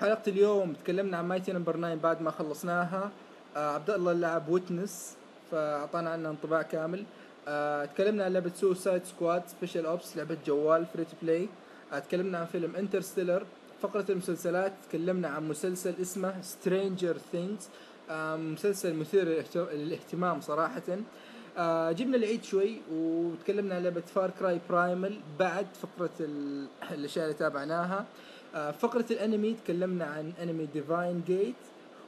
حلقة اليوم تكلمنا عن Mighty Number 9 بعد ما خلصناها. آه عبد الله لعب Witness فأعطانا عنها انطباع كامل. آه تكلمنا عن لعبة Suicide Squad Special Ops لعبة جوال free to play آه تكلمنا عن فيلم Interstellar فقرة المسلسلات. تكلمنا عن مسلسل اسمه Stranger Things آه مسلسل مثير للاهت- للاهتمام صراحة. آه جبنا العيد شوي وتكلمنا عن لعبة Far Cry Primal بعد فقرة ال- الأشياء اللي تابعناها. آه فقرة الانمي تكلمنا عن انمي Divine Gate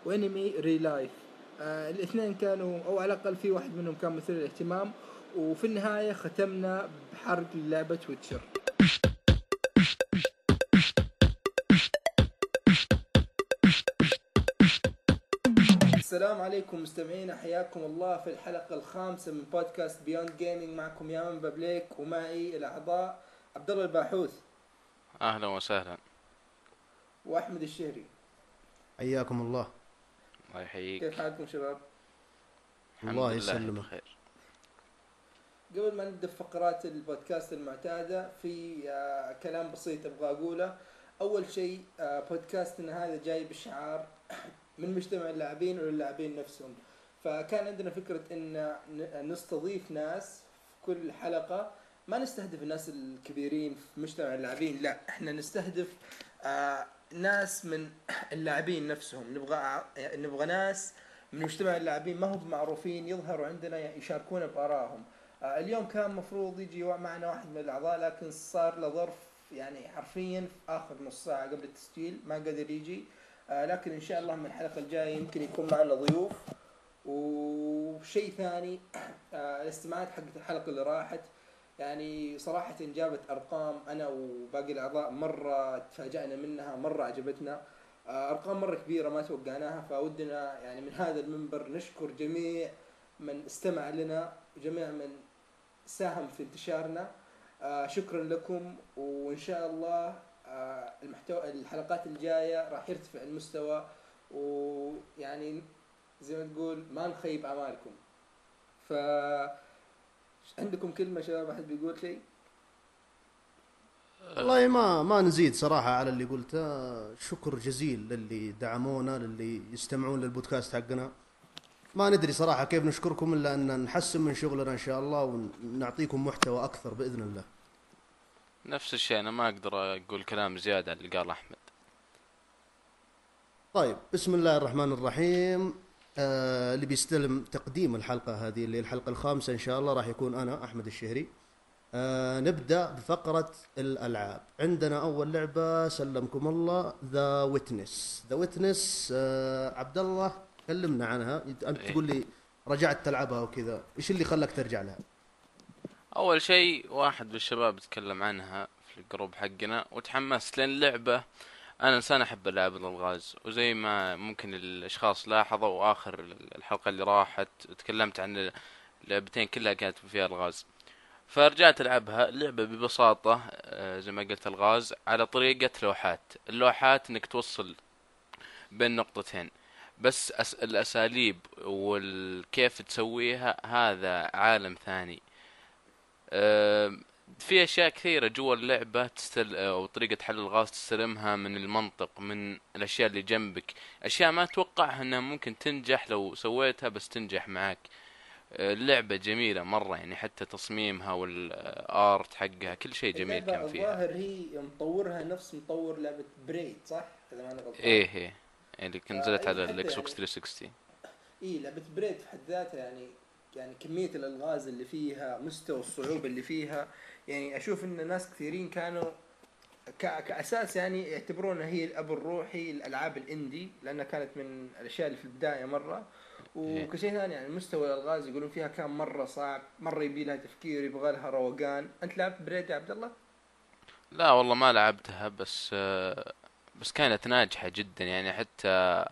وانمي ReLIFE آه الاثنين كانوا أو على الأقل في واحد منهم كان مثير للاهتمام وفي النهاية ختمنا بحرق لعبة Witcher السلام عليكم مستمعينا حياكم الله في الحلقة الخامسة من بودكاست Beyond Gaming معكم يامن بابليك ومعي الأعضاء عبد الله الباحوث. أهلا وسهلا. وأحمد الشهري. حياكم الله. الله يحييك. كيف حالكم شباب؟ الحمد الله لله يسلمك. بخير. قبل ما نبدأ في فقرات البودكاست المعتادة في آه كلام بسيط أبغى أقوله. أول شيء آه بودكاستنا هذا جاي بشعار من مجتمع اللاعبين وللاعبين نفسهم. فكان عندنا فكرة إن نستضيف ناس في كل حلقة. ما نستهدف الناس الكبيرين في مجتمع اللاعبين لا إحنا نستهدف آه ناس من اللاعبين نفسهم. نبغى نبغى ناس من مجتمع اللاعبين ما هم معروفين يظهروا عندنا يشاركونا بآرائهم. آه، اليوم كان مفروض يجي معنا واحد من الأعضاء لكن صار له ظرف يعني حرفيا في آخر نص ساعة قبل التسجيل ما قدر يجي. آه، لكن إن شاء الله من الحلقة الجاية يمكن يكون معنا ضيوف. وشيء ثاني آه، الاستماعات حقت الحلقة اللي راحت. يعني صراحة جابت أرقام أنا وباقي الأعضاء مرة تفاجأنا منها مرة عجبتنا آه، أرقام مرة كبيرة ما توقعناها فودنا يعني من هذا المنبر نشكر جميع من استمع لنا وجميع من ساهم في انتشارنا. آه شكرا لكم وإن شاء الله آه المحتوى الحلقات الجاية راح يرتفع المستوى. ويعني زي ما تقول ما نخيب أعمالكم. ف عندكم كلمة شباب احد بيقول شيء؟ والله ما ما نزيد صراحة على اللي قلته. شكر جزيل للي دعمونا للي يستمعون للبودكاست حقنا. ما ندري صراحة كيف نشكركم إلا أن نحسن من شغلنا إن شاء الله ونعطيكم محتوى أكثر بإذن الله. نفس الشيء أنا ما أقدر أقول كلام زيادة عن اللي قال أحمد. طيب بسم الله الرحمن الرحيم. آه اللي بيستلم تقديم الحلقة هذه اللي الحلقة الخامسة إن شاء الله راح يكون أنا أحمد الشهري. آه نبدأ بفقرة الألعاب. عندنا أول لعبة سلمكم الله The Witness The Witness عبد الله كلمنا عنها. أنت إيه. تقول لي رجعت تلعبها وكذا. إيش اللي خلاك ترجع لها؟ أول شيء واحد من الشباب تكلم عنها في الجروب حقنا وتحمست لأن اللعبة أنا إنسان أحب العاب الالغاز وزي ما ممكن الأشخاص لاحظوا وآخر الحلقة اللي راحت تكلمت عن اللعبتين كلها كانت فيها الغاز فرجعت ألعبها اللعبة ببساطة آه، زي ما قلت الغاز على طريقة لوحات. اللوحات إنك توصل بين نقطتين. بس أس... الأساليب والكيف تسويها هذا عالم ثاني. آم، في أشياء كثيرة جوا اللعبة تستل أو طريقة حل الغاز تستلمها من المنطق من الأشياء اللي جنبك. أشياء ما اتوقعها إنها ممكن تنجح لو سويتها بس تنجح معك آه، اللعبة جميلة مرة يعني حتى تصميمها وال art حقها كل شيء جميل اللعبة كان فيها. الظاهر هي مطورها نفس مطور لعبة Braid صح؟ إذا ما أنا غلطان. إيه إيه. اللي كنت نزلت على حتى ال Xbox يعني- 360 اي لعبة بريد في حد ذاتها يعني يعني كمية الألغاز اللي فيها مستوى الصعوبة اللي فيها. يعني أشوف إن ناس كثيرين كانوا كأساس يعني يعتبرونها هي الأب الروحي للالعاب الإندي لأنها كانت من الأشياء اللي في البداية مرة إيه. وكشيء ثاني يعني مستوى الألغاز يقولون فيها كان مرة صعب مرة يبي لها تفكير يبغى لها روقان أنت لعبت بريد يا عبد الله؟ لا والله ما لعبتها بس آه، بس كانت ناجحة جدا يعني حتى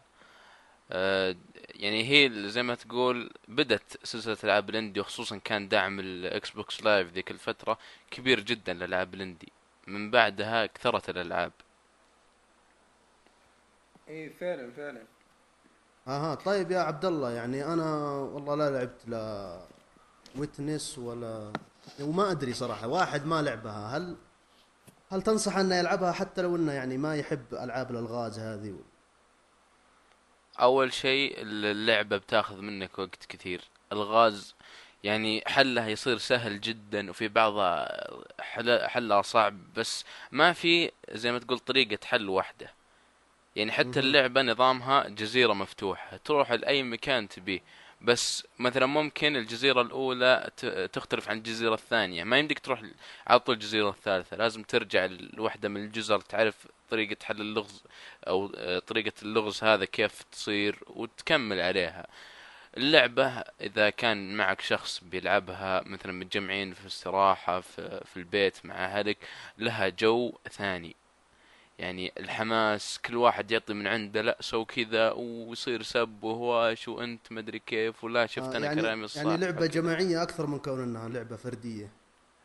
يعني هي زي ما تقول بدت سلسلة ألعاب ال indie وخصوصا كان دعم ال Xbox Live ذيك الفترة كبير جدا للالعاب ال indie. من بعدها كثرت الألعاب. إي فعلا فعلا. أها طيب يا عبد الله يعني أنا والله لا لعبت لا Witness ولا وما أدري صراحة واحد ما لعبها. هل هل تنصح أنه يلعبها حتى لو إنه يعني ما يحب ألعاب الألغاز هذه؟ أول شيء اللعبة بتاخذ منك وقت كثير. الغاز يعني حلها يصير سهل جدا وفي بعضها حل- حلها صعب بس ما في زي ما تقول طريقة حل واحدة. يعني حتى مهم. اللعبة نظامها جزيرة مفتوحة تروح لأي مكان تبيه بس مثلا ممكن الجزيرة الأولى ت- تختلف عن الجزيرة الثانية. ما يمديك تروح على طول الجزيرة الثالثة لازم ترجع لوحدة من الجزر تعرف طريقة حل اللغز أو آه، طريقة اللغز هذا كيف تصير وتكمل عليها. اللعبة إذا كان معك شخص بيلعبها مثلا متجمعين في استراحة في, في البيت مع أهلك لها جو ثاني. يعني الحماس كل واحد يعطي من عنده لا سو كذا ويصير سب وهواش وأنت مدري كيف ولا شفت آه، أنا يعني كلامي الصح. يعني لعبة جماعية أكثر من كون انها لعبة فردية.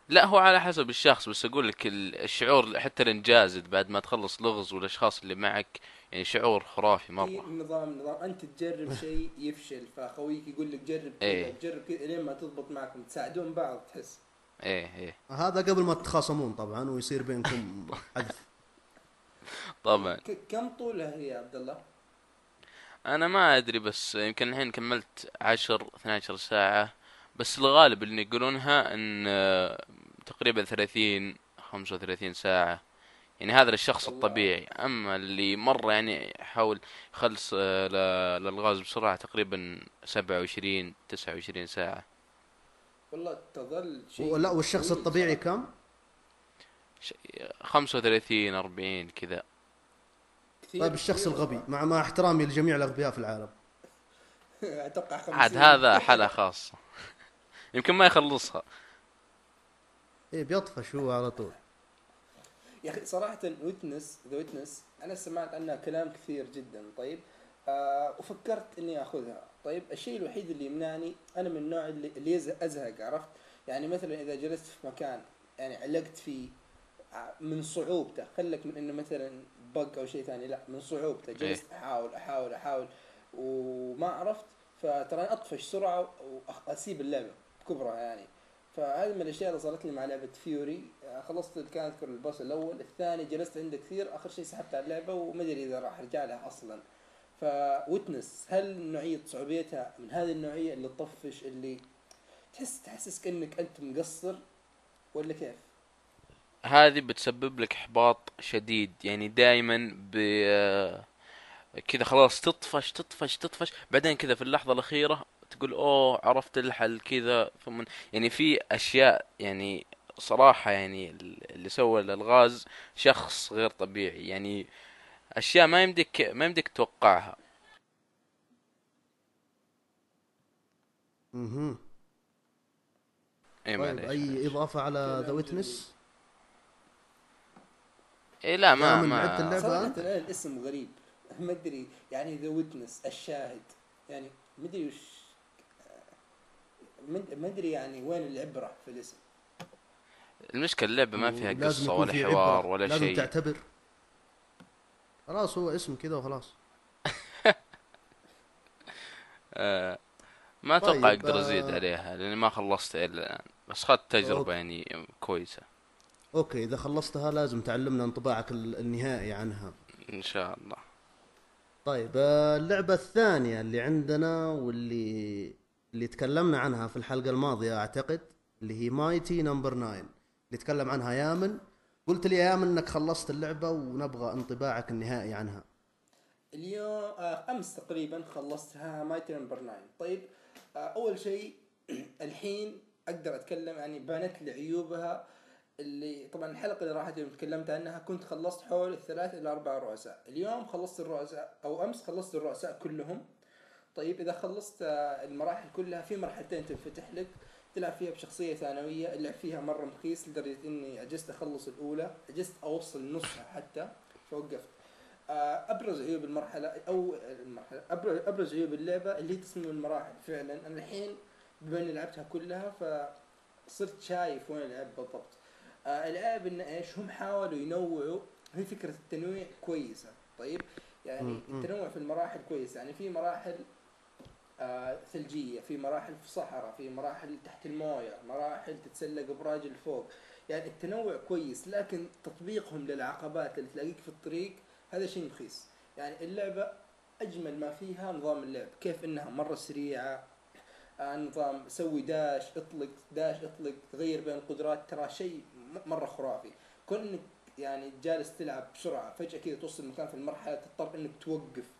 لا هو على حسب الشخص بس أقول لك ال- الشعور حتى الإنجاز بعد ما تخلص لغز والأشخاص اللي معك يعني شعور خرافي في مره نظام نظام. أنت تجرب شيء يفشل فخويك يقول لك جرب كذا إيه. جرب كذا لين ما تضبط معكم تساعدون بعض تحس. إيه إيه. هذا قبل ما تتخاصمون طبعا ويصير بينكم حذف طبعا. كم طولها هي يا عبد الله؟ أنا ما أدري بس يمكن الحين كملت عشر 12 ساعة. بس الغالب اللي يقولونها إن تقريبا 30 35 ساعة. يعني هذا للشخص. الطبيعي. أما اللي مرة يعني يحاول يخلص آه، للغاز بسرعة تقريبا 27 29 ساعة. والله تظل شيء لا والشخص الطبيعي. كم؟ ش- 35 40 كذا. طيب الشخص الغبي. مع مع احترامي لجميع الأغبياء في العالم. أتوقع 50 عاد هذا حالة خاصة. يمكن ما يخلصها. إيه بيطفش هو على طول. يا أخي صراحة Witness The Witness أنا سمعت عنها كلام كثير جدا طيب. آه وفكرت إني آخذها طيب. الشيء الوحيد اللي يمنعني أنا من النوع اللي, اللي يز- أزهق عرفت؟ يعني مثلا إذا جلست في مكان يعني علقت فيه ع- من صعوبته خلك من إنه مثلا bug أو شيء ثاني لا من صعوبته. جلست أحاول أحاول أحاول وما عرفت. فترى أطفش سرعة واسيب اللعبة بكبرها يعني. فهذه من الأشياء اللي صارت لي مع لعبة Furi آه، خلصت كان اذكر ال boss الأول الثاني جلست عنده كثير آخر شيء سحبت على اللعبة وما أدري إذا راح أرجع لها أصلا. ف Witness هل نوعية صعوبيتها من هذه النوعية اللي تطفش اللي تحس تحسسك انك أنت مقصر ولا كيف؟ هذه بتسبب لك إحباط شديد. يعني دائما ب كذا خلاص تطفش تطفش تطفش. بعدين كذا في اللحظة الأخيرة تقول أوه عرفت الحل كذا ثم يعني في أشياء يعني صراحة يعني اللي سوى الالغاز شخص غير طبيعي يعني أشياء ما يمديك ما يمديك تتوقعها أها اي طيب معليش أي. إضافة على The Witness اي لا ما ما؟ صراحة؟ الان الاسم غريب ما أدري يعني The Witness الشاهد يعني ما أدري وش ما ما ادري يعني وين العبره في الاسم المشكلة اللعبة ما فيها يكون ولا في حوار عبرة. ولا لازم شيء تعتبر خلاص هو اسم كذا وخلاص آه ما طيب، أتوقع أقدر آه. أزيد عليها لأني ما خلصت إلى الآن بس اخذت تجربة okay. يعني كويسة okay إذا خلصتها لازم تعلمنا انطباعك ال- النهائي عنها إن شاء الله طيب آه، اللعبة الثانية اللي عندنا واللي اللي تكلمنا عنها في الحلقة الماضية أعتقد اللي هي Mighty Number 9 اللي تكلم عنها يامن. قلت لي يا يامن إنك خلصت اللعبة ونبغى انطباعك النهائي عنها. اليوم آه أمس تقريبا خلصتها Mighty Number 9 طيب آه أول شيء الحين أقدر أتكلم يعني بانت لي عيوبها اللي طبعا الحلقة اللي راحت يوم تكلمت عنها كنت خلصت حول الثلاث إلى أربع رؤساء. اليوم خلصت الرؤساء أو أمس خلصت الرؤساء كلهم. طيب إذا خلصت آه، المراحل كلها في مرحلتين تنفتح لك. تلعب فيها بشخصية ثانوية اللعب فيها مرة مخيس لدرجة إني عجزت أخلص الأولى عجزت أوصل نصها حتى فوقفت. آه، أبرز عيوب المرحلة أو المرحلة أبرز عيوب اللعبة اللي هي تصميم المراحل. فعلا أنا الحين بما إني لعبتها كلها فصرت شايف وين العب بالضبط. آه العيب إن إيش هم حاولوا ينوعوا هي فكرة التنويع كويسة. طيب يعني. التنوع في المراحل كويس. يعني في مراحل ثلجية في مراحل في صحراء في مراحل تحت الموية مراحل تتسلق براجل فوق يعني التنوع كويس لكن تطبيقهم للعقبات اللي تلاقيك في الطريق هذا شيء مخيس يعني اللعبة أجمل ما فيها نظام اللعب كيف إنها مرة سريعة آه، نظام سوي داش اطلق داش اطلق تغير بين القدرات ترى شيء مرة خرافي. كون انك يعني جالس تلعب بسرعة فجأة كذا توصل مكان في المرحلة تضطر إنك توقف.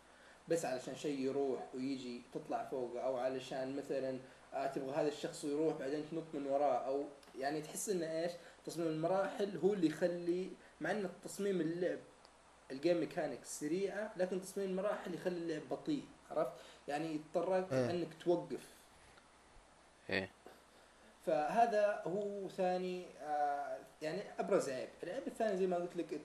بس علشان شيء يروح ويجي تطلع فوقه أو علشان مثلا آه تبغى هذا الشخص يروح بعدين تنط من وراه أو يعني تحس إنه إيش؟ تصميم المراحل هو اللي يخلي مع إن تصميم اللعب ال game mechanics سريعة لكن تصميم المراحل يخلي اللعب بطيء عرفت؟ يعني يضطرك إيه. إنك توقف. إيه. فهذا هو ثاني آه يعني أبرز عيب، العيب الثاني زي ما قلت لك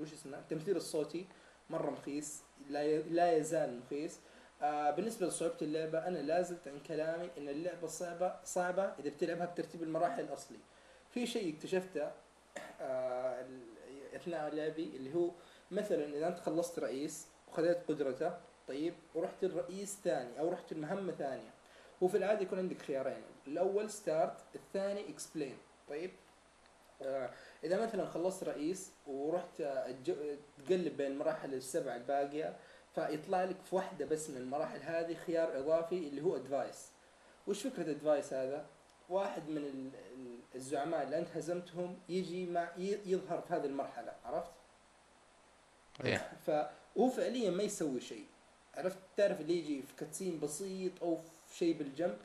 وش اسمه؟ التمثيل الصوتي. مرة مخيس لا لا يزال مخيس آه بالنسبة لصعوبة اللعبة أنا لا زلت عن كلامي إن اللعبة صعبة صعبة إذا بتلعبها بترتيب المراحل الأصلي. في شيء اكتشفته آه أثناء لعبي اللي هو مثلا إذا أنت خلصت رئيس وخذيت قدرته طيب ورحت الرئيس ثاني أو رحت المهمه ثانية. وفي العادة يكون عندك خيارين الأول start الثاني explain طيب؟ آه إذا مثلا خلصت رئيس ورحت تقلب بين المراحل السبع الباقية فيطلع لك في واحدة بس من المراحل هذه خيار إضافي اللي هو advice وش فكرة advice هذا؟ واحد من ال- ال- الزعماء اللي انت هزمتهم يجي مع يظهر في هذه المرحلة عرفت؟ إيه. فهو فعليا ما يسوي شيء. عرفت؟ تعرف اللي يجي في cutscene بسيط أو في شيء بالجنب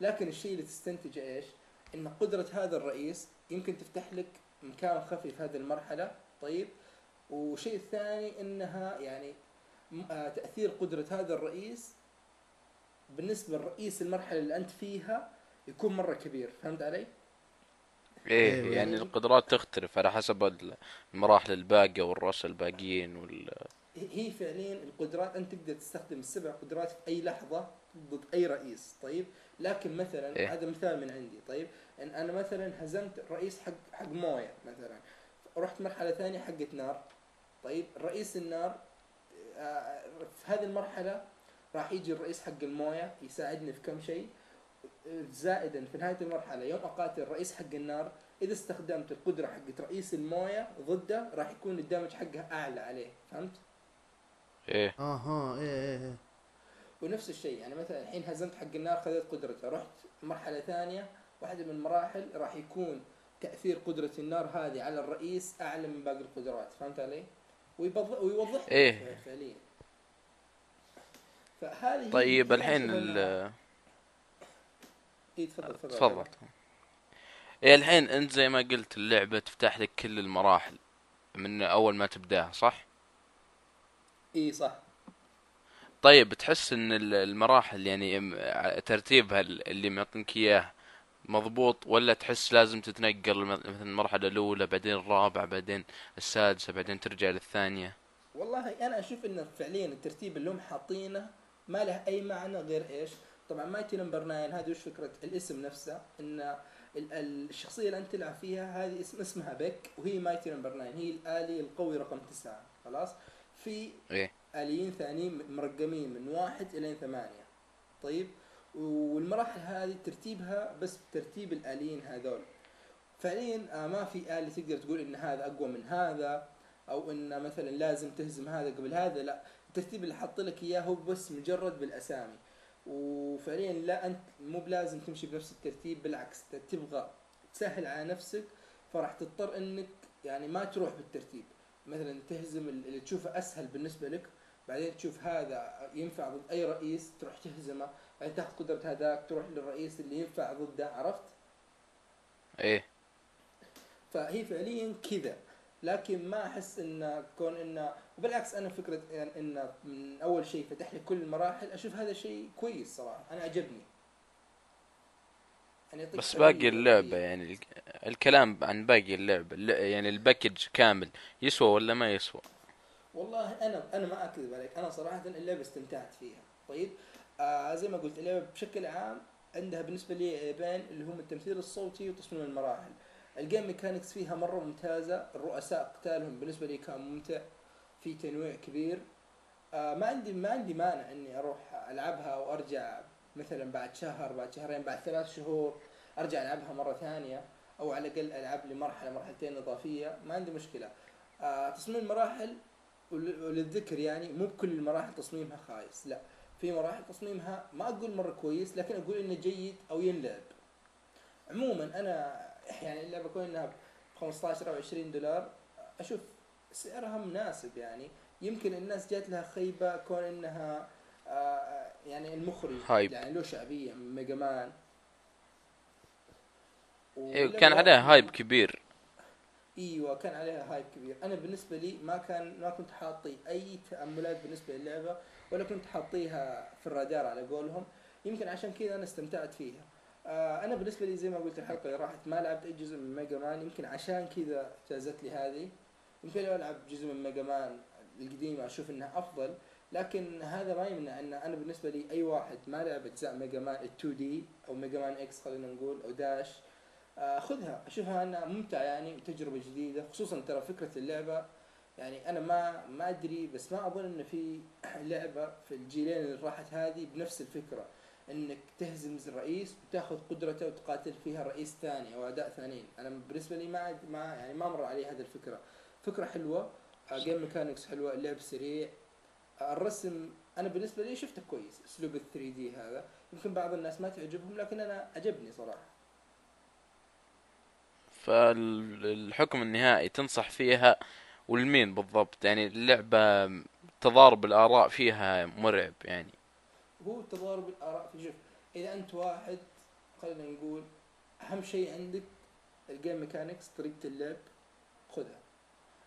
لكن الشيء اللي تستنتجه إيش؟ إن قدرة هذا الرئيس يمكن تفتح لك مكان خفي في هذه المرحلة. طيب وشيء الثاني إنها يعني آه، تأثير قدرة هذا الرئيس بالنسبة لرئيس المرحلة اللي أنت فيها يكون مرة كبير. فهمت علي؟ إيه إيه، يعني يعني- القدرات تختلف على حسب المراحل الباقية والرؤساء الباقيين وال هي فعليا القدرات أنت تقدر تستخدم السبع قدرات في أي لحظة. ضد أي رئيس طيب؟ لكن مثلا إيه. هذا مثال من عندي طيب؟ إن أنا مثلا هزمت الرئيس حق حق موية مثلا رحت مرحلة ثانية حقت نار طيب؟ رئيس النار آه، في هذه المرحلة راح يجي الرئيس حق الموية يساعدني في كم شيء زائدا في نهاية المرحلة يوم أقاتل الرئيس حق النار إذا استخدمت القدرة حقت رئيس الموية ضده راح يكون الدمج حقها أعلى عليه فهمت؟ إيه. أها إيه إيه إيه. ونفس الشيء يعني مثلا الحين هزمت حق النار خذيت قدرته. رحت مرحلة ثانية واحدة من المراحل راح يكون تأثير قدرة النار هذه على الرئيس أعلى من باقي القدرات. فهمت علي؟ ويبض- ويوضح إيه. فعليا. فهذه طيب الحين ال إيه تفضل تفضل. إيه الحين أنت زي ما قلت اللعبة تفتح لك كل المراحل من أول ما تبدأها صح؟ إي صح. طيب تحس إن ال- المراحل يعني ترتيبها ال- اللي معطينك إياه مضبوط ولا تحس لازم تتنقل مثلا المرحلة الأولى بعدين الرابعة بعدين السادسة بعدين ترجع للثانية والله أنا أشوف انه فعليا الترتيب اللي هم حاطينه ما له أي معنى غير إيش؟ طبعا Mighty No. 9 هذه وش فكرة الاسم نفسه إن ال- ال- الشخصية اللي أنت تلعب فيها هذه اسم اسمها Beck وهي Mighty No. 9 هي الآلي القوي رقم 9 خلاص؟ في إيه آليين ثانيين مرقمين من واحد إلى ثمانية. طيب؟ والمراحل هذه ترتيبها بس بترتيب الآليين هذول. فعليا آه، ما في آلي تقدر تقول إن هذا أقوى من هذا أو إن مثلا لازم تهزم هذا قبل هذا لا. الترتيب اللي حاط لك إياه هو بس مجرد بالأسامي. وفعليا لا أنت مو بلازم تمشي بنفس الترتيب بالعكس أنت تبغى تسهل على نفسك فراح تضطر إنك يعني ما تروح بالترتيب. مثلا تهزم اللي تشوفه أسهل بالنسبة لك بعدين تشوف هذا ينفع ضد أي رئيس تروح تهزمه. بعدين تاخذ قدرة هذاك تروح للرئيس اللي ينفع ضده عرفت؟ إيه. فهي فعليا كذا. لكن ما أحس إن كون انه وبالعكس أنا فكرة يعني إن من أول شيء فتح لي كل المراحل أشوف هذا شيء كويس صراحة. أنا عجبني. يعني بس باقي اللعبة فعلياً. يعني ال- الكلام عن باقي اللعبة الل- يعني الباكج كامل يسوى ولا ما يسوى؟ والله أنا أنا ما أكذب عليك أنا صراحة اللعبة استمتعت فيها. طيب؟ آه زي ما قلت اللعبة بشكل عام عندها بالنسبة لي عيبين اللي هم التمثيل الصوتي وتصميم المراحل. ال game mechanics فيها مرة ممتازة الرؤساء قتالهم بالنسبة لي كان ممتع في تنويع كبير. آه ما عندي ما عندي مانع إني أروح ألعبها وأرجع مثلا بعد شهر بعد شهرين بعد ثلاث شهور أرجع ألعبها مرة ثانية أو على الأقل ألعب لي مرحلة مرحلتين إضافية. ما عندي مشكلة. آه تصميم المراحل وللذكر يعني مو بكل المراحل تصميمها خايس لا. في مراحل تصميمها ما أقول مرة كويس لكن أقول إنه جيد أو ينلعب. عموما أنا يعني اللعبة كون إنها ب 15 أو 20 دولار أشوف سعرها مناسب يعني. يمكن الناس جات لها خيبة كون إنها آه يعني المخرج hype. يعني له شعبية من Mega Man. إيه، كان عليها hype كبير. إيوه كان عليها hype كبير. أنا بالنسبة لي ما كان ما كنت حاطي أي تأملات بالنسبة للعبة ولا كنت حاطيها في الرادار على قولهم. يمكن عشان كذا أنا استمتعت فيها. آه أنا بالنسبة لي زي ما قلت الحلقة اللي راحت ما لعبت أي جزء من Mega Man يمكن عشان كذا جازت لي هذه. يمكن لو ألعب جزء من Mega Man القديمة أشوف انها أفضل. لكن هذا ما يمنع إن أنا بالنسبة لي أي واحد ما لعب أجزاء Mega Man ال 2D أو Mega Man X خلينا نقول أو داش خذها. أشوفها أنها ممتعة يعني وتجربه جديدة خصوصا ترى فكرة اللعبة. يعني أنا ما ما أدري بس ما أظن إن في لعبة في الجيلين اللي راحت هذه بنفس الفكرة. إنك تهزم الرئيس وتاخذ قدرته وتقاتل فيها رئيس ثاني أو اعداء ثانيين. أنا بالنسبة لي ما ما يعني ما مر علي هذه الفكرة. فكرة حلوة. game mechanics حلوة اللعب سريع. آه، الرسم أنا بالنسبة لي شفته كويس أسلوب ال 3D هذا. يمكن بعض الناس ما تعجبهم لكن أنا عجبني صراحة. فالحكم النهائي تنصح فيها ولمين بالضبط يعني اللعبة تضارب الآراء فيها مرعب يعني. هو تضارب الآراء في شوف إذا أنت واحد خلينا نقول أهم شيء عندك ال game mechanics طريقة اللعب خذها.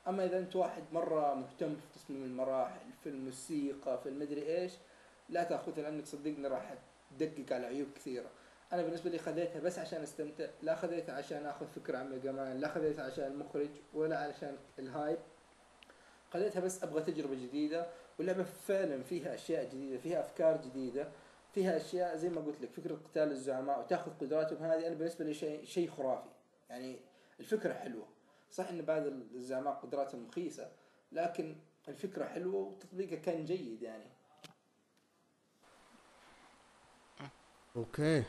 أما إذا أنت واحد مرة مهتم في تصميم المراحل في الموسيقى في المدري إيش لا تأخذها لأنك صدقني راح تدقق على عيوب كثيرة. أنا بالنسبة لي خذيتها بس عشان أستمتع لا خذيتها عشان آخذ فكرة عن Mega Man لا خذيتها عشان المخرج ولا عشان ال hype. خذيتها بس أبغى تجربة جديدة واللعبة فعلا فيها أشياء جديدة فيها أفكار جديدة فيها أشياء زي ما قلت لك فكرة قتال الزعماء وتأخذ قدراتهم هذه أنا بالنسبة لي شيء شيء خرافي. يعني الفكرة حلوة. صح إن بعض الزعماء قدراتهم رخيصه لكن الفكرة حلوة وتطبيقها كان جيد يعني. أوكي.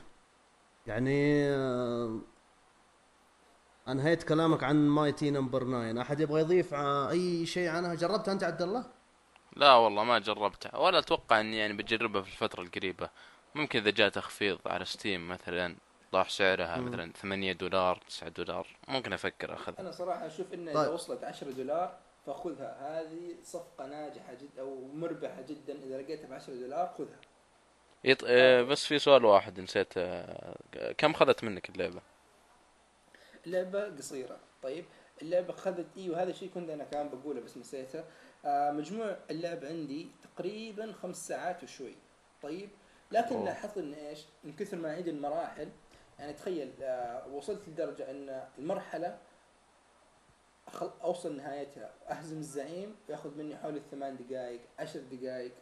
يعني آه، انهيت كلامك عن Mighty No. 9 أحد يبغى يضيف ع- أي شيء عنها؟ جربتها أنت عبد الله؟ لا والله ما جربتها ولا أتوقع إني يعني بجربها في الفترة القريبة. ممكن إذا جاء تخفيض على Steam مثلا طاح سعرها مم. مثلا 8 دولار 9 دولار ممكن أفكر أخذها. أنا صراحة أشوف إن طيب. إذا وصلت 10 دولار فخذها. هذه صفقة ناجحة جدا أو مربحة جدا. إذا لقيتها ب 10 دولار خذها. يط... آه، بس في سؤال واحد نسيت آه، كم خذت منك اللعبة؟ اللعبة قصيرة. طيب اللعبة خذت أيوه هذا الشيء كنت أنا كمان بقوله بس نسيته. آه مجموع اللعب عندي تقريبا خمس ساعات وشوي. طيب لكن أوه. لاحظت إن إيش؟ من كثر ما اعيد المراحل يعني تخيل آه وصلت لدرجة إن المرحلة أخل... أوصل نهايتها. أهزم الزعيم ياخذ مني حوالي ثمان دقائق عشر دقائق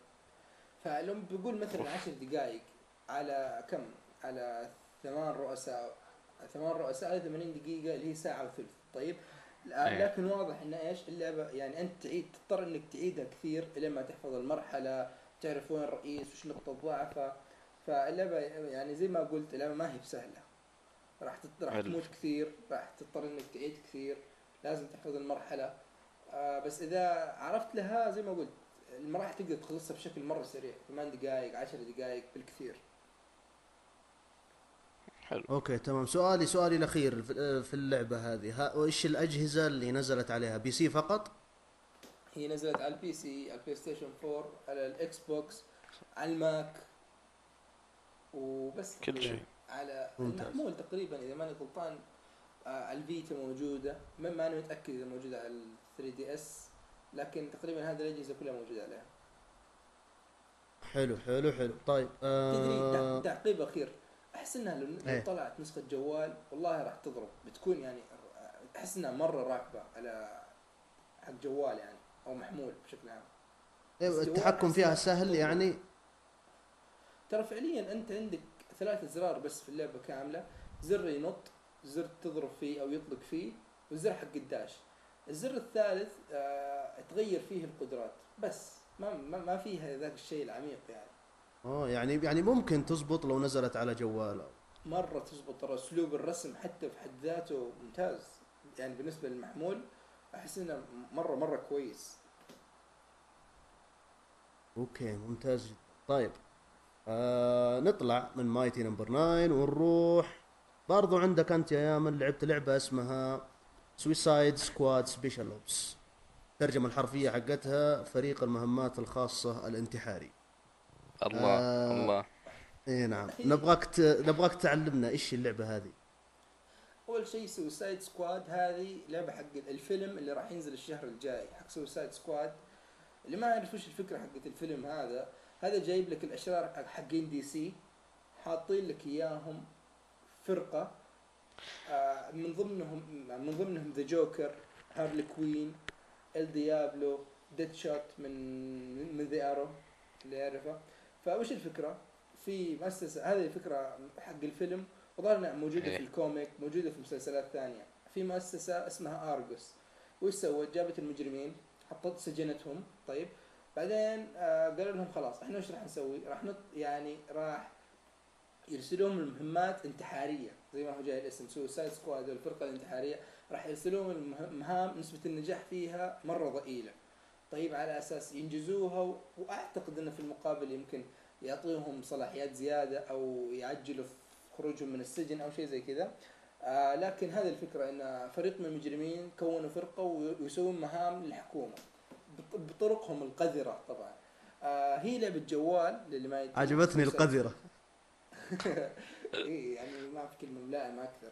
فلو بقول مثلا عشر دقائق على كم؟ على ثمان رؤساء ثمان رؤساء على 80 دقيقة اللي هي ساعة وثلث. طيب؟ أيه. لكن واضح إن إيش؟ اللعبة يعني أنت تعيد تضطر إنك تعيدها كثير لين ما تحفظ المرحلة تعرف وين الرئيس وش نقطة ضعفه. فاللعبة يعني زي ما قلت اللعبة ما هي بسهلة. راح راح. تموت كثير راح تضطر إنك تعيد كثير. لازم تحفظ المرحلة. آه بس إذا عرفت لها زي ما قلت المراحل تقدر تخلصها بشكل مرة سريع 8 دقائق 10 دقائق بالكثير. حلو. أوكي تمام. سؤالي سؤالي الأخير في- في اللعبة هذه. وإيش الأجهزة اللي نزلت عليها؟ PC فقط؟ هي نزلت على ال PC على ال PlayStation 4 على ال Xbox على ال Mac وبس. كل. شيء. على. المحمول تقريبا إذا ماني غلطان آه، على الفيتا موجودة. ما ما أنا متأكد إذا موجودة على ال 3 دي اس لكن تقريبا هذه الأجهزة كلها موجودة عليها. حلو حلو حلو. طيب تدري آه تع- تعقيب أخير. أحس إنها لو إيه. طلعت نسخة جوال والله راح تضرب. بتكون يعني أحس إنها مرة راكبة على حق جوال يعني أو محمول بشكل عام. إيه، التحكم فيها سهل يعني. ترى فعليا أنت عندك ثلاثة زرار بس في اللعبة كاملة. زر ينط زر تضرب فيه أو يطلق فيه والزر حق الداش. الزر الثالث آه تغير فيه القدرات بس ما ما, ما فيها ذاك الشيء العميق يعني. آه يعني يعني ممكن تزبط لو نزلت على جوال مرة تزبط ترى أسلوب الرسم حتى في حد ذاته ممتاز. يعني بالنسبة للمحمول أحس إنه مرة مرة كويس. أوكي ممتاز جدا طيب آه نطلع من Mighty No. 9 ونروح. برضو عندك أنت يا يامن لعبت لعبة اسمها Suicide Squad Special Ops الترجمه الحرفية حقتها فريق المهمات الخاصة الانتحاري. الله آه. الله. اي نعم. نبغاك ت... نبغاك تعلمنا إيش اللعبة هذه. أول شيء Suicide Squad هذه لعبة حق الفيلم اللي راح ينزل الشهر الجاي حق Suicide Squad اللي ما يعرف وش الفكرة حقت الفيلم هذا هذا جايب لك الأشرار حقين DC حاطين لك إياهم فرقة آه، من ضمنهم من ضمنهم The Joker Harley Quinn El Diablo Deadshot من من The Arrow اللي يعرفه فوش الفكرة؟ في مؤسسه هذه الفكرة حق الفيلم وظهر إنها موجودة إيه. في ال comic موجودة في مسلسلات ثانية في مؤسسة اسمها ARGUS وش سوت؟ جابت المجرمين حطت سجنتهم طيب بعدين آه قالوا لهم خلاص إحنا وش راح نسوي؟ راح نط يعني راح يرسلون المهمات انتحارية زي ما هو جاي الاسم Suicide Squad الفرقه الانتحارية راح يرسلون المهام نسبة النجاح فيها مرة ضئيلة. طيب على أساس ينجزوها وأعتقد إنه في المقابل يمكن يعطيهم صلاحيات زيادة أو يعجلوا في خروجهم من السجن أو شيء زي كذا. آه لكن هذه الفكرة إن فريق من المجرمين كونوا فرقة وي- ويسوون مهام للحكومة بط- بطرقهم القذرة طبعا. آه هي لعبة جوال للي ما عجبتني القذرة. اي يعني ما في كلمه ملائمه أكثر.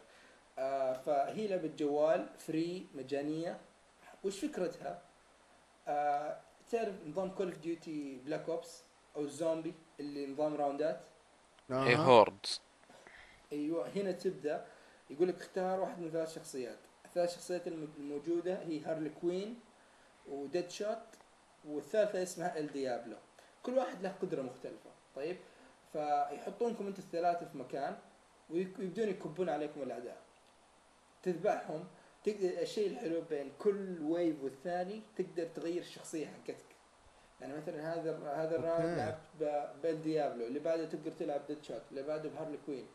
آه فهي لعبة جوال free مجانية. وش فكرتها؟ آه تعرف نظام Call of Duty Black Ops أو الزومبي اللي نظام راوندات؟ اي آه. hordes أيوه هنا تبدأ. يقول لك اختار واحد من ثلاث شخصيات. الثلاث شخصيات الم- الموجودة هي Harley Quinn و Deadshot والثالثة اسمها El Diablo كل واحد له قدرة مختلفة. طيب فيحطونكم أنتم الثلاثة في مكان ويبدون يكبون عليكم الاعداء تذبحهم تقدر الشيء الحلو بين كل wave والثاني تقدر تغير الشخصية حقتك. يعني مثلا هذا هذا ال round. لعبت ب El Diablo اللي بعده تقدر تلعب Deadshot اللي بعده ب Harley Quinn.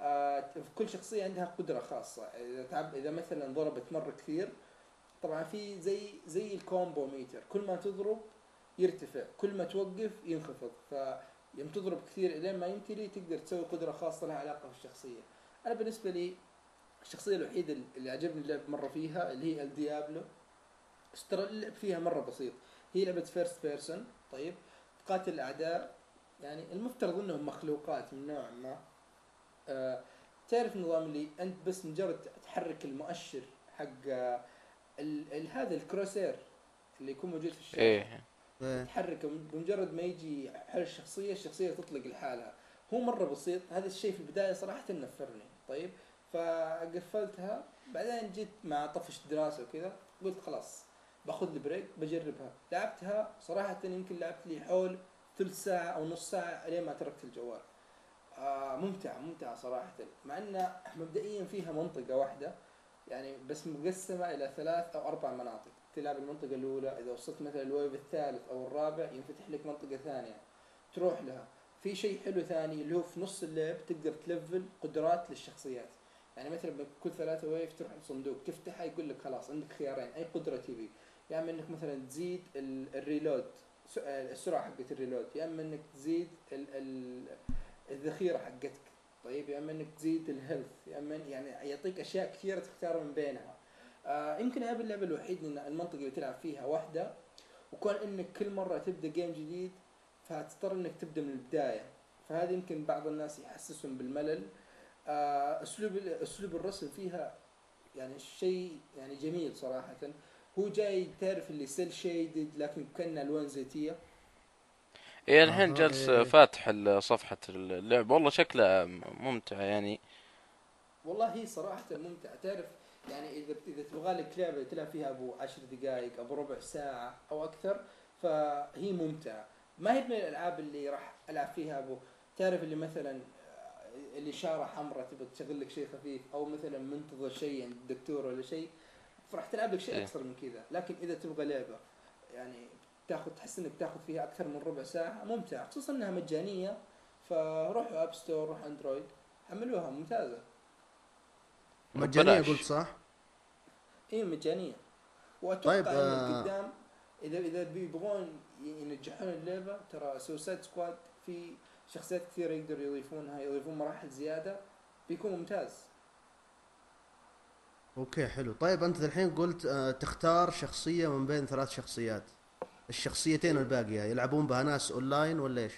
آه كل شخصية عندها قدرة خاصة. إذا تعب إذا مثلا ضربت مرة كثير طبعا في زي زي ال combo meter. كل ما تضرب يرتفع كل ما توقف ينخفض. فيوم تضرب كثير إلين ما يمتلي تقدر تسوي قدرة خاصة لها علاقة بالشخصية. أنا بالنسبة لي الشخصية الوحيدة اللي عجبني اللعب مرة فيها اللي هي El Diablo ترى اللعب فيها مرة بسيط. هي لعبة first person طيب؟ تقاتل الاعداء يعني المفترض إنهم مخلوقات من نوع ما. آه تعرف النظام اللي أنت بس مجرد تحرك المؤشر حق آه هذا ال crosshair اللي يكون موجود في الشاشة. إيه. تحركه بمجرد ما يجي على الشخصية الشخصية تطلق لحالها. هو مرة بسيط. هذا الشيء في البداية صراحة نفرني. طيب؟ فقفلتها. بعدين جيت مع طفش دراسة وكذا. قلت خلاص باخذ لي break بجربها. لعبتها. صراحة يمكن لعبت لي حول ثلث ساعة أو نص ساعة لين ما تركت الجوال. آه ممتعة ممتعة صراحة. مع إن مبدئيا فيها منطقة واحدة. يعني بس مقسمة إلى ثلاث أو أربع مناطق. تلعب المنطقة الأولى إذا وصلت مثلا ال wave الثالث أو الرابع ينفتح لك منطقة ثانية. تروح لها. في شيء حلو ثاني اللي هو في نص اللعب تقدر تلفل قدرات للشخصيات. يعني مثلا كل ثلاثة wave تروح لصندوق تفتحها يقول لك خلاص عندك خيارين أي قدرة تبي. يا إما إنك مثلا تزيد ال- ال reload آه، السرعة حقت ال reload. يا إما إنك تزيد ال ال الذخيرة حقتك. طيب يا إما إنك تزيد ال health يا إما يعني يعطيك أشياء كثيرة تختار من بينها. آه يمكن هذه اللعبة الوحيد إن المنطقة اللي تلعب فيها واحدة وكون إنك كل مرة تبدأ game جديد فهتضطر إنك تبدأ من البداية. فهذا يمكن بعض الناس يحسسهم بالملل. آه، أسلوب أسلوب الرسم فيها يعني شيء يعني جميل صراحة. هو جاي تعرف اللي cel shaded لكن كانها ألوان زيتية. إيه الحين جالس إيه. فاتح ال- صفحة اللعبة والله شكلها ممتع يعني. والله هي صراحة ممتعه تعرف يعني إذا إذا تبغى لك لعبة تلعب فيها أبو عشر دقائق أبو ربع ساعة أو أكثر فهي ممتعة. ما هي من الألعاب اللي راح ألعب فيها أبو؟ تعرف اللي مثلا آه، اللي شارة حمراء تبغى تشغل لك شيء خفيف أو مثلا منتظر شيء عند الدكتور ولا شيء فراح تلعب لك شيء إيه. أكثر من كذا. لكن إذا تبغى لعبة يعني تاخذ تحس إنك تاخذ فيها أكثر من ربع ساعة ممتعة. خصوصا إنها مجانية فروحوا App Store روح Android حملوها ممتازة. مجانية. قلت صح؟ اي مجانية وأتوقع طيب، آه، قدام إذا إذا بيبغون ينجحون اللعبة ترى Suicide Squad في شخصيات كثيرة يقدروا يضيفونها يضيفون مراحل زيادة بيكون ممتاز okay حلو طيب أنت الحين قلت آه تختار شخصية من بين ثلاث شخصيات الشخصيتين الباقيه يلعبون بها ناس اونلاين ولا إيش؟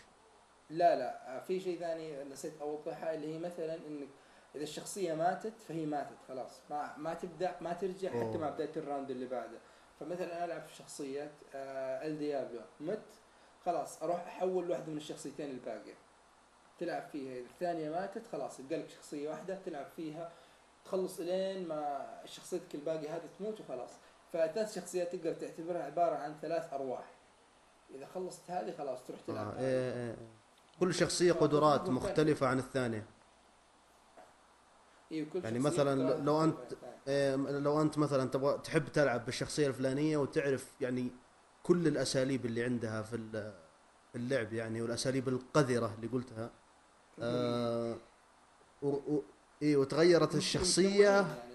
لا لا آه، في شيء ثاني نسيت اوضحها اللي هي مثلا إنك إذا الشخصية ماتت فهي ماتت خلاص. ما ما تبدأ ما ترجع حتى. مع بدايه ال round اللي بعده. فمثلا أنا ألعب في شخصية آه El Diablo مت. خلاص أروح أحول واحدة من الشخصيتين الباقية. تلعب فيها. إذا الثانية ماتت خلاص يبقى لك شخصية واحدة تلعب فيها. تخلص إلين ما شخصيتك الباقية هذه تموت وخلاص. فثلاث شخصيات تقدر تعتبرها عبارة عن ثلاث أرواح. إذا خلصت هذه خلاص تروح تلعب آه. إيه إيه. كل شخصية قدرات مختلفة عن الثانية. يعني شخصية مثلاً لو يعني. إيه لو أنت مثلا تبغى تحب تلعب بالشخصية الفلانية وتعرف يعني كل الأساليب اللي عندها في ال- في اللعب يعني والأساليب القذرة اللي قلتها آه و و إيه وتغيرت الشخصية يعني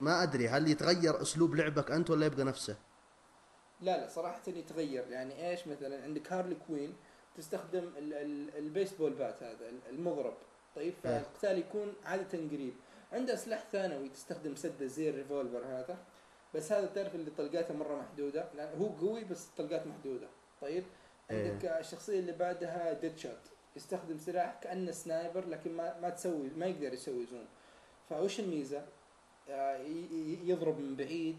ما أدري هل يتغير أسلوب لعبك أنت ولا يبقى نفسه؟ لا لا صراحة يتغير يعني إيش مثلا عندك Harley Quinn تستخدم ال ال ال baseball bat هذا ال- المضرب طيب إيه. فالقتال يكون عادة قريب عنده سلاح ثانوي تستخدم سدة زي ال revolver هذا بس هذا تعرف اللي طلقاته مرة محدودة لأن هو قوي بس طلقات محدودة. طيب؟ إيه. عندك الشخصية اللي بعدها Deadshot يستخدم سلاح كأنه sniper لكن ما ما تسوي ما يقدر يسوي zoom فوش الميزة؟ آه، يضرب من بعيد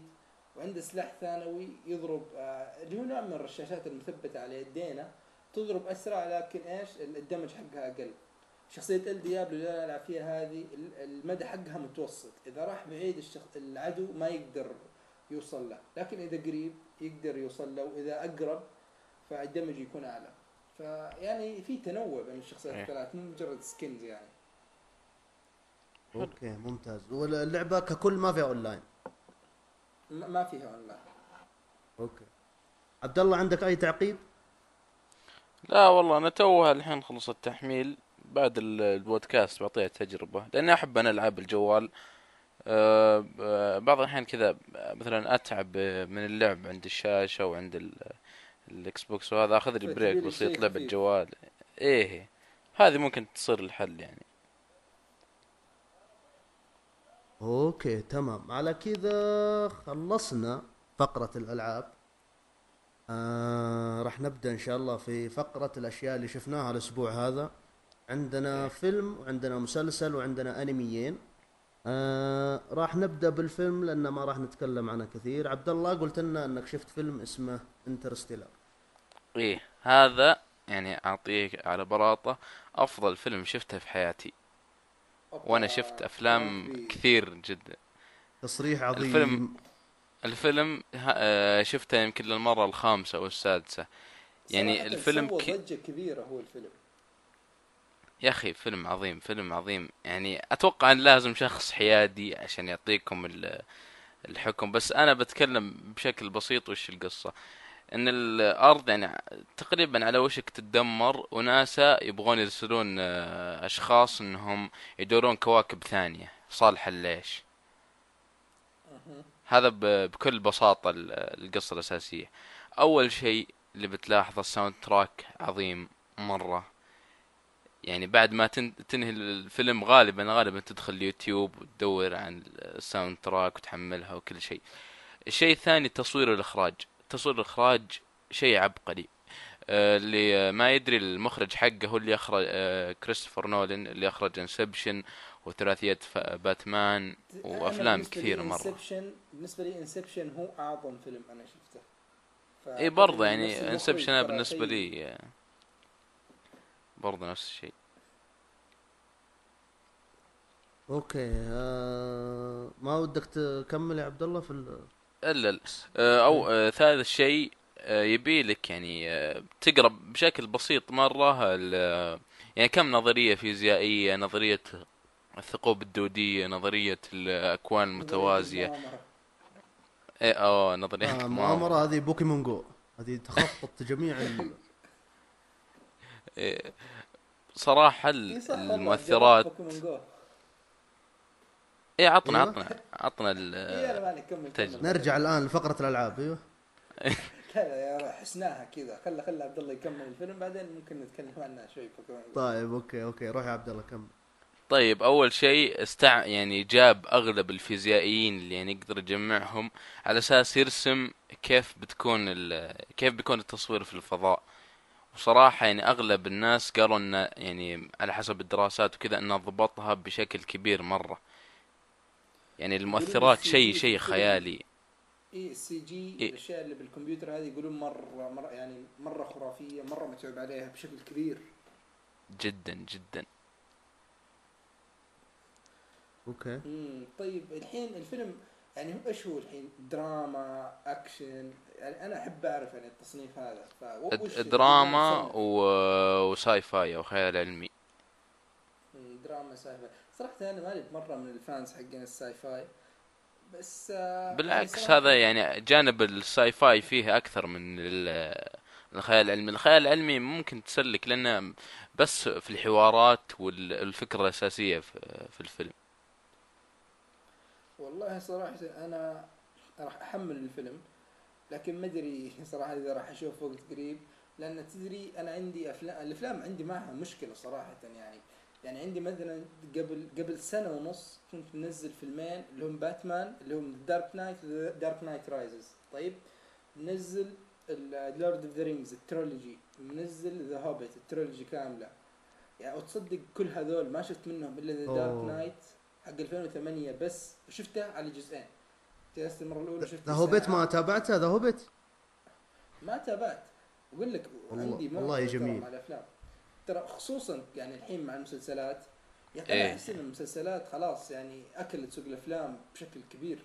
وعنده سلاح ثانوي يضرب آه، اللي هو نوع من الرشاشات المثبتة على يدينا تضرب أسرع لكن إيش؟ ال- ال damage حقها أقل. شخصية El Diablo اللي أنا ألعب فيها هذه ال- المدى حقها متوسط. إذا راح بعيد الشخص العدو ما يقدر يوصل له لكن إذا قريب يقدر يوصل له وإذا أقرب فال damage يكون أعلى. فيعني في تنوع بين الشخصيات إيه. الثلاث مو مجرد skins يعني. okay ممتاز. واللعبة ككل ما فيها اونلاين ما ما فيها اونلاين أوكي. عبد الله عندك أي تعقيب؟ لا والله أنا توها الحين خلص التحميل. بعد ال- البودكاست بعطيها تجربة لأني أحب أنا ألعاب الجوال. أه ب- بعض الأحيان كذا مثلا أتعب من اللعب عند الشاشة وعند ال- الإكس بوكس وهذا أخذ لي break بسيط لعب. الجوال إيه هذه ممكن تصير الحل يعني. أوكي تمام. على كذا خلصنا فقرة الألعاب. آه راح نبدأ إن شاء الله في فقرة الأشياء اللي شفناها الأسبوع هذا. عندنا فيلم وعندنا مسلسل وعندنا أنميين. آه راح نبدأ بالفيلم لأن ما راح نتكلم عنه كثير. عبد الله قلت لنا إنك شفت فيلم اسمه انترستيلر إيه هذا يعني أعطيك على براطة أفضل فيلم شفته في حياتي. وأنا شفت أفلام. كثير جدا. تصريح عظيم. الفيلم الفيلم آه، شفته يمكن للمرة الخامسة أو السادسة يعني الفيلم ك... ضجة كبيرة هو الفيلم. يا أخي فيلم عظيم فيلم عظيم. يعني أتوقع أن لازم شخص حيادي عشان يعطيكم ال- الحكم. بس أنا بتكلم بشكل بسيط وش القصة؟ إن الأرض يعني تقريبا على وشك تتدمر وناسا يبغون يرسلون آه، أشخاص إنهم يدورون كواكب ثانية صالحة للعيش. هذا بكل بساطة ال- القصة الأساسية. أول شيء اللي بتلاحظه ال soundtrack عظيم مرة. يعني بعد ما تن- تنهي الفيلم غالبا غالبا تدخل اليوتيوب وتدور عن ال soundtrack وتحملها وكل شيء. الشيء الثاني تصوير الإخراج. تصوير الإخراج شيء عبقري. آه، اللي ما يدري المخرج حقه هو اللي يخرج آه، كريستوفر نولان اللي أخرج Inception وثلاثية ف- باتمان كثيرة لي مرة. Inception بالنسبة لي Inception هو أعظم فيلم أنا شفته. اي برضه يعني Inception أنا بالنسبة لي آه، برضه نفس الشيء okay آه ما ودك تكمل يا عبد الله في ال... الا ال- آه، أو آه، ثالث شيء آه، يبي لك يعني آه، تقرأ بشكل بسيط مرة ال- آه، يعني كم نظرية فيزيائية نظرية الثقوب الدودية نظرية الأكوان المتوازية المؤامرة. إيه، آه نظرية آه المؤامرة. مؤامرة هذه بوكيمون جو هذه تخطط جميع إيه، والله، المؤثرات جربت بوكيمون جو. إيه عطنا. عطنا عطنا ال- إي أنا مالك كمل تجربة. كمل. نرجع الآن لفقرة الألعاب أيوه حسناها كذا خلى خلى عبد الله يكمل الفيلم بعدين ممكن نتكلم عنها شوي بوكيمون جو. طيب okay okay روح يا عبد الله كمل طيب أول شيء استع يعني جاب أغلب الفيزيائيين اللي يعني يقدر يجمعهم على أساس يرسم كيف بتكون ال... كيف بيكون التصوير في الفضاء وصراحة يعني أغلب الناس قالوا إن يعني على حسب الدراسات وكذا انه ضبطها بشكل كبير مرة. يعني المؤثرات شيء شيء. خيالي. إي ال CGI. الأشياء اللي بالكمبيوتر هذه يقولون مرة مرة يعني مرة خرافية مرة متعوب عليها بشكل كبير. جدا جدا. okay. امم طيب الحين الفيلم يعني هو إيش هو الحين؟ دراما أكشن يعني أنا أحب أعرف يعني التصنيف هذا دراما؟ و... و sci-fi أو خيال علمي. دراما sci-fi صراحة أنا مالي مرة من ال fans حقين ال sci-fi بس آه، يعني بالعكس هذا يعني جانب ال sci-fi فيه أكثر من ال- الخيال العلمي. الخيال العلمي ممكن تسلك لأنه بس في الحوارات والفكرة الأساسية في في الفيلم. والله صراحة أنا راح أحمل الفيلم. لكن ما أدري صراحة إذا راح أشوف وقت قريب لأن تدري أنا عندي أفلام الأفلام عندي معها مشكلة صراحة يعني. يعني عندي مثلا قبل قبل سنة ونص كنت منزل فيلمين اللي هم باتمان اللي هم Dark Knight Dark Knight Rises طيب منزل Lord of the Rings ال trilogy منزل The Hobbit ال trilogy كاملة. يعني وتصدق كل هذول ما شفت منهم إلا The Dark. Knight حق 2008 بس وشفته على جزئين. جلست المره الاولى شفت The Hobbit ساعة. ما تابعته The Hobbit ما تابعت أقول لك والله- عندي والله جميل. مع الأفلام ترى خصوصا يعني الحين مع المسلسلات يا أخي إيه. أحس إن المسلسلات خلاص يعني أكلت سوق الأفلام بشكل كبير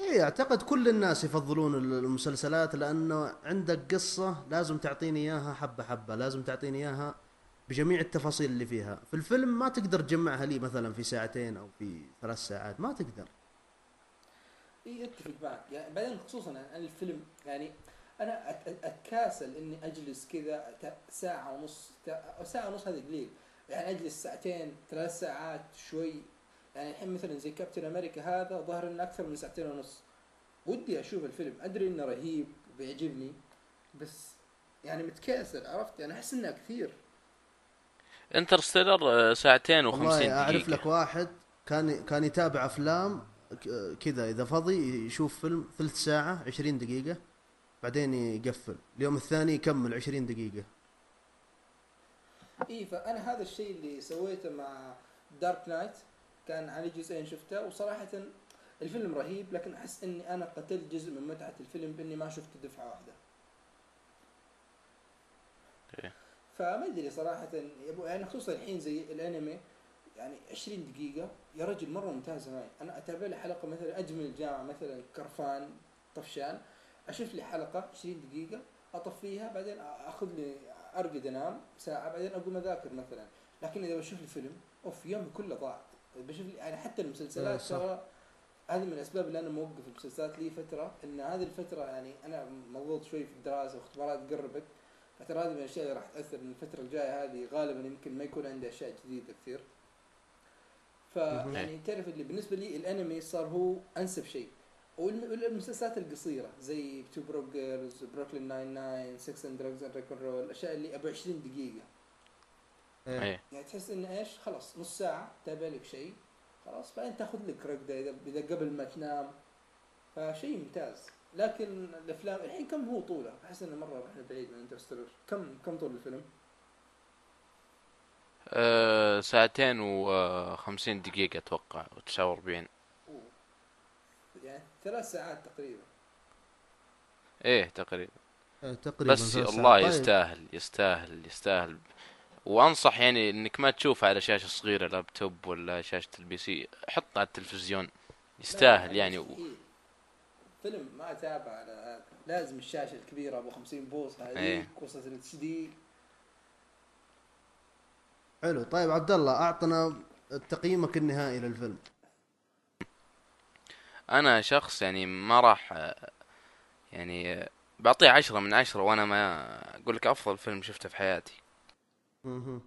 اي أعتقد كل الناس يفضلون المسلسلات لأنه عندك قصة لازم تعطيني إياها حبة حبة لازم تعطيني إياها بجميع التفاصيل اللي فيها. في الفيلم ما تقدر تجمعها لي مثلا في ساعتين أو في ثلاث ساعات ما تقدر. إي أتفق معك. يعني بعدين خصوصا الفيلم يعني أنا أتكاسل إني أجلس كذا ساعة ونص ساعة ونص هذا قليل. يعني أجلس ساعتين ثلاث ساعات شوي. يعني الحين مثلا زي كابتن أمريكا هذا ظهر انه أكثر من ساعتين ونص. ودي أشوف الفيلم. أدري إنه رهيب وبيعجبني بس يعني متكاسل عرفت؟ يعني أحس إنه كثير. انترستيلر آه، ساعتين وخمسين والله أعرف لك واحد كان كان يتابع أفلام ك- كذا إذا فضي يشوف فيلم ثلث ساعة 20 دقيقة بعدين يقفل. اليوم الثاني يكمل 20 دقيقة. اي فأنا هذا الشيء اللي سويته مع دارك نايت كان على جزئين شفته وصراحة الفيلم رهيب لكن أحس إني أنا قتلت جزء من متعة الفيلم بإني ما شفته دفعة واحدة. إيه. فما أدري صراحة يعني خصوصا الحين زي الأنمي يعني 20 دقيقة يا رجل مرة ممتازة معي، أنا أتابع لي حلقة مثلا أجمل الجامعة مثلا كرفان طفشان أشوف لي حلقة 20 دقيقة أطفيها بعدين أخذ لي أرقد أنام ساعة بعدين أقوم أذاكر مثلا، لكن إذا بشوف لي فيلم أوف يومي كله ضاع، بشوف لي يعني حتى إيه، المسلسلات صح. ترى هذه من الأسباب اللي أنا موقف المسلسلات لي فترة إن هذه الفترة يعني أنا مضغوط شوي في الدراسة واختبارات قربت. فترى هذه من الأشياء اللي راح تأثر إن الفترة الجاية هذه غالبا يمكن ما يكون عندي أشياء جديدة كثير. مهم. فيعني تعرف اللي بالنسبة لي الأنمي صار هو أنسب شيء. والم- والمسلسلات القصيرة زي 2 Broke Girls Brooklyn 99 Sex and Drugs and Rock and Roll الأشياء اللي أبو 20 دقيقة. إيه. إيه. يعني تحس إن إيش؟ خلاص نص ساعة تتابع لك شيء. خلاص بعدين تاخذ لك رقده اذا إذا قبل ما تنام. فشيء ممتاز. لكن الأفلام الحين كم هو طوله؟ أحس إنه مرة رحنا بعيد من Interstellar كم كم طول الفيلم؟ آه، ساعتين وخمسين دقيقة أتوقع وتسعة وأربعين أوه. يعني ثلاث ساعات تقريبا إيه تقريبا إيه، تقريبا بس الله. طيب. يستاهل يستاهل يستاهل وأنصح يعني إنك ما تشوفه على شاشة صغيرة لابتوب ولا شاشة ال PC حطه على التلفزيون يستاهل يعني مستحيل. فيلم ما أتابع على هذا لازم الشاشة الكبيرة أبو 50 بوصه هذه إيه. قصه ال HD. حلو. طيب عبد الله أعطنا تقييمك النهائي للفيلم. أنا شخص يعني ما راح يعني بعطيه عشرة من عشرة وأنا ما أقول لك أفضل فيلم شفته في حياتي. مم،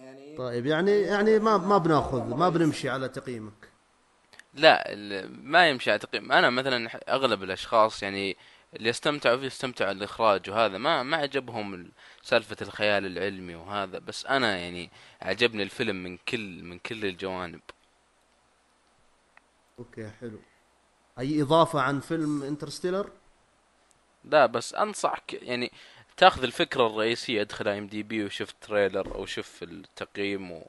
يعني طيب يعني يعني ما ما بناخذ ما بنمشي على تقييمك. لا ما يمشي على تقييم. أنا مثلا أغلب الأشخاص يعني اللي يستمتعوا فيه يستمتعوا الإخراج وهذا. ما ما عجبهم ال- سالفة الخيال العلمي وهذا. بس أنا يعني عجبني الفيلم من كل من كل الجوانب. okay حلو. أي إضافة عن فيلم Interstellar؟ لا بس أنصحك يعني تأخذ الفكرة الرئيسية ادخل IMDb وشوف trailer أو شوف التقييم و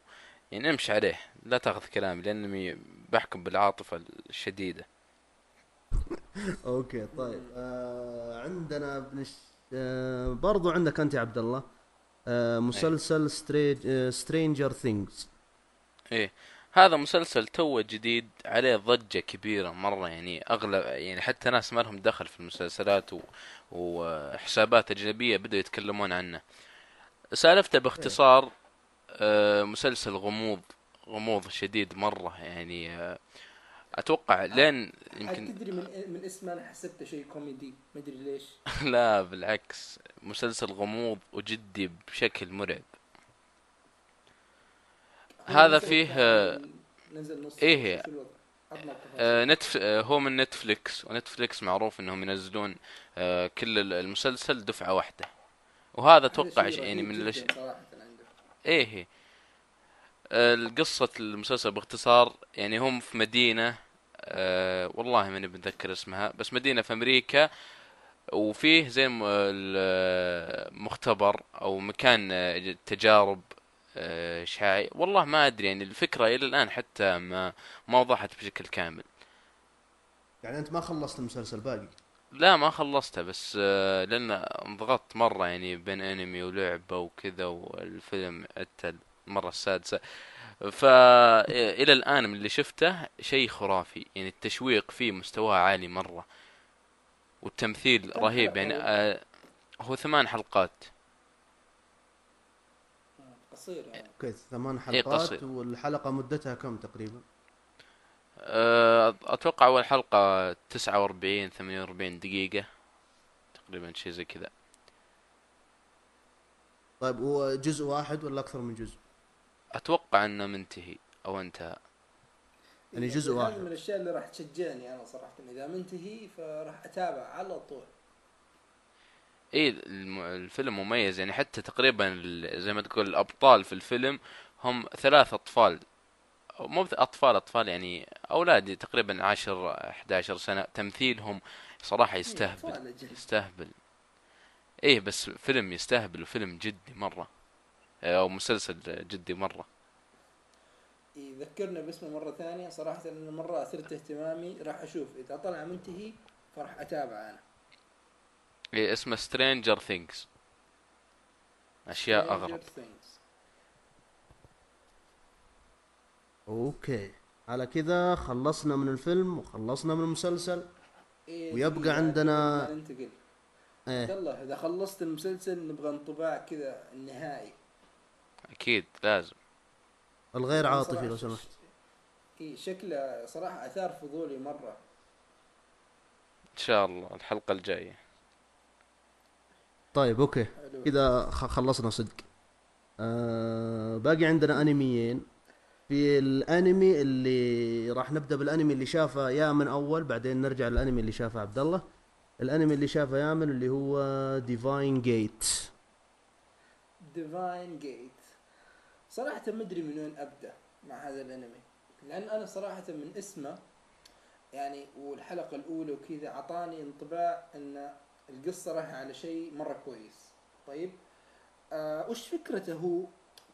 يعني امشي عليه. لا تأخذ كلامي لاني بحكم بالعاطفة الشديدة. okay طيب. آه عندنا بنش... آه برضو عندك أنت يا عبد الله. آه مسلسل Strang... آه Stranger Things إيه. هذا مسلسل توه جديد عليه ضجة كبيرة مرة يعني أغلب يعني حتى ناس ما لهم دخل في المسلسلات و... وحسابات أجنبية بدأوا يتكلمون عنه. سالفته باختصار آه، مسلسل غموض. غموض شديد مرة يعني آه، أتوقع لين يمكن تدري من من اسمه أنا حسبته شيء كوميدي ما أدري ليش لا بالعكس مسلسل غموض وجدي بشكل مرعب هذا فيه، آه، نزل نص إيه. عطنا التفاصيل. آه، نتف... آه، هو من Netflix و Netflix معروف إنهم ينزلون آه، كل ال- المسلسل دفعة واحدة وهذا هذا أتوقع يعني من الاشياء إيه هي. آه، القصة المسلسل باختصار يعني هم في مدينة آه، والله ماني بتذكر اسمها بس مدينة في أمريكا وفيه زي مختبر أو مكان آه، تجارب آه، اشعاعي والله ما أدري يعني الفكرة إلى الآن حتى ما ما وضحت بشكل كامل. يعني أنت ما خلصت المسلسل باقي؟ لا ما خلصتها بس آه، لأن انضغطت مرة يعني بين أنمي ولعبة وكذا والفيلم حتى المرة السادسة. فإلى الآن من اللي شفته شيء خرافي يعني التشويق فيه مستواه عالي مرة. والتمثيل رهيب يعني هو؟ آه، هو ثمان حلقات. قصير يعني. أوكي ثمان إيه، حلقات قصير. والحلقة مدتها كم تقريبا؟ آه، حلقة تسعة وأربعين ثمانية وأربعين دقيقة تقريبا شيء زي كذا. طيب هو جزء واحد ولا أكثر من جزء؟ أتوقع أنه منتهي أو انتهى يعني جزء واحد. من الأشياء اللي راح تشجعني أنا صراحة. إذا منتهي فراح أتابع على طول. إيه الم- الفيلم مميز. يعني حتى تقريبا ال- زي ما تقول الأبطال في الفيلم هم ثلاث أطفال. مو أطفال أطفال يعني أولاد تقريبا 10 11 سنة. تمثيلهم صراحة يستهبل أجل. يستهبل. إيه بس فيلم يستهبل وفيلم جدي مرة. أو مسلسل جدي مرة. يذكرنا باسمه مرة ثانية. صراحة إنه مرة أثرت اهتمامي. راح أشوف. إذا طلع منتهي فراح اتابع أنا. إيه اسمه Stranger Things أشياء أغرب. Things. Okay. على كذا خلصنا من الفيلم وخلصنا من المسلسل. إيه ويبقى عندنا- ننتقل. عبد الله إذا خلصت المسلسل نبغى انطباع كذا النهائي أكيد لازم. الغير عاطفي لو سمحت. إي شكله صراحة آثار فضولي مرة. إن شاء الله الحلقة الجاية. طيب أوكي. حلو. كذا خ- خلصنا صدق. آه باقي عندنا أنميين. في الأنمي اللي راح نبدأ بالأنمي اللي شافه يامن أول بعدين نرجع للأنمي اللي شافه عبد الله الأنمي اللي شافه يامن اللي هو ديفاين جيت ديفاين جيت صراحة ما أدري من وين أبدأ مع هذا الأنمي. لأن أنا صراحة من اسمه يعني والحلقة الأولى وكذا أعطاني انطباع إن القصة رايحة على شيء مرة كويس. طيب؟ آه وش فكرته هو؟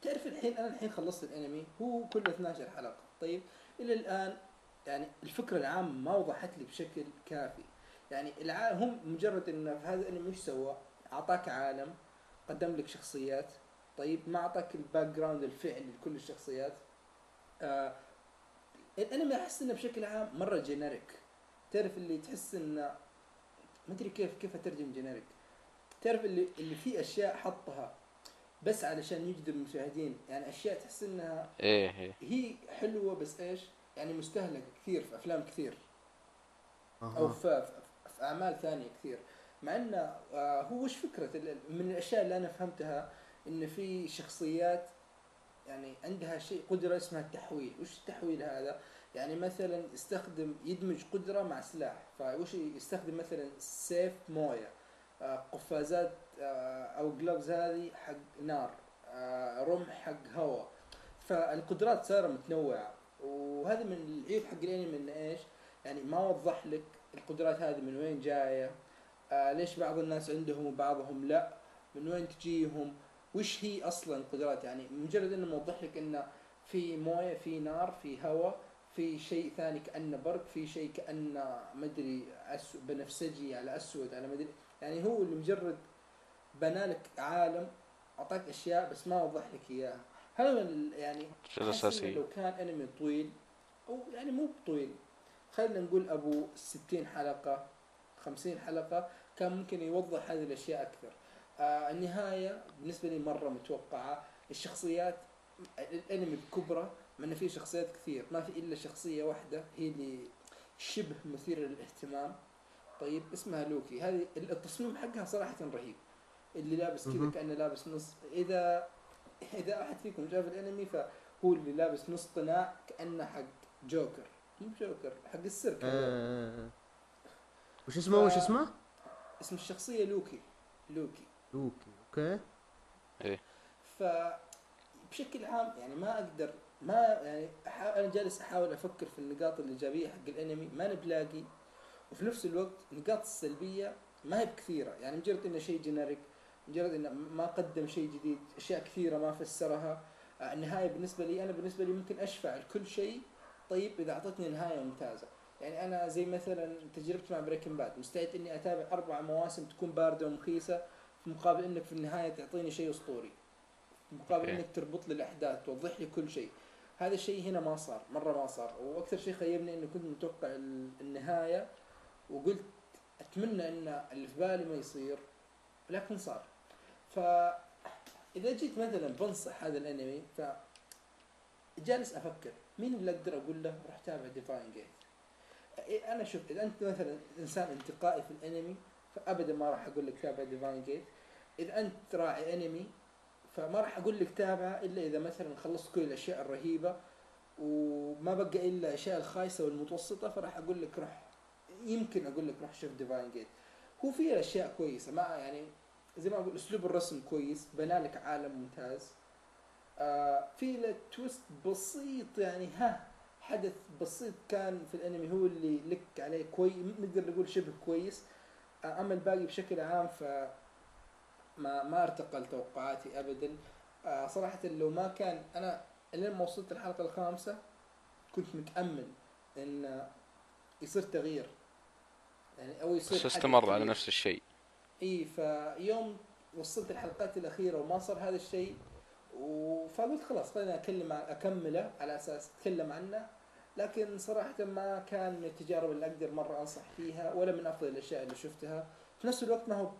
تعرف الحين أنا الحين خلصت الأنمي هو كله 12 حلقة. طيب؟ إلى الآن يعني الفكرة العامة ما وضحت لي بشكل كافي. يعني. هم مجرد انه في هذا الأنمي وش سوى؟ أعطاك عالم قدم لك شخصيات طيب ما أعطاك ال background الفعلي لكل الشخصيات. آه الانمي أحس إنه بشكل عام مرة generic تعرف اللي تحس إنه ما أدري كيف كيف أترجم generic تعرف اللي اللي فيه أشياء حطها بس علشان يجذب المشاهدين. يعني أشياء تحس إنها إيه إيه. هي حلوة بس إيش؟ يعني مستهلكة كثير في أفلام كثير. أو أها. في, في, في أعمال ثانية كثير. مع إنه آه هو وش فكرة ال- من الأشياء اللي أنا فهمتها؟ إن في شخصيات يعني عندها شيء قدرة اسمها التحويل. وش التحويل هذا؟ يعني مثلا يستخدم يدمج قدرة مع سلاح. فوش يستخدم مثلا سيف موية آه، قفازات آه، أو جلوفز هذه حق نار آه، رمح حق هواء. فالقدرات صارت متنوعة. وهذا من العيب حق الأنمي انه إيش؟ يعني ما وضح لك القدرات هذه من وين جاية ليش بعض الناس عندهم وبعضهم لا من وين تجيهم وش هي أصلا القدرات يعني مجرد إنه موضح لك إنه في موية في نار في هواء في شيء ثاني كأنه برق في شيء كأنه مدري أسو بنفسجي على أسود على مدري يعني هو اللي مجرد بنالك عالم أعطاك أشياء بس ما وضح لك إياها. ال- يعني الأساسي؟ لو كان أنمي طويل أو يعني مو طويل خلينا نقول أبو 60 حلقة 50 حلقة كان ممكن يوضح هذه الأشياء أكثر. النهاية بالنسبة لي مرة متوقعة. الشخصيات الأنمي بكبرة مع إنه في شخصيات كثير ما في إلا شخصية واحدة هي اللي شبه مثيرة للاهتمام. طيب اسمها لوكي. هذه التصميم حقها صراحة رهيب. اللي لابس كذا. كأنه لابس نص. إذا إذا أحد فيكم شاف الأنمي فهو اللي لابس نص قناع كأنه حق جوكر. مو جوكر حق السيرك هذا. آه. وش اسمه؟ وش اسمه؟ اسم الشخصية لوكي. لوكي. Okay؟ Okay ف بشكل عام يعني ما أقدر ما يعني. أنا جالس أحاول أفكر في النقاط الإيجابية حق الأنمي ماني بلاقي. وفي نفس الوقت النقاط السلبية ما هي بكثيرة. يعني مجرد إنه شيء generic مجرد إنه ما قدم شيء جديد أشياء كثيرة ما فسرها آه، النهاية بالنسبة لي أنا بالنسبة لي ممكن أشفع لكل شيء طيب إذا أعطتني نهاية ممتازة. يعني أنا زي مثلا تجربتي مع Breaking Bad مستعد إني أتابع أربع مواسم تكون باردة ومخيسة في مقابل إنك في النهاية تعطيني شيء أسطوري. في مقابل. إنك تربط لي الأحداث توضح لي كل شيء. هذا الشيء هنا ما صار مرة ما صار. وأكثر شيء خيبني انه كنت متوقع ال- النهاية وقلت أتمنى إن اللي في بالي ما يصير لكن صار. فاذا جيت مثلا بنصح هذا الأنمي ف جالس أفكر مين اللي أقدر أقول له روح تابع ديفاين جيت أنا شوف إذا أنت مثلا إنسان انتقائي في الأنمي فابدا ما راح أقول لك تابع Divine Gate اذا أنت راعي انمي فما راح أقول لك تابعه إلا إذا مثلا خلصت كل الأشياء الرهيبة وما بقى إلا الأشياء الخايسة والمتوسطة فراح أقول لك روح يمكن أقول لك روح شوف Divine Gate هو فيه أشياء كويسة ما يعني زي ما أقول أسلوب الرسم كويس بنى لك عالم ممتاز. آه في له twist بسيط يعني ها حدث بسيط كان في الانمي هو اللي لك عليه كويس نقدر نقول شبه كويس. اما الباقي بشكل عام ف ما ما أرتقى لتوقعاتي ابدا. آه صراحة لو ما كان أنا لين ما وصلت الحلقة الخامسة كنت متأمل إن يصير تغيير. يعني أو يصير بس استمر على. نفس الشيء. إي فيوم وصلت الحلقات الأخيرة وما صار هذا الشيء فقلت خلاص خليني أكلم أكمله على أساس أتكلم عنه. لكن صراحة ما كان من التجارب اللي أقدر مرة أنصح فيها ولا من أفضل الأشياء اللي شفتها. في نفس الوقت ما هو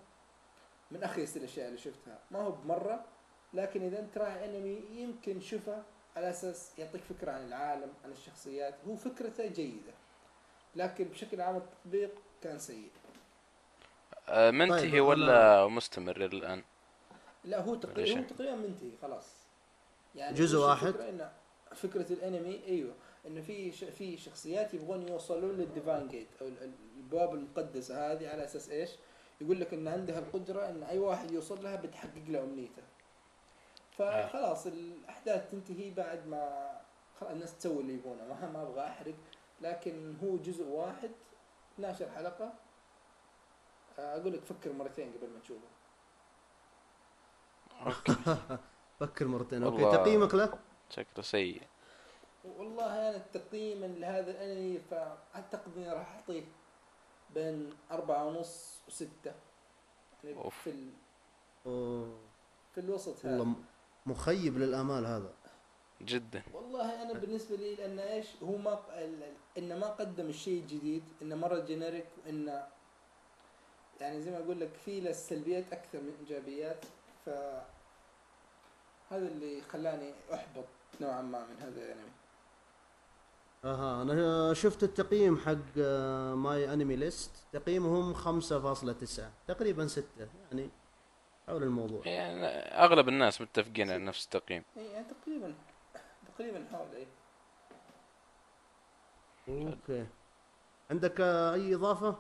من أخيس الأشياء اللي شفتها. ما هو بمرة لكن إذا أنت راعي أنمي يمكن شوفه على أساس يعطيك فكرة عن العالم عن الشخصيات. هو فكرته جيدة لكن بشكل عام التطبيق كان سيء. آه، منتهي طيب، ولا مستمر الآن؟ لا هو تقريبا. هو تقريبا منتهي خلاص. يعني جزء واحد؟ فكرة الأنمي أيوه. انه في ش... في شخصيات يبغون يوصلون للديفاين جيت أو ال- ال- الابواب المقدسة هذه على أساس إيش؟ يقول لك إن عندها القدرة إن أي واحد يوصل لها بتحقق له أمنيته. فخلاص الأحداث تنتهي بعد ما خلاص الناس تسوي اللي يبونه ما ما أبغى أحرق لكن هو جزء واحد 12 حلقة آه، أقول لك فكر مرتين قبل ما تشوفه. Okay فكر مرتين okay. تقييمك له؟ شكله سيء والله أنا تقييمي لهذا الأنمي فأعتقد إني راح أعطيه بين أربعة ونص وستة. يعني أوف. في ال... أوه. في الوسط والله هذا. م- مخيب للأمال هذا. جدا. والله أنا بالنسبة لي لأن إيش هو ما انه ما قدم الشيء الجديد انه مرة generic وانه يعني زي ما أقول لك في له السلبيات أكثر من إيجابيات. ف هذا اللي خلاني أحبط نوعا ما من هذا الأنمي. أها أنا شفت التقييم حق ماي انمي ليست تقييمهم 5.9 تقريبا 6 يعني حول الموضوع. يعني أغلب الناس متفقين على نفس التقييم. اي يعني تقريبا تقريبا حول اي Okay. عندك آه، أي إضافة؟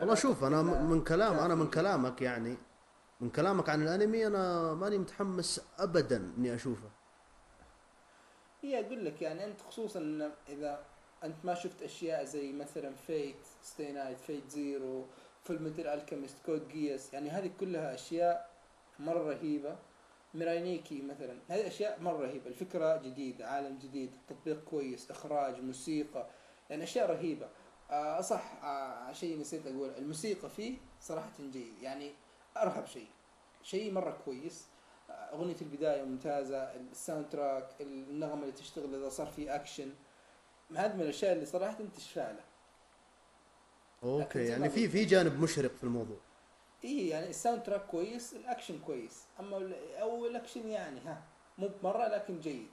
والله شوف أنا من كلام أنا من كلامك يعني من كلامك عن الأنمي أنا ماني متحمس ابدا إني أشوفه. هي أقول لك يعني أنت خصوصا إذا أنت ما شفت أشياء زي مثلا Fate Stay Night Fate Zero Fullmetal Alchemist Code Geass يعني هذه كلها أشياء مرة رهيبة. Mirai Nikki مثلا هذه أشياء مرة رهيبة. الفكرة جديدة عالم جديد التطبيق كويس إخراج موسيقى يعني أشياء رهيبة. آه صح آه شيء نسيت أقول الموسيقى فيه صراحة جيد يعني أرهب شيء. شيء مرة كويس. أغنية البداية ممتازة ال soundtrack النغمة اللي تشتغل إذا صار في أكشن. هذه من الأشياء اللي صراحة تشفع له. Okay يعني في. في جانب مشرق في الموضوع. إي يعني ال soundtrack كويس الأكشن كويس. أما أو الأكشن يعني ها مو بمرة لكن جيد.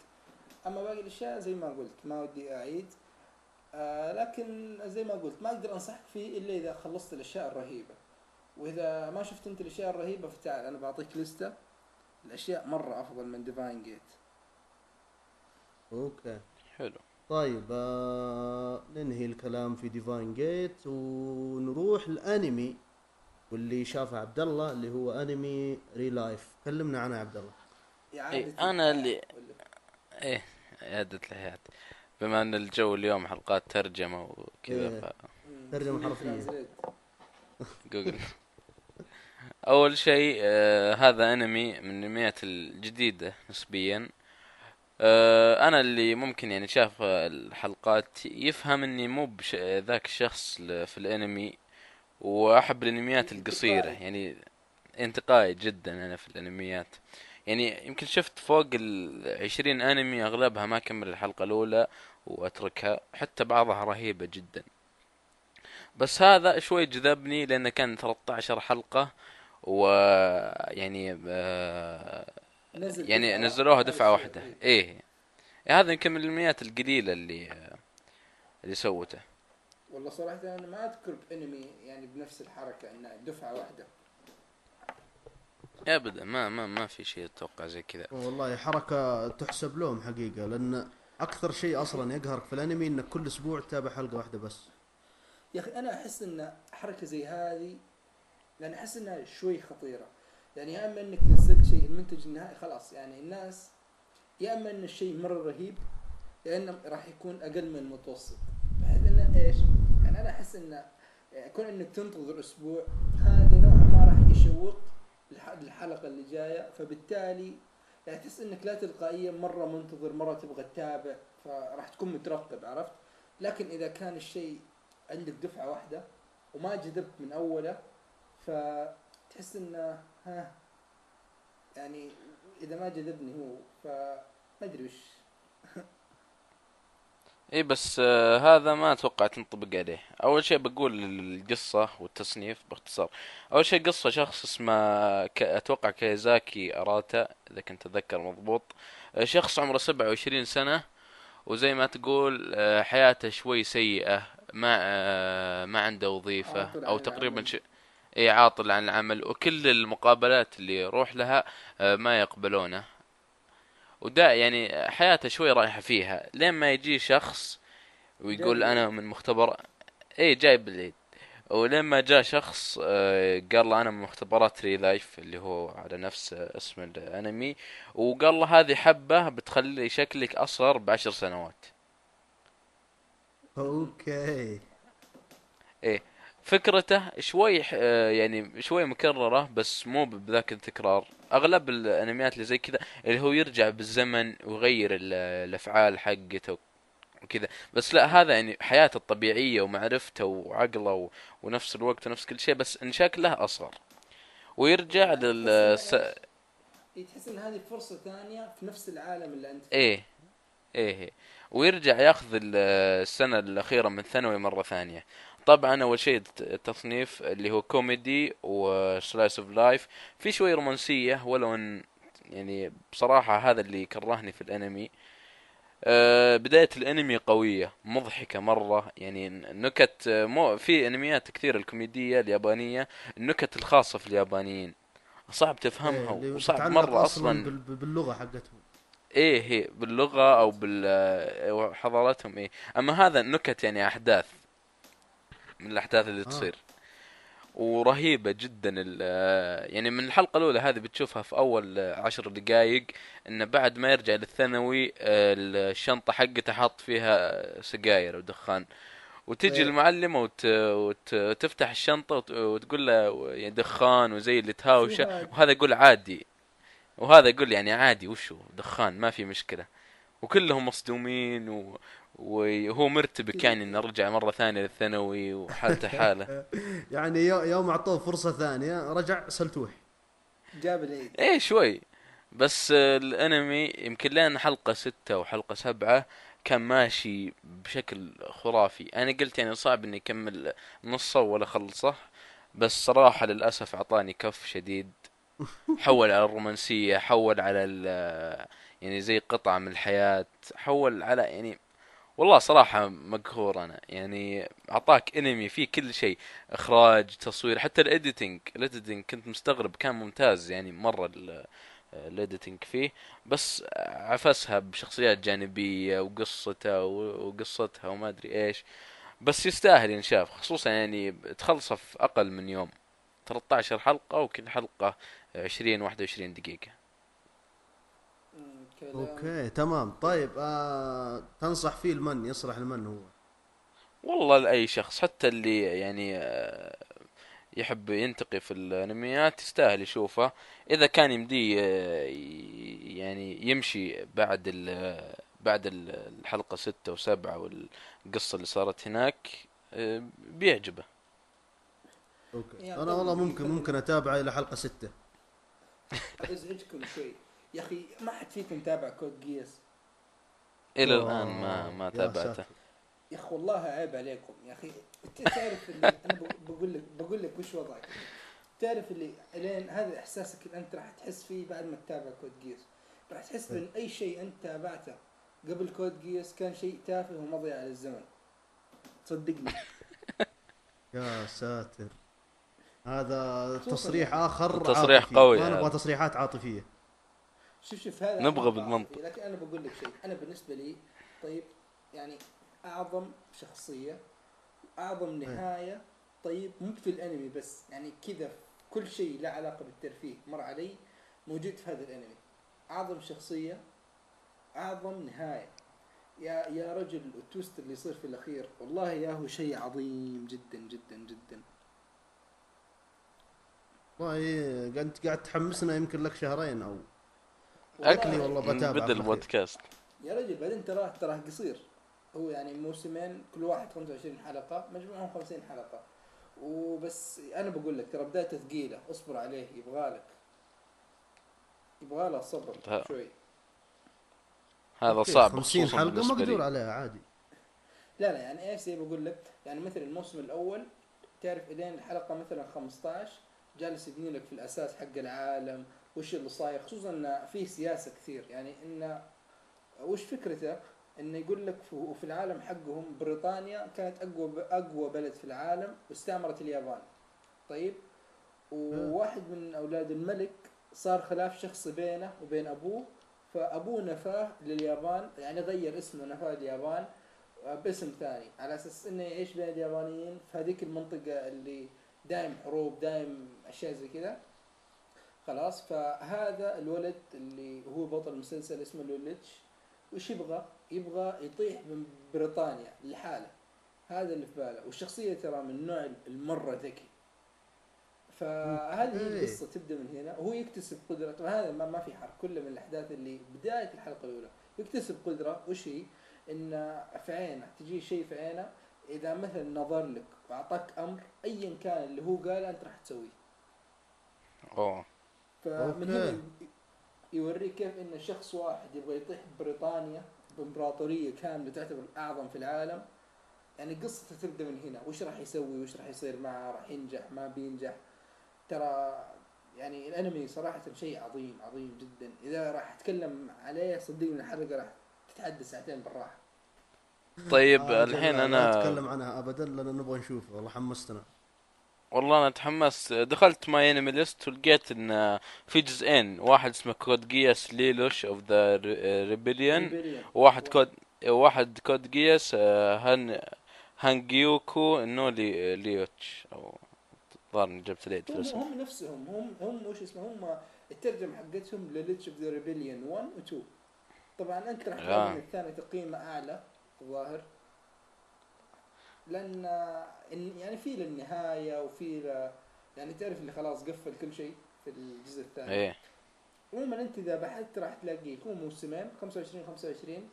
أما باقي الأشياء زي ما قلت ما ودي أعيد. آه لكن زي ما قلت ما أقدر أنصحك فيه إلا إذا خلصت الأشياء الرهيبة. وإذا ما شفت أنت الأشياء الرهيبة فتعال أنا بعطيك لستة. الأشياء مرة أفضل من Divine Gate أوكي. حلو. طيب آه ننهي الكلام في ديفاين جيت ونروح الأنمي واللي شافه عبد الله اللي هو أنمي ReLIFE كلمنا عنه يا عبد الله إيه، أنا اللي- إيه إعادة الحياة. بما أن الجو اليوم حلقات ترجمة وكذا إيه. ف ترجمة حرفية. جوجل أول شيء آه هذا أنمي من الانميات الجديدة نسبيا. آه أنا اللي ممكن يعني شاف الحلقات يفهم إني مو بذاك الشخص في الأنمي وأحب الأنميات القصيرة. انتقائي. يعني انتقائي جدا أنا في الأنميات. يعني يمكن شفت فوق العشرين أنمي أغلبها ما كمل الحلقة الأولى وأتركها حتى بعضها رهيبة جدا. بس هذا شوي جذبني لأنه كان 13 حلقة. ويعني آه نزل يعني نزلوها هذا واحدة. الشيء. إيه. هذا يمكن من الانميات القليلة اللي آه، اللي سوته. والله صراحة أنا ما أذكر بأنمي يعني بنفس الحركة إنها دفعة واحدة. ابدا ما ما ما في شيء أتوقع زي كذا. والله حركة تحسب لهم حقيقة لأن أكثر شيء أصلا يقهرك في الأنمي إنك كل أسبوع تتابع حلقة واحدة بس. يا أخي أنا أحس إن حركة زي هذه يعني أحس إنها شوي خطيرة. يعني يا إما إنك نزلت شيء المنتج النهائي خلاص يعني الناس يا إما إن الشيء مرة رهيب يا إنه راح يكون أقل من المتوسط. بحيث إنه إيش؟ يعني أحس إنه يعني كون إنك تنتظر أسبوع هذا نوعا ما راح يشوق للحلقة اللي جاية. فبالتالي يعني تحس إنك لا تلقائيا مرة منتظر مرة تبغى تتابع فراح تكون مترقب عرفت؟ لكن إذا كان الشيء عندك دفعة واحدة وما جذبت من أوله فتحس إنه ها يعني إذا ما جذبني هو فما أدري وش. اي بس آه هذا ما أتوقع تنطبق عليه. أول شيء بقول القصة والتصنيف باختصار. أول شيء قصة شخص اسمه ك... أتوقع كيزاكي أراتا إذا كنت أتذكر مضبوط. آه شخص عمره 27 سنة وزي ما تقول آه حياته شوي سيئة ما آه ما عنده وظيفة أو تقريبا. ش... اي عاطل عن العمل وكل المقابلات اللي يروح لها آه ما يقبلونه. ودا يعني حياته شوي رايحة فيها. لين ما يجي شخص ويقول أنا من مختبر إيه جايب العيد ولما جاء شخص آه، قال له أنا من مختبرات ReLife اللي هو على نفس اسم الأنمي وقال له هذه حبة بتخلي شكلك أصغر بعشر سنوات. أوكي. فكرته شوي ح- آه، يعني شوي مكررة بس مو بذاك التكرار أغلب الأنميات اللي زي كذا اللي هو يرجع بالزمن ويغير ال- الأفعال حقته وكذا بس لا هذا يعني حياته الطبيعية ومعرفته وعقله و... ونفس الوقت ونفس كل شيء بس إن شكله أصغر ويرجع لل تحس ان هذه فرصة ثانية في نفس العالم اللي أنت فيه. إيه إيه إيه. ويرجع ياخذ ال- السنة الأخيرة من ثانوي مرة ثانية طبعا أول شيء الت- التصنيف اللي هو كوميدي و slice of life في شوي رومانسية ولو ان يعني بصراحة هذا اللي كرهني في الأنمي. آه، بداية الأنمي قوية مضحكة مرة. يعني نكت آه، مو في أنميات كثير الكوميدية اليابانية النكت الخاصة في اليابانيين. صعب تفهمها إيه، وصعب مرة أصلا بال- باللغة حقتهم. إيه هي باللغة أو بالحضارتهم إيه. أما هذا نكت يعني أحداث. من الأحداث اللي آه. تصير ورهيبة جدا ال- يعني من الحلقة الأولى هذه بتشوفها في أول عشر دقايق إنه بعد ما يرجع للثانوي الشنطة حقته حاط فيها سجاير ودخان وتجي إيه. المعلمة وت... وت... وتفتح الشنطة وت... وتقول له يعني دخان وزي اللي هذا؟ وهذا يقول عادي وهذا يقول يعني عادي وشو دخان ما في مشكلة وكلهم مصدومين و... وهو مرتبك يعني إنه رجع مرة ثانية للثانوي وحالته حالة. يعني يو- يوم أعطوه فرصة ثانية رجع سلتوح جاب العيد. إيه شوي. بس الأنمي يمكن لين حلقة ستة وحلقة سبعة كان ماشي بشكل خرافي. أنا قلت يعني صعب إني أكمل نصه ولا أخلصه بس صراحة للأسف أعطاني كف شديد. حول على الرومانسية حول على ال- يعني زي قطعة من الحياة حول على يعني والله صراحة مقهور أنا. يعني أعطاك انمي فيه كل شيء. إخراج تصوير حتى ال editing ال editing كنت مستغرب كان ممتاز يعني مرة ال- ال editing فيه. بس عفسها بشخصيات جانبية وقصته وقصتها وما أدري إيش. بس يستاهل ينشاف خصوصا يعني تخلصه في أقل من يوم. 13 حلقة وكل حلقة 20 21 دقيقة. كلام. أوكي تمام. طيب آه تنصح فيه المن يصلح المن هو. والله لأي شخص حتى اللي يعني آه، يحب ينتقي في الأنميات يستاهل يشوفه. إذا كان يمديه آه، يعني يمشي بعد ال بعد ال- الحلقة ستة وسبعة والقصة اللي صارت هناك آه، بيعجبه. Okay. أنا والله ممكن ممكن أتابعه إلى حلقة ستة. أزعجكم شوي. يا أخي ما حد فيكم تابع Code Geass إلى الآن ما ما تابعته. يا أخي والله عيب عليكم يا أخي أنت تعرف اللي أنا بق- بقول لك بقول لك وش وضعك تعرف اللي إلين هذا إحساسك اللي أنت راح تحس فيه بعد ما تتابع Code Geass راح تحس إيه. إن أي شيء أنت تابعته قبل كود جياس كان شيء تافه ومضيع للزمن صدقني يا ساتر هذا تصريح. آخر تصريح عاطفي. قوي ما. نبغى تصريحات عاطفية شوف شوف هذا نبغى بالمنطق. لكن أنا بقول لك شيء أنا بالنسبة لي طيب يعني أعظم شخصية أعظم نهاية طيب مو في الأنمي بس يعني كذا كل شيء له علاقة بالترفيه مر علي موجود في هذا الأنمي. أعظم شخصية أعظم نهاية. يا يا رجل التويست اللي يصير في الأخير والله يا هو شيء عظيم جدا جدا جدا. والله قاعد قاعد تحمسنا يمكن لك شهرين أو أكلي والله من بتابع الأخير. البودكاست. يا رجل بعدين تراه تراه قصير. هو يعني موسمين كل واحد 25 حلقة مجموعهم 50 حلقة. وبس أنا بقول لك ترى بدايته ثقيلة. اصبر عليه يبغالك يبغاله صبر ها. شوي. هذا صعب 50 خصوصا حلقة؟ مقدور لي. عليها عادي. لا لا يعني إيش زي بقول لك يعني مثل الموسم الأول تعرف إلين الحلقة مثلا 15 جالس يبني لك في الأساس حق العالم وش اللي صاير خصوصا انه فيه سياسة كثير يعني انه وش فكرته؟ انه يقول لك في في العالم حقهم بريطانيا كانت أقوى أقوى بلد في العالم واستعمرت اليابان. طيب وواحد من أولاد الملك صار خلاف شخصي بينه وبين أبوه فأبوه نفاه لليابان يعني غير اسمه نفاه اليابان باسم ثاني على أساس إنه يعيش بين اليابانيين في هذيك المنطقة اللي دايم حروب دايم أشياء زي كذا خلاص فهذا الولد اللي هو بطل المسلسل اسمه لوليتش وش يبغى؟ يبغى يطيح من بريطانيا لحاله. هذا اللي في باله. والشخصية ترى من النوع المرة ذكي. فهذه أوكي. القصة تبدأ من هنا. وهو يكتسب قدرة. طبعا هذا ما, ما في حرق. كله من الأحداث اللي بداية الحلقة الأولى. يكتسب قدرة. وش هي؟ إن في عينه. تجي شيء في عينه. إذا مثلا نظر لك واعطاك أمر ايا كان اللي هو قاله أنت راح تسويه. أوه. فمن. هنا يوريك كيف إن شخص واحد يبغى يطيح بريطانيا بإمبراطورية كامله تعتبر الأعظم في العالم يعني قصته تبدأ من هنا. وش راح يسوي؟ وش راح يصير معه؟ راح ينجح؟ ما بينجح؟ ترى يعني الأنمي صراحة شيء عظيم عظيم جدا. إذا راح أتكلم عليه صدقني الحلقة راح تتعدى ساعتين بالراحة. طيب آه، الحين أنا لا نتكلم عنها ابدا لأن نبغى نشوفها. والله حمستنا. والله أنا تحمست دخلت ماي انمي ليست ولقيت إن في جزئين. واحد اسمه Code Geass Lelouch of the Rebellion Rebellion. وواحد كود واحد Code Geass آه، han Hangyaku no Lelouch. أو الظاهر إني جبت العيد في هم الاسم هم نفسهم. هم هم وش اسمه؟ هم الترجمة حقتهم Lelouch of the Rebellion 1 و 2 طبعا أنت راح آه. تلاقي ان الثاني تقييمه أعلى الظاهر. لأن إن- يعني في للنهاية وفي ل- يعني تعرف اللي خلاص قفل كل شيء في الجزء الثاني. إيه. عموما أنت إذا بحثت راح تلاقيه هو موسمين 25 25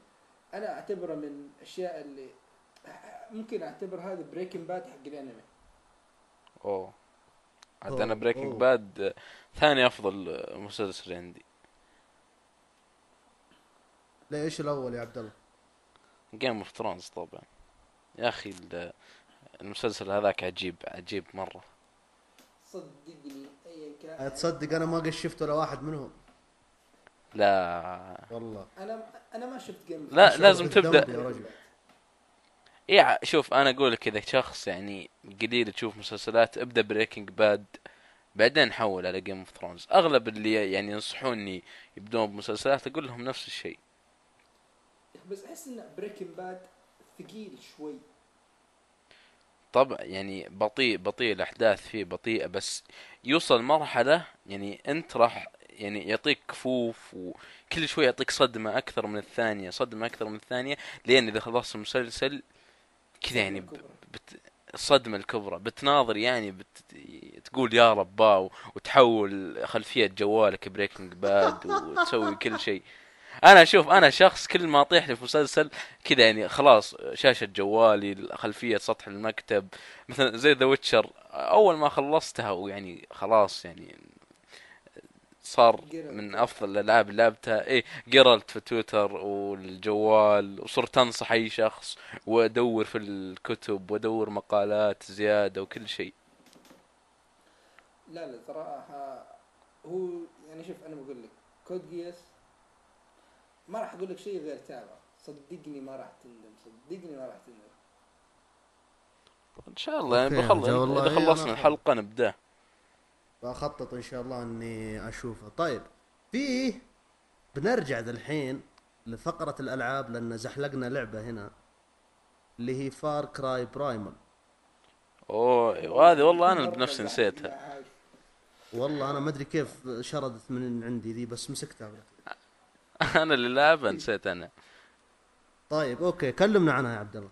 أنا أعتبره من الأشياء اللي ممكن أعتبر هذا Breaking Bad حق الأنمي. أوه. عاد أوه، أنا Breaking. Bad ثاني أفضل مسلسل عندي. ليش الأول يا عبد الله؟ Game of Thrones طبعا. يا أخي ال- المسلسل هذاك عجيب عجيب مرة. صدقني ايا كان تصدق أنا ما قد شفت ولا واحد منهم. لا. والله. أنا أنا ما شفت Game لا، لازم تبدأ. يا رجل. إيه شوف أنا أقول لك إذا شخص يعني قليل تشوف مسلسلات ابدأ Breaking Bad بعدين حول على Game of Thrones أغلب اللي يعني ينصحوني يبدون بمسلسلات أقول لهم نفس الشيء. بس أحس إن Breaking Bad ثقيل شوي طبعا يعني بطيء بطيء الأحداث فيه بطيئة بس يوصل مرحلة يعني أنت راح يعني يعطيك كفوف وكل شوي يعطيك صدمة أكثر من الثانية صدمة أكثر من الثانية لين إذا خلصت المسلسل كذا يعني. بت... الصدمه الكبرى بتناظر يعني بت... تقول يا ربا وتحول خلفية جوالك Breaking Bad وتسوي كل شيء أنا أشوف أنا شخص كل ما أطيح لي في مسلسل كذا يعني خلاص شاشة جوالي خلفيه سطح المكتب مثلا زي The Witcher أول ما خلصتها ويعني خلاص يعني صار من أفضل الألعاب اللي لعبتها. إيه قروشت في تويتر والجوال وصرت انصح أي شخص وأدور في الكتب وأدور مقالات زيادة وكل شيء. لا لا صراحة هو يعني شوف أنا بقول لك Code Geass ما راح أقول لك شيء غير تابع. صدقني ما راح تندم. صدقني ما راح تندم. إن شاء الله يعني بخلص أنا إذا إيه، خلصنا أنا الحلقة نبدأ. بخطط إن شاء الله إني أشوفه. طيب في بنرجع الحين لفقرة الألعاب لأن زحلقنا لعبة هنا اللي هي Far Cry Primal أوه وهذه والله أنا مرة بنفسي نسيتها. والله أنا ما أدري كيف شردت من عندي ذي بس مسكتها. أنا اللي لعبها نسيت أنا. طيب okay كلمنا عنها يا عبد الله.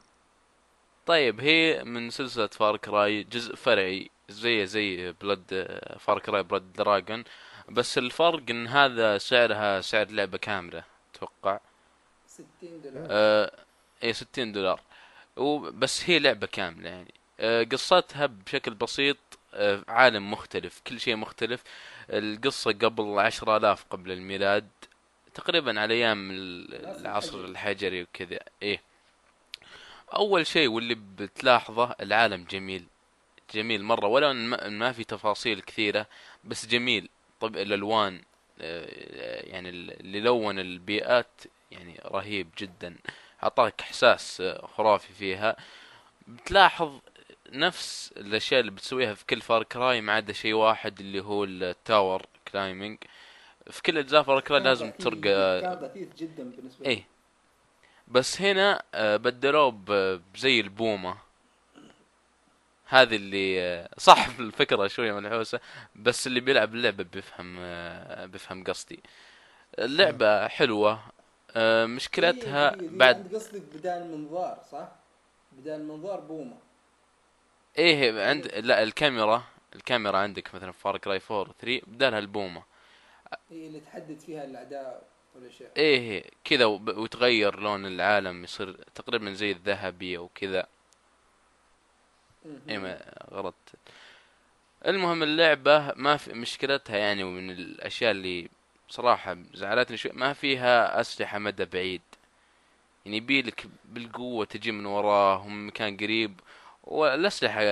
طيب هي من سلسلة Far Cry جزء فرعي زي زي Blood Far Cry Blood Dragon بس الفرق إن هذا سعرها سعر لعبة كاملة أتوقع. 60 دولار. آه اي 60 دولار. وبس هي لعبة كاملة يعني. آه قصتها بشكل بسيط آه عالم مختلف كل شيء مختلف. القصة قبل عشرة آلاف قبل الميلاد. تقريبا على أيام ال- العصر الحجري. وكذا. إيه. أول شيء واللي بتلاحظه العالم جميل. جميل مرة. ولو إن ما- في تفاصيل كثيرة بس جميل. طب الألوان آه، يعني اللي لون البيئات يعني رهيب جدا. أعطاك إحساس آه، خرافي فيها. بتلاحظ نفس الأشياء اللي بتسويها في كل Far Cry ما عدا شيء واحد اللي هو ال tower climbing في كل اجزاء Far لازم ترقى. كان جدا بالنسبة لي. إيه بس هنا آه، بدلوه بزي البومة. هذه اللي آه، صح الفكرة شوية منحوسة بس اللي بيلعب اللعبة بيفهم آه، بيفهم قصدي. اللعبة حلوة آه، مشكلتها بعد قصدك بدال منظار صح؟ بدال منظار بومة. إيه عند لا الكاميرا الكاميرا عندك مثلا فار كراي 4 3 بدالها البومة. هي اللي تحدد فيها الأعداء والاشياء إيه كذا وتغير لون العالم يصير تقريبا زي الذهبي أو كذا. اي ما غلطت المهم اللعبة ما في مشكلتها يعني ومن الأشياء اللي صراحة زعلتني شوي ما فيها أسلحة مدى بعيد. يعني يبيلك بالقوة تجي من وراه ومن مكان قريب. والأسلحة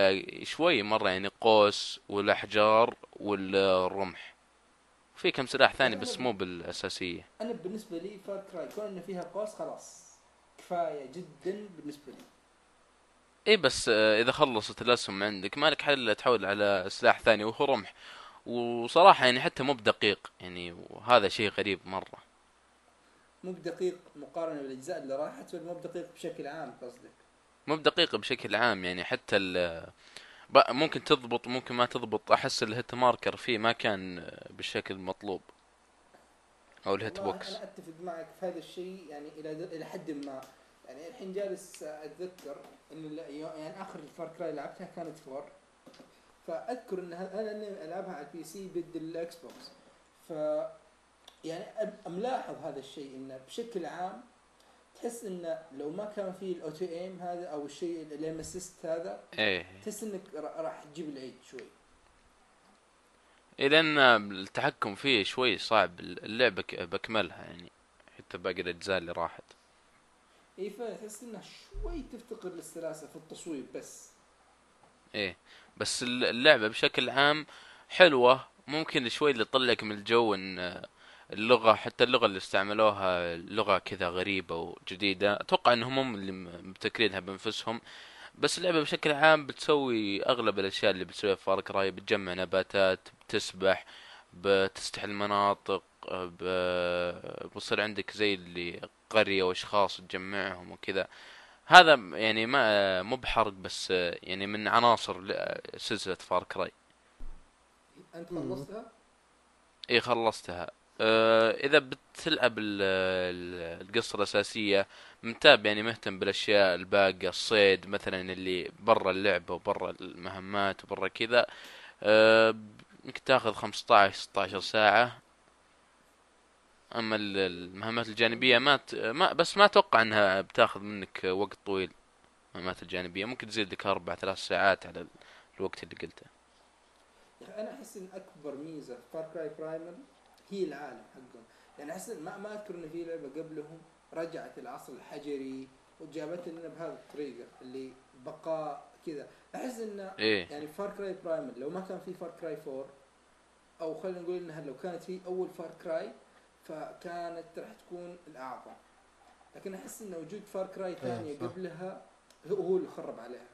شوي مرة يعني قوس والأحجار والرمح. في كم سلاح ثاني بس مو بالأساسية. أنا بالنسبة لي فار كراي كون إنه فيها قوس خلاص. كفاية جدا بالنسبة لي. اي بس آه، إذا خلصت الأسهم عندك مالك حل إلا تحول على سلاح ثاني وهو رمح. وصراحة يعني حتى مو بدقيق يعني وهذا شيء غريب مرة. مو بدقيق مقارنة بالأجزاء اللي راحت ولا مو بدقيق بشكل عام قصدك. مو بدقيق بشكل عام يعني حتى ممكن تضبط ممكن ما تضبط. أحس الهيت ماركر فيه ما كان بالشكل المطلوب. أو ال hitbox. أنا أتفق معك في هذا الشيء يعني إلى إلى حد ما. يعني الحين جالس أتذكر لا- يعني آخر ال Far Cry لعبتها كانت four. فأذكر إن ه- أنا ألعبها على ال PC ضد ال Xbox ف يعني ملاحظ هذا الشيء إنه بشكل عام تحس انه لو ما كان فيه ال auto aim هذا أو الشيء ال aim assist هذا إيه. تحس إنك را- راح تجيب العيد شوي. إيه لأن التحكم فيه شوي صعب. اللعبة ك- بكملها يعني حتى باقي الأجزاء اللي راحت. إي فتحس إنها شوي تفتقر للسلاسة في التصويب بس. إيه. بس الل- اللعبة بشكل عام حلوة. ممكن شوي اللي تطلعك من الجو إن اللغة حتى اللغة اللي استعملوها لغة كذا غريبة وجديدة أتوقع إنهم هم اللي مبتكرينها بأنفسهم بس اللعبة بشكل عام بتسوي أغلب الأشياء اللي بتسويها في فار كراي بتجمع نباتات بتسبح بتستحل مناطق ب- بصير عندك زي اللي قرية وأشخاص تجمعهم وكذا هذا يعني ما مو بحرق بس يعني من عناصر سلسلة فار كراي أنت. خلصتها؟ اي خلصتها إذا بتلعب ال- ال- القصة الأساسية متابع يعني مهتم بالأشياء الباقية الصيد مثلا اللي برا اللعبة وبرا المهمات وبرا كذا آه يمكن تاخذ 15 16 ساعة. أما ال- المهمات الجانبية ما, ت... ما بس ما أتوقع إنها بتاخذ منك وقت طويل المهمات الجانبية. ممكن تزيد لك أربع ثلاث ساعات على الوقت اللي قلته. أخي أنا أحس إن أكبر ميزة في Far Cry Primal هي العالم حقهم. يعني احس ما ما أذكر إن في لعبة قبلهم رجعت العصر الحجري وجابت لنا بهذه الطريقة اللي بقاء كذا. أحس انه إيه. يعني Far Cry Primal لو ما كان في Far Cry 4 أو خلينا نقول انها لو كانت في أول Far Cry فكانت راح تكون الأعظم. لكن أحس إن وجود Far Cry ثانية. قبلها هو هو اللي خرب عليها.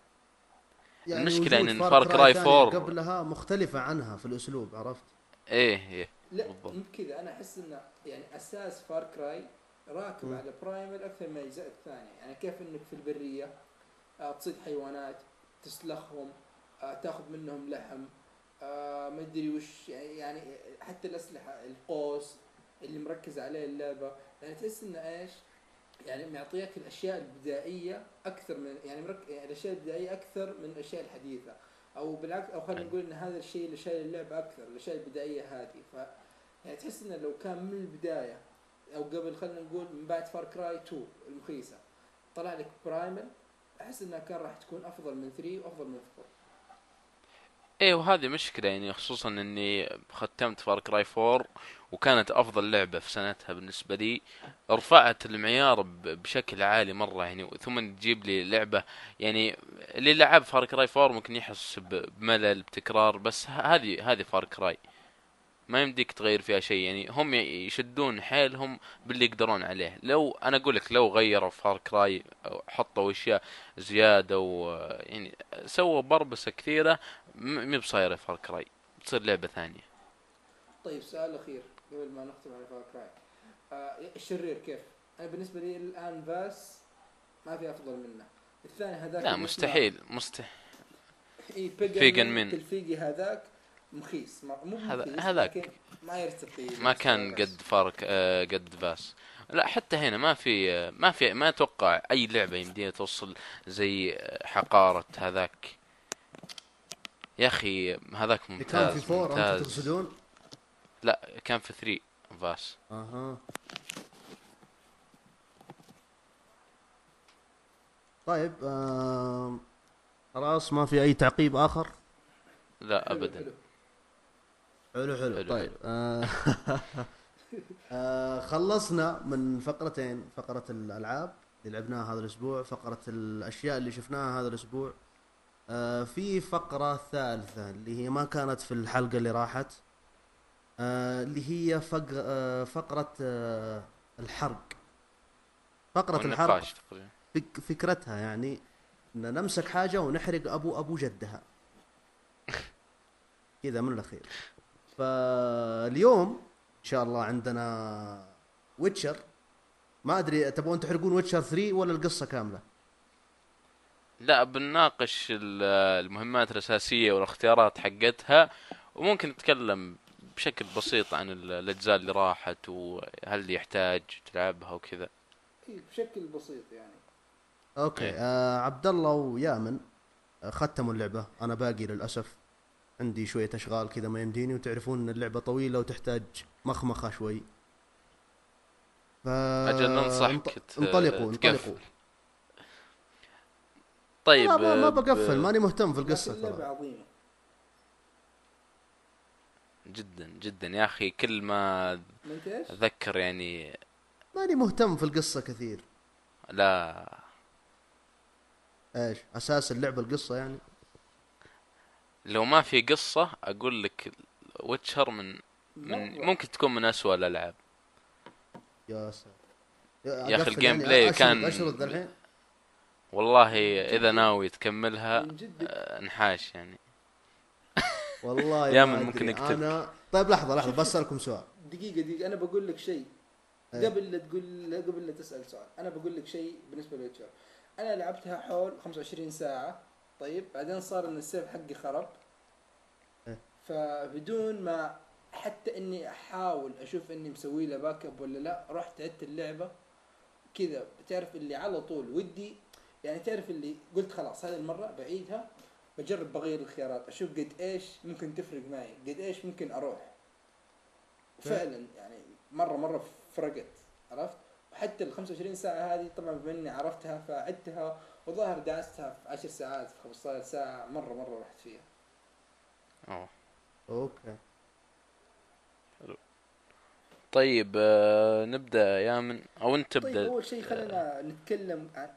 المشكلة Far Far Cry Cry ثانية 4 قبلها مختلفة عنها في الأسلوب عرفت؟ إيه إيه. لا بالضبط. مو كذا أنا أحس إنه يعني أساس Far Cry راكب. على برايمر أكثر من الاجزاء الثانية يعني كيف إنك في البرية آه تصيد حيوانات تسلخهم آه تاخذ منهم لحم آه ما أدري وش يعني, حتى الأسلحة القوس اللي مركز عليه اللعبة يعني تحس إنه إيش يعني معطيك الأشياء البدائية أكثر من يعني, مرك... يعني الأشياء البدائية أكثر من الأشياء الحديثة أو بالعكس أو خلينا. نقول إن هذا الشيء اللي شايل اللعبة أكثر الأشياء البدائية هذه ف يعني تحس إنه لو كان من البداية أو قبل خلينا نقول من بعد Far Cry 2 المخيسة طلع لك Primal أحس إنها كان راح تكون أفضل من 3 وأفضل من 4 إيه وهذه مشكلة يعني خصوصا إني ختمت Far Cry 4 وكانت أفضل لعبة في سنتها بالنسبة لي. رفعت المعيار بشكل عالي مرة يعني ثم تجيب لي لعبة يعني اللي لعب Far Cry 4 ممكن يحس بملل بتكرار بس هذه هذه Far Cry ما يمديك تغير فيها شيء. يعني هم يشدون حيلهم باللي يقدرون عليه. لو أنا أقول لك لو غيروا Far Cry حطوا أشياء زيادة و يعني سووا بربسة كثيرة م- مي بصايرة Far Cry بتصير لعبة ثانية. طيب سؤال أخير قبل ما نختم على Far Cry آه الشرير كيف؟ أنا بالنسبة لي الآن Vaas ما في أفضل منه. الثاني هذاك لا مستحيل مستحيل. بيجن فيجن من. الفيجي هذاك. مخيس. ما مو مخيس هذاك. ما يرتقي ما كان قد فارك آه قد باس لا حتى هنا ما في آه ما في ما أتوقع أي لعبة يمديها توصل زي آه، حقارة هذاك. يا أخي هذاك اللي كان ممتاز في فور ممتاز. تقصدون؟ لا كان في 3 فاس أها. طيب آم، خلاص ما في أي تعقيب آخر؟ لا حلو- ابدا حلو. حلو. طيب آه آه خلصنا من فقرتين فقرة الألعاب اللي لعبناها هذا الأسبوع فقرة الأشياء اللي شفناها هذا الأسبوع. آه في فقرة ثالثة اللي هي ما كانت في الحلقة اللي راحت آه اللي هي فق... آه فقرة آه الحرق. فقرة الحرق فك... فكرتها يعني إن نمسك حاجة ونحرق ابو أبو جدها. كذا من الأخير. فاليوم إن شاء الله عندنا Witcher ما أدري تبغون تحرقون Witcher 3 ولا القصة كاملة؟ لا بنناقش ال- المهمات الأساسية والاختيارات حقتها وممكن نتكلم بشكل بسيط عن ال- الأجزاء اللي راحت وهل يحتاج تلعبها وكذا. بشكل بسيط يعني. أوكي إيه. آه عبد الله ويامن آه، ختموا اللعبة. أنا باقي للأسف. عندي شوية أشغال كذا ما يمديني وتعرفون إن اللعبة طويلة وتحتاج مخمخة شوي. ف أجل ننصحك انطلقوا. انطلقوا. طيب ما, ما بقفل ب- ماني مهتم في اللعبة ترى. عظيمة. جدا جدا. يا أخي كل ما؟ أذكر يعني ماني مهتم في القصة كثير. لا. إيش؟ أساس اللعبة القصة يعني؟ لو ما في قصة أقول لك Witcher من من. ممكن تكون من أسوأ الألعاب. يا ساتر يا أخي أقفل ال game يعني play أشرد- كان- اشرد الحين والله إذا ناوي تكملها آه، انحاش يعني. والله يا من ممكن. يقتلك. أنا طيب لحظة لحظة بسالكم سؤال. دقيقة دقيقة. أنا بقول لك شيء. إيه. قبل لا تقول قبل لا تسأل سؤال أنا بقول لك شيء بالنسبة ل Witcher. أنا لعبتها حول 25 ساعة. طيب بعدين صار إن السيف حقي خرب. إيه. فبدون ما حتى إني أحاول أشوف إني مسوي له backup ولا لا رحت عدت اللعبة كذا. بتعرف اللي على طول ودي يعني تعرف اللي قلت خلاص هذه المرة بعيدها بجرب بغير الخيارات أشوف قد إيش ممكن تفرق معي قد إيش ممكن أروح. وفعلا يعني مرة مرة فرقت عرفت؟ وحتى ال 25 ساعة هذه طبعا بما إني عرفتها فعدتها وظاهر داستها في 10 ساعات في 15 ساعة مره مرة رحت فيها. أوه. أوكي. طيب آه، نبدأ يا من أو أنت طيب تبدأ. أول شيء خلينا نتكلم عن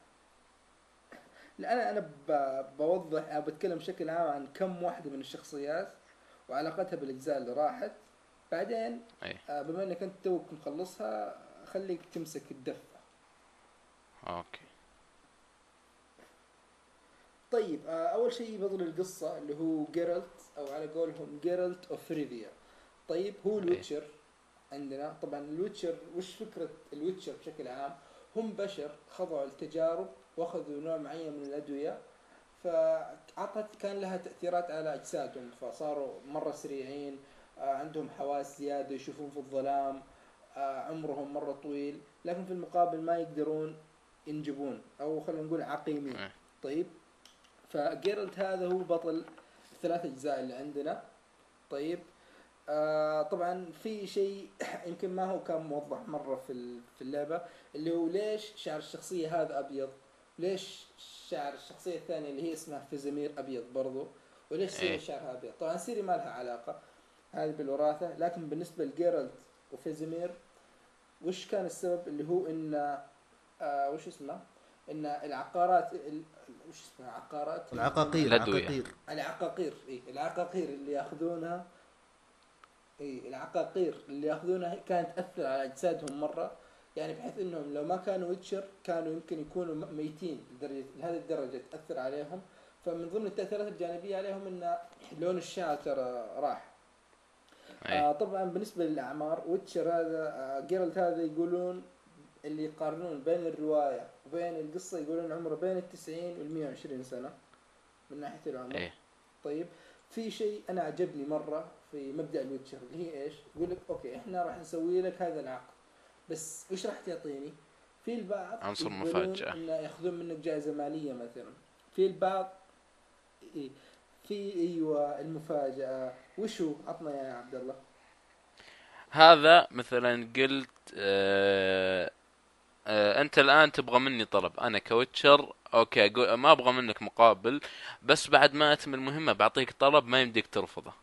لا أنا بوضح أو بتكلم بشكل عام عن كم واحدة من الشخصيات وعلاقتها بالأجزاء اللي راحت. بعدين آه، بما إنك أنت توك مخلصها خليك تمسك الدفة. okay. طيب آه، أول شيء بطل القصة اللي هو Geralt أو على قولهم Geralt of Rivia طيب هو ال Witcher عندنا. طبعا ال Witcher وش فكرة ال Witcher بشكل عام؟ هم بشر خضعوا لتجارب وأخذوا نوع معين من الأدوية فعطت كان لها تأثيرات على أجسادهم فصاروا مرة سريعين آه، عندهم حواس زيادة يشوفون في الظلام آه، عمرهم مرة طويل لكن في المقابل ما يقدرون ينجبون أو خلينا نقول عقيمين. إيه. طيب ف Geralt هذا هو بطل الثلاث أجزاء اللي عندنا. طيب آه طبعا في شيء يمكن ما هو كان موضح مرة في في اللعبة اللي هو ليش شعر الشخصية هذا أبيض؟ ليش شعر الشخصية الثانية اللي هي اسمها Vesemir أبيض برضو؟ وليش Ciri إيه. شعرها أبيض؟ طبعا Ciri ما لها علاقة هذه بالوراثة. لكن بالنسبة ل Geralt و Vesemir وش كان السبب؟ اللي هو إن آه وش اسمه؟ إن العقارات ال- وش اسمها عقارات؟ العقاقير الأدوية. العقاقير العقاقير إي العقاقير اللي يأخذونها إي العقاقير اللي يأخذونها كانت تأثر على أجسادهم مرة يعني بحيث إنهم لو ما كانوا witcher كانوا يمكن يكونوا ميتين لدرجه لهذه الدرجة تأثر عليهم. فمن ضمن التأثيرات الجانبية عليهم إن لون الشعر ترى راح. آه أي طبعا بالنسبة للأعمار witcher هذا آه جيرالت هذا يقولون اللي يقارنون بين الرواية وبين القصة يقولون عمره بين ال 90 وال 120 سنة من ناحية العمر إيه طيب في شيء أنا عجبني مرة في مبدأ ال witcher اللي هي إيش؟ يقول لك okay إحنا راح نسوي لك هذا العقد بس وش راح تعطيني؟ في البعض عنصر مفاجأة. إنه يأخذون منك جائزة مالية مثلا في البعض إيه في أيوه المفاجأة وش هو؟ عطنا يا عبد الله هذا مثلا قلت آه أنت الآن تبغى مني طلب. أنا ك witcher okay أقول ما أبغى منك مقابل بس بعد ما أتم المهمة بعطيك طلب ما يمديك ترفضه.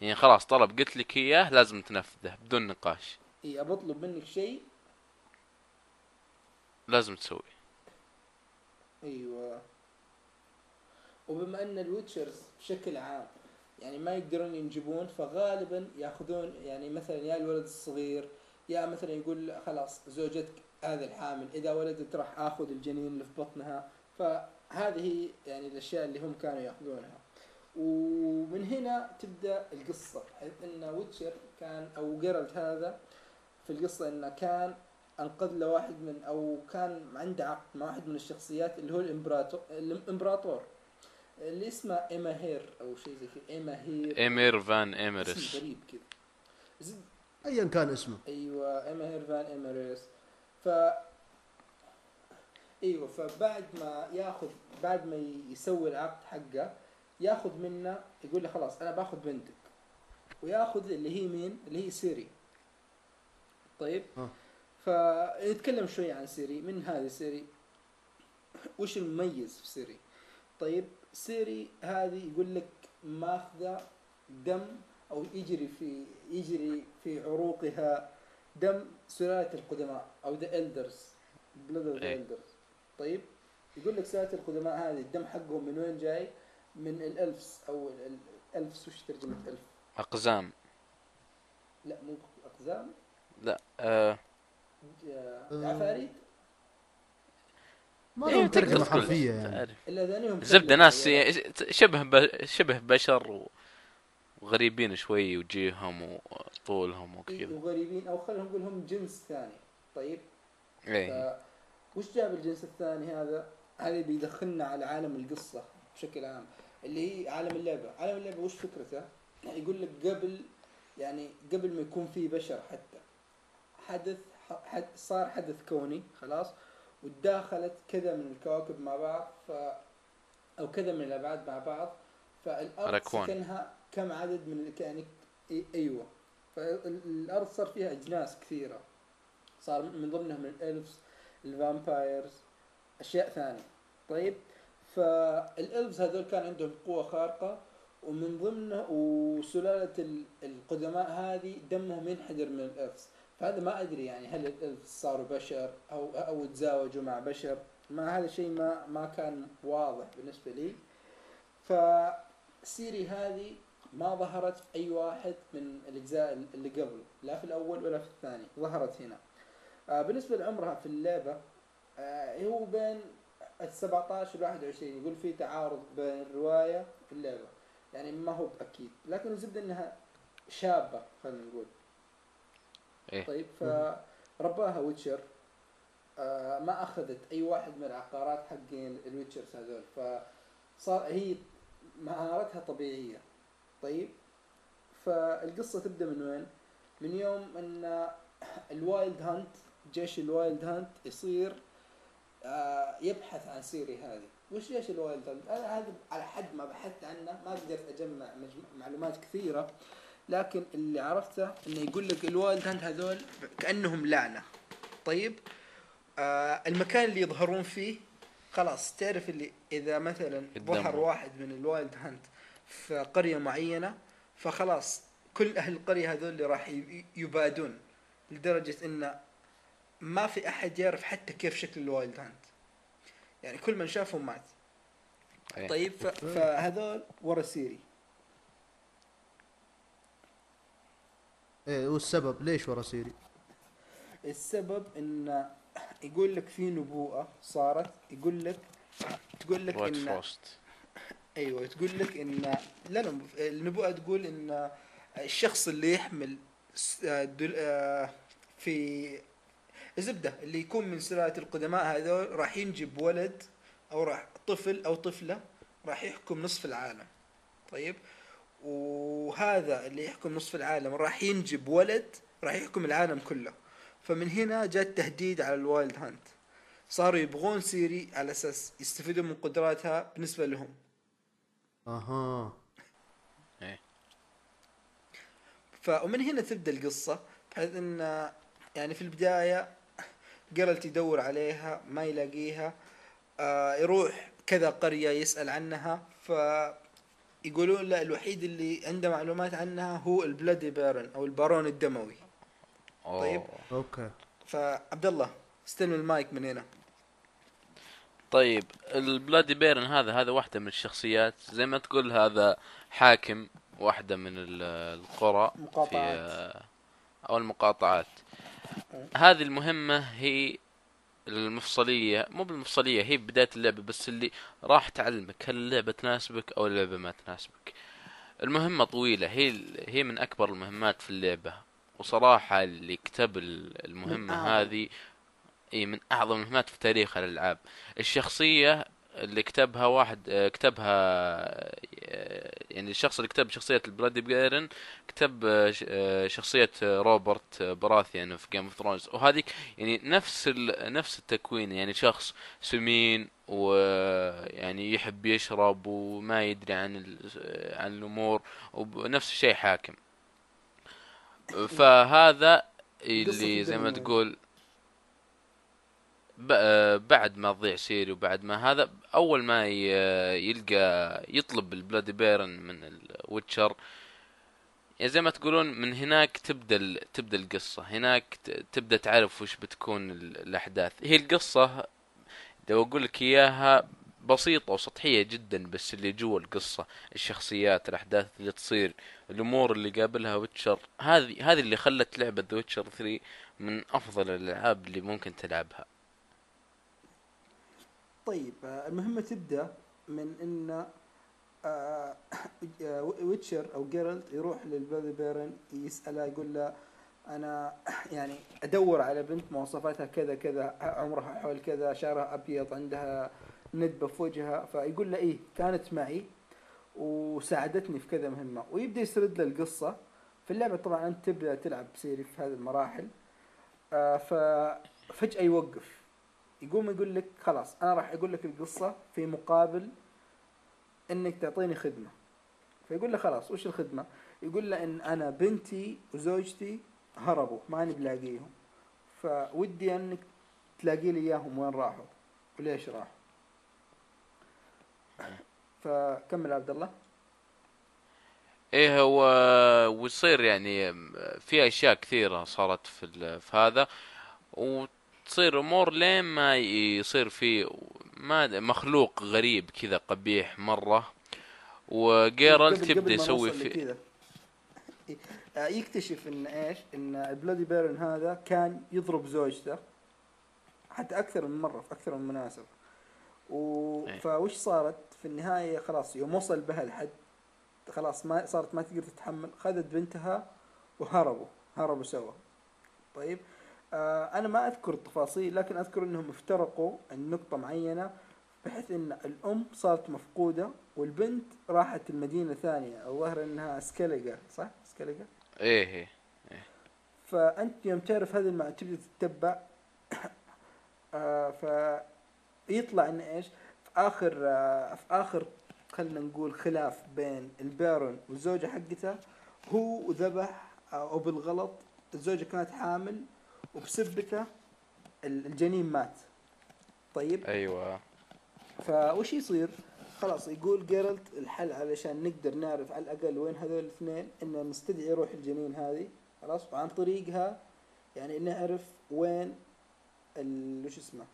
يعني خلاص طلب قلت لك إياه لازم تنفذه بدون نقاش. إي ابى أطلب منك شيء. لازم تسوي أيوه. وبما أن ال witchers بشكل عام يعني ما يقدرون ينجبون فغالبا يأخذون يعني مثلا يا الولد الصغير يا مثلا يقول خلاص زوجتك هذا الحامل إذا ولدت راح آخذ الجنين اللي في بطنها. فهذه يعني الأشياء اللي هم كانوا يأخذونها. ومن هنا تبدأ القصة بحيث إن witcher كان أو جيرالت هذا في القصة إنه كان أنقذ له واحد من أو كان عنده عقد مع واحد من الشخصيات اللي هو الامبراطور الإمبراطور. اللي اسمه إيما هير أو شيء زي كذا إيما هير. إيمير فان اسم ايميرس غريب كذا. زد ايا كان اسمه. هير فان ايميريس ف إيوه فبعد ما ياخذ بعد ما يسوي العقد حقه ياخذ منه يقول له خلاص أنا باخذ بنتك. وياخذ اللي هي مين؟ اللي هي سيري. طيب. فنتكلم شوي عن سيري. من هذه سيري؟ وش المميز في سيري؟ طيب سيري هذه يقول لك ماخذة دم أو يجري في يجري في عروقها دم سلالة القدماء أو the elders blood of the. elders طيب يقول لك سلالة القدماء هذه الدم حقهم من وين جاي؟ من ال elves أو ال- ال elves وش ترجمة elf؟ أقزام لا مو أقزام لا آه آه. عفاريت ما إيه، تقدر ترجمه تقول حرفيه يعني تعرف. إلا ذانيهم زبدة ناس يعني. شبه ب... شبه بشر و... وغريبين شوي وجيههم وطولهم إيه، وكذا وغريبين أو خلينا نقول هم جنس ثاني طيب إيه. وش جاب الجنس الثاني هذا؟ هذا بيدخلنا على عالم القصة بشكل عام اللي هي عالم اللعبة، عالم اللعبة وش فكرته؟ يعني يقول لك قبل يعني قبل ما يكون في بشر حتى حدث حد صار حدث كوني خلاص وتداخلت كذا من الكواكب مع بعض ف أو كذا من الأبعاد مع بعض فالأرض ركون. سكنها كم عدد من إي- أيوه. فالارض صار فيها أجناس كثيرة. صار من ضمنهم ال elves ال vampires أشياء ثانية. طيب؟ فال elves هذول كان عندهم قوة خارقة ومن ضمنه وسلالة ال- القدماء هذه دمهم ينحدر من الالفز فهذا ما أدري يعني هل الالفز صاروا بشر أو أو تزاوجوا مع بشر. ما هذا شيء ما ما كان واضح بالنسبة لي. فسيري هذه ما ظهرت في أي واحد من الأجزاء اللي قبل لا في الأول ولا في الثاني ظهرت هنا. آه بالنسبة لعمرها في اللعبة آه هو بين ال 17 وال 21 يقول في تعارض بين الرواية واللعبه يعني ما هو بأكيد لكن الزبدة إنها شابة خلينا نقول. إيه. طيب فرباها witcher. آه ما أخذت أي واحد من العقارات حقين ال witchers هذول. فصار هي مهارتها طبيعية. طيب فالقصة تبدأ من وين؟ من يوم أن ال Wild Hunt جيش ال Wild Hunt يصير آه يبحث عن سيري هذه وش جيش ال Wild Hunt أنا هذا على حد ما بحثت عنه ما قدرت أجمع مجم- معلومات كثيرة لكن اللي عرفته إنه يقول لك ال Wild Hunt هذول كأنهم لعنة طيب آه المكان اللي يظهرون فيه خلاص تعرف اللي إذا مثلا. ظهر واحد من ال Wild Hunt في قرية معينة فخلاص كل أهل القرية هذول اللي راح يبادون لدرجة إن ما في أحد يعرف حتى كيف شكل ال Wild Hunt يعني كل من شافهم مات. طيب. فهذول ورا سيري إيه والسبب ليش ورا سيري؟ السبب إن يقول لك في نبوءة صارت يقول لك تقول لك إن أيوه تقول لك إن لا النبوءة تقول إن الشخص اللي يحمل في الزبده اللي يكون من سلالة القدماء هذول راح ينجب ولد أو راح طفل أو طفلة راح يحكم نصف العالم. طيب؟ وهذا اللي يحكم نصف العالم راح ينجب ولد راح يحكم العالم كله. فمن هنا جاء التهديد على الوايلد هانت. صاروا يبغون سيري على أساس يستفيدوا من قدراتها بالنسبة لهم. أها. ف ومن هنا تبدأ القصة بحيث إن يعني في البداية جرالت يدور عليها ما يلاقيها آه يروح كذا قرية يسأل عنها ف يقولون لا الوحيد اللي عنده معلومات عنها هو ال Bloody Baron أو البارون الدموي. طيب. أوه. okay فعبد الله استلم المايك من هنا. طيب ال Bloody Baron هذا هذا واحدة من الشخصيات زي ما تقول هذا حاكم واحدة من ال- القرى في. أو المقاطعات هذه المهمة هي المفصلية مو بالمفصلية هي بداية اللعبة بس اللي راح تعلمك هل اللعبة تناسبك أو اللعبة ما تناسبك المهمة طويلة هي هي من أكبر المهمات في اللعبة وصراحة اللي كتب ال- المهمة. هذه اي من أعظم المهمات في تاريخ الألعاب. الشخصية اللي كتبها واحد آه، كتبها آه، يعني الشخص اللي كتب شخصية ال Bloody Baron كتب آه، شخصية روبرت براثيون في Game of Thrones وهذيك يعني نفس ال... نفس التكوين يعني شخص سمين ويعني يحب يشرب وما يدري عن ال... عن الأمور ونفس الشيء حاكم. فهذا اللي زي ما تقول بعد ما تضيع سيري وبعد ما هذا أول ما ي- يلقى يطلب ال Bloody Baron من ال Witcher زي ما تقولون من هناك تبدأ تبدأ القصة. هناك تبدأ تعرف وش بتكون ال- الأحداث. هي القصة لو أقول لك إياها بسيطة وسطحية جدا بس اللي جوا القصة الشخصيات الأحداث اللي تصير الأمور اللي قابلها Witcher. هذه هذه اللي خلت لعبة The Witcher 3 من أفضل الألعاب اللي ممكن تلعبها. طيب آه، المهمة تبدأ من إن آه، Witcher أو جيرالت يروح لل Bloody Baron يسأله يقول له أنا يعني أدور على بنت مواصفاتها كذا كذا عمرها حول كذا شعرها أبيض عندها ندبة في وجهها. فيقول له إيه كانت معي وساعدتني في كذا مهمة. ويبدأ يسرد له القصة. في اللعبة طبعا أنت تبدأ تلعب سيري في هذه المراحل. آه، ففجأة يوقف. يقوم يقول لك خلاص أنا راح أقول لك القصة في مقابل إنك تعطيني خدمة. فيقول له خلاص وش الخدمة؟ يقول له إن أنا بنتي وزوجتي هربوا ماني بلاقيهم. فودي إنك تلاقي لي إياهم وين راحوا وليش راحوا. فكمل عبد الله. إيه هو ويصير يعني في أشياء كثيرة صارت في في هذا. وتصير أمور لين ما يصير في ما مخلوق غريب كذا قبيح مرة. وجيرالت يبدا يسوي في. آه، يكتشف إن إيش؟ إن البلودي بيرن هذا كان يضرب زوجته حتى أكثر من مرة في أكثر من مناسبة. و... فوش صارت؟ في النهاية خلاص يوم وصل بها الحد خلاص ما صارت ما تقدر تتحمل خذت بنتها وهربوا هربوا سوا. طيب؟ آه أنا ما أذكر التفاصيل لكن أذكر إنهم افترقوا النقطه معينة بحيث إن الأم صارت مفقودة والبنت راحت المدينة ثانية الظاهر إنها سكيليجا صح؟ سكيليجا إيه إيه فأنت يوم تعرف هذه المعلومات تبدا تتبع آه فيطلع إن إيش؟ في آخر آه في آخر خلينا نقول خلاف بين البارون والزوجة حقته هو ذبح أو بالغلط الزوجة كانت حامل وبسبته ال- الجنين مات طيب أيوه فوش يصير؟ خلاص يقول جيرالت الحل علشان نقدر نعرف على الأقل وين هذول الاثنين ان نستدعي روح الجنين هذه خلاص وعن طريقها يعني نعرف وين ال- وش اسمه؟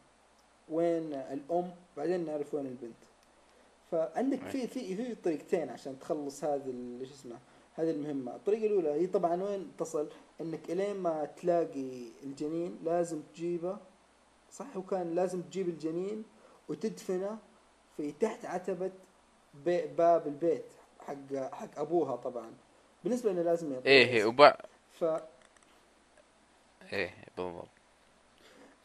وين الأم بعدين نعرف وين البنت. فعندك في في في طريقتين عشان تخلص هذه ال- وش اسمه؟ هذه المهمة، الطريقة الأولى هي طبعا وين تصل؟ إنك إلين ما تلاقي الجنين لازم تجيبه صح؟ وكان لازم تجيب الجنين وتدفنه في تحت عتبة باب البيت حق حق أبوها طبعا. بالنسبة إنه لازم يعطيه إيه إيه. وبع ف إيه بالضبط.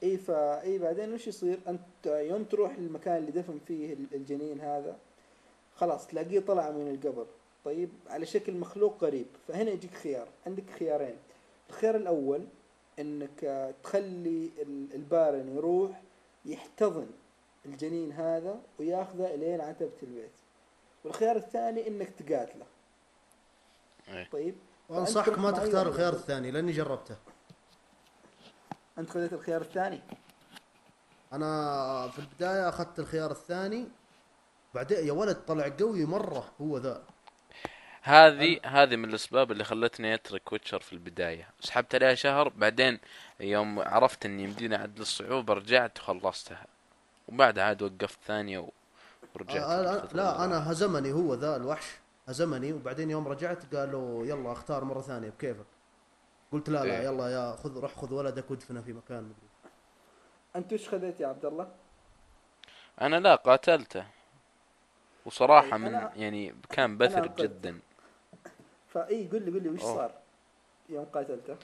اي فا اي بعدين وش يصير؟ أنت يوم تروح للمكان اللي دفن فيه ال- الجنين هذا خلاص تلاقيه طلع من القبر. طيب على شكل مخلوق غريب. فهنا يجيك خيار عندك خيارين. الخيار الأول إنك آه، تخلي ال- البارن يروح يحتضن الجنين هذا وياخذه إلين عتبة البيت. والخيار الثاني إنك تقاتله. إيه. طيب. وانصحك فأنت ما تختار الخيار الثاني لأني جربته. أنت خذيت الخيار الثاني؟ أنا في البداية أخذت الخيار الثاني بعدين يا ولد طلع قوي مرة هو ذا. هذه هذه من الأسباب اللي خلتني أترك ويتشر في البداية سحبت عليها شهر بعدين يوم عرفت إني يمديني اعدل الصعوبه رجعت وخلصتها وبعدها عاد وقفت ثانية و- ورجعت آه، آه، لا اللي أنا هزمني هو ذا الوحش هزمني وبعدين يوم رجعت قالوا يلا أختار مرة ثانية بكيفك قلت لا لا إيه. يلا يا خذ روح خذ ولدك وادفنه في مكان مدري أنت وش خذيت يا عبد الله؟ أنا لا قاتلته وصراحة طيب، من يعني كان بثر. جدا فاي قل لي قل لي وش أوه. صار يوم قاتلته؟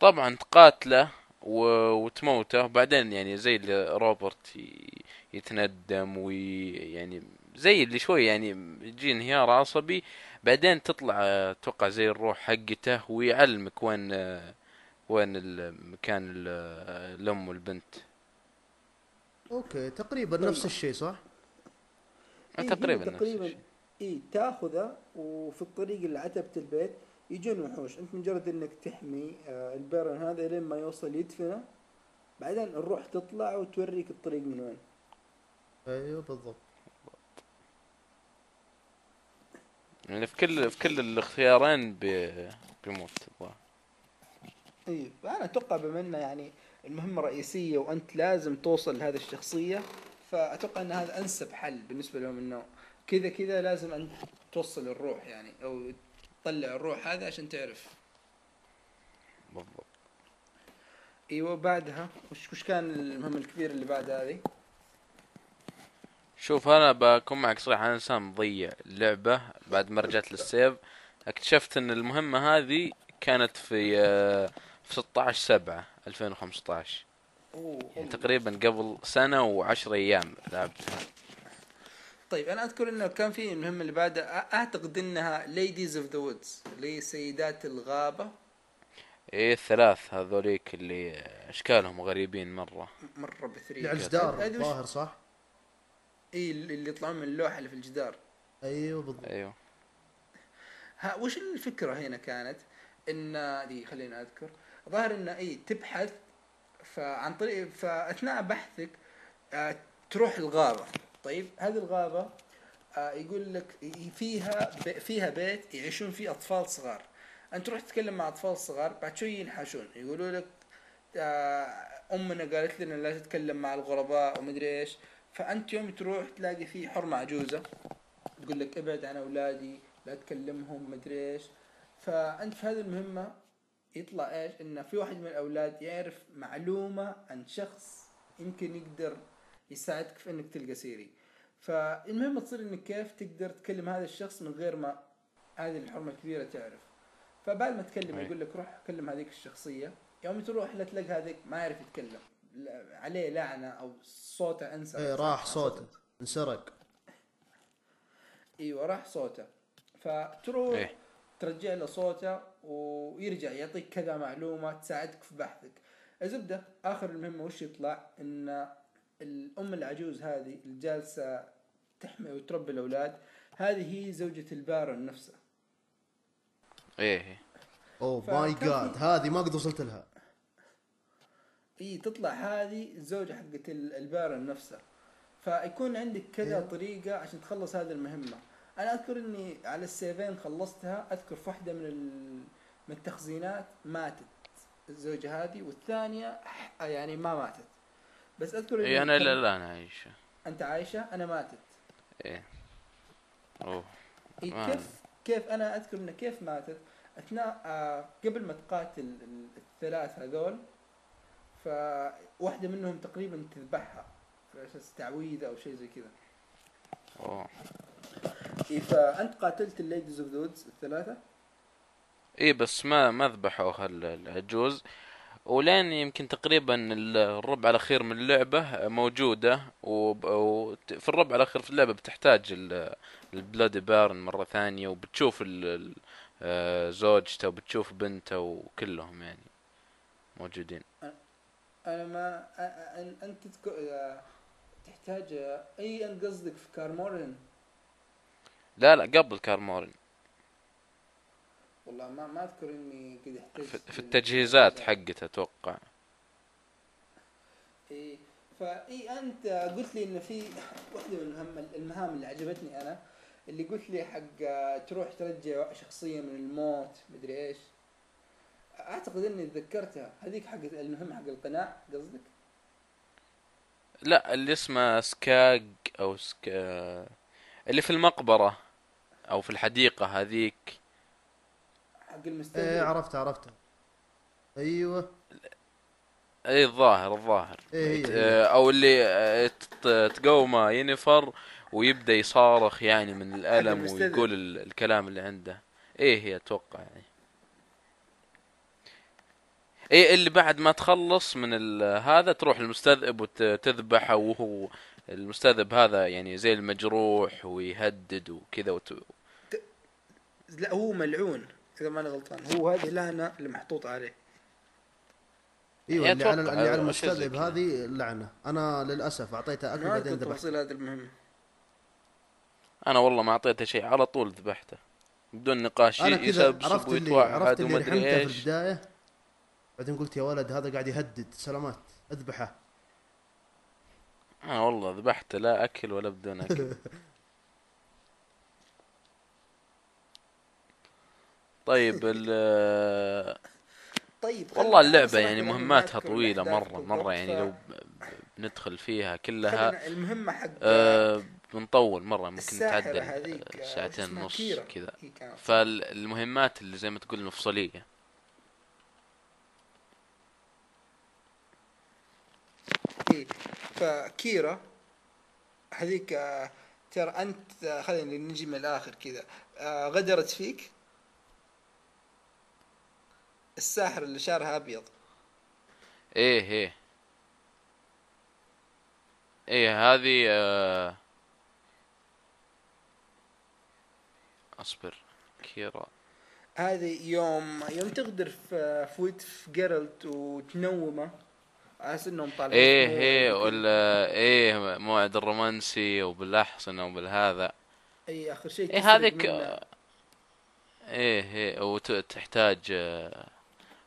طبعا تقاتله و... وتموته وبعدين يعني زي اللي روبرت ي... يتندم ويعني زي اللي شوي يعني يجي انهيار عصبي بعدين تطلع أتوقع زي الروح حقته ويعلمك وين وين المكان ال- الأم والبنت أوكي تقريبا. نفس الشيء صح؟ إيه، تقريبا نفس تقريبا الشيء. إي تاخذه وفي الطريق اللي عتبة البيت يجون وحوش أنت مجرد إنك تحمي آه، البيرن هذا لين ما يوصل يدفنه بعدين الروح تطلع وتوريك الطريق من وين. أيوه بالضبط. يعني في كل في كل الاختيارين بي... بيموت الظاهر. إي أنا أتوقع بما إنه يعني المهمة رئيسية وأنت لازم توصل لهذه الشخصية فأتوقع إن هذا أنسب حل بالنسبة لهم إنه كذا كذا لازم انت توصل الروح يعني أو تطلع الروح هذا عشان تعرف. بالضبط. إيوه بعدها وش وش كان المهمة الكبيرة اللي بعد هذه؟ شوف أنا بكون معك صريح أنا إنسان مضيع. اللعبة بعد ما رجعت للسيف اكتشفت إن المهمة هذه كانت في آه، في 16 7 2015 أوه يعني تقريبا قبل سنة وعشر أيام لعبتها. طيب أنا أذكر إنه كان في المهمة اللي بعدها أعتقد إنها Ladies of the Woods اللي هي سيدات الغابة. إيه الثلاث هذوليك اللي أشكالهم غريبين مرة. مرة بثري على الجدار هذه وش؟ الظاهر صح؟ اي اللي يطلعون من اللوحة اللي في الجدار. أيوه بالضبط. أيوه. ها وش الفكرة هنا كانت؟ إن دي خلينا أذكر. ظاهر إن اي تبحث فعن طريق فأثناء بحثك آه، تروح الغابة. طيب هذه الغابة آه، يقول لك فيها فيها بيت يعيشون فيه أطفال صغار. أنت تروح تتكلم مع أطفال صغار بعد شوي ينحاشون. يقولوا لك آه، أمنا قالت لنا لا تتكلم مع الغرباء ومدري إيش. فأنت يوم تروح تلاقي فيه حرمة عجوزة. تقول لك ابعد عن أولادي لا تكلمهم مدري إيش. فأنت في هذه المهمة يطلع إيش؟ إن في واحد من الأولاد يعرف معلومة عن شخص يمكن يقدر يساعدك في إنك تلقى سيري. فالمهمه تصير إنك كيف تقدر تكلم هذا الشخص من غير ما هذه الحرمة الكبيرة تعرف. فبعد ما تكلم. يقول لك روح كلم هذيك الشخصية. يوم تروح لا تلاقي هذيك ما يعرف يتكلم. عليه لعنة أو صوته أنسى. إيه راح صوته. انسرق. إيوه راح صوته. فتروح إيه. ترجع له صوته ويرجع يعطيك كذا معلومة تساعدك في بحثك. الزبدة آخر المهمة وش يطلع؟ إن الأم العجوز هذه اللي جالسه تحمي وتربي الأولاد هذه هي زوجة البارون نفسه. إيه. إيه. اوه فكان my god هذه ما قد وصلت لها. إي تطلع هذه الزوجة حقت ال- البارون نفسه. فيكون عندك كذا إيه. طريقة عشان تخلص هذه المهمة. أنا أذكر إني على ال save ين خلصتها أذكر في واحدة من من التخزينات ماتت الزوجة هذه والثانية ح- يعني ما ماتت. بس أذكر إيه أنا لا أنا عايشة. أنت عايشة؟ أنا ماتت. إيه. أوه. إيه كيف كيف أنا أذكر إنه كيف ماتت؟ أثناء آه قبل ما تقاتل ال- الثلاث هذول فواحدة منهم تقريبا تذبحها في أساس تعويذة أو شيء زي كذا. أوه. إيه فانت قاتلت ال Ladies of the الثلاثة؟ إيه بس ما ما ذبحوا ال- العجوز ولين يمكن تقريبا ال- الربع الأخير من اللعبة موجودة وب- وت- في الربع الأخير في اللعبة بتحتاج ال- ال Bloody Baron مرة ثانية وبتشوف آه، زوجته وبتشوف بنته وكلهم يعني موجودين. أنا ما أنت تحتاج أي انت قصدك في كير مورهن لا لا قبل كير مورهن والله ما ما أذكر إني قد احتجت في, التجهيزات حقته أتوقع. إي فاي أنت قلت لي ان في واحدة من المهام المهام اللي عجبتني أنا اللي قلت لي حق آه، تروح ترجع شخصية من الموت مدري إيش. أعتقد إني تذكرتها. هذيك حق المهمه حق القناع قصدك؟ لا اللي اسمه سكاج أو سكا اللي في المقبرة أو في الحديقة هذيك. حق إيه المستدعي عرفت عرفتها أيوه. اي الظاهر الظاهر. إيه. آه، أو اللي ت- تقومه ينفر ويبدأ يصارخ يعني من الألم. ويقول ال- الكلام اللي عنده. إيه هي أتوقع يعني. إيه اللي بعد ما تخلص من ال- هذا تروح المستذئب وتذبحه وهو المستذئب هذا يعني زي المجروح ويهدد وكذا وت... لا هو ملعون. اذا ماني غلطان. هو هذه لعنة اللي محطوط عليه. أيوه يعني اللي على اللي على المستذئب. هذه لعنة. أنا للأسف أعطيته أكل بعدين اذكر ذبحت تفاصيل هذه المهمه أنا والله ما أعطيته شيء على طول ذبحته. بدون نقاش أنا كذا عرفت اللي عرفت اللي رحمته في البداية. بعدين قلت يا ولد هذا قاعد يهدد. سلامات. أذبحه. أنا والله ذبحته لا أكل ولا بدون أكل. طيب ال طيب والله صراحة يعني مهماتها مرة بالضبط، مرة يعني لو بندخل فيها كلها المهمة حق آه بنطول مرة ممكن هذيك، آه، ساعتين ونص. كذا فالمهمات اللي زي ما تقول مفصلية إيه. فكيرا هذيك آه، ترى أنت آه، خلينا نجي من الآخر كذا غدرت فيك الساحر اللي شعرها أبيض إيه إيه إيه هذه آه أصبر كيرا هذه يوم يوم تغدر في ود في جيرالت وتنومة أساس إنهم طالعين إيه إيه. ولا إيه موعد الرومانسي وبالاحصنة وبالهذا إي آخر شيء إيه هذيك. إيه إيه وتحتاج آه،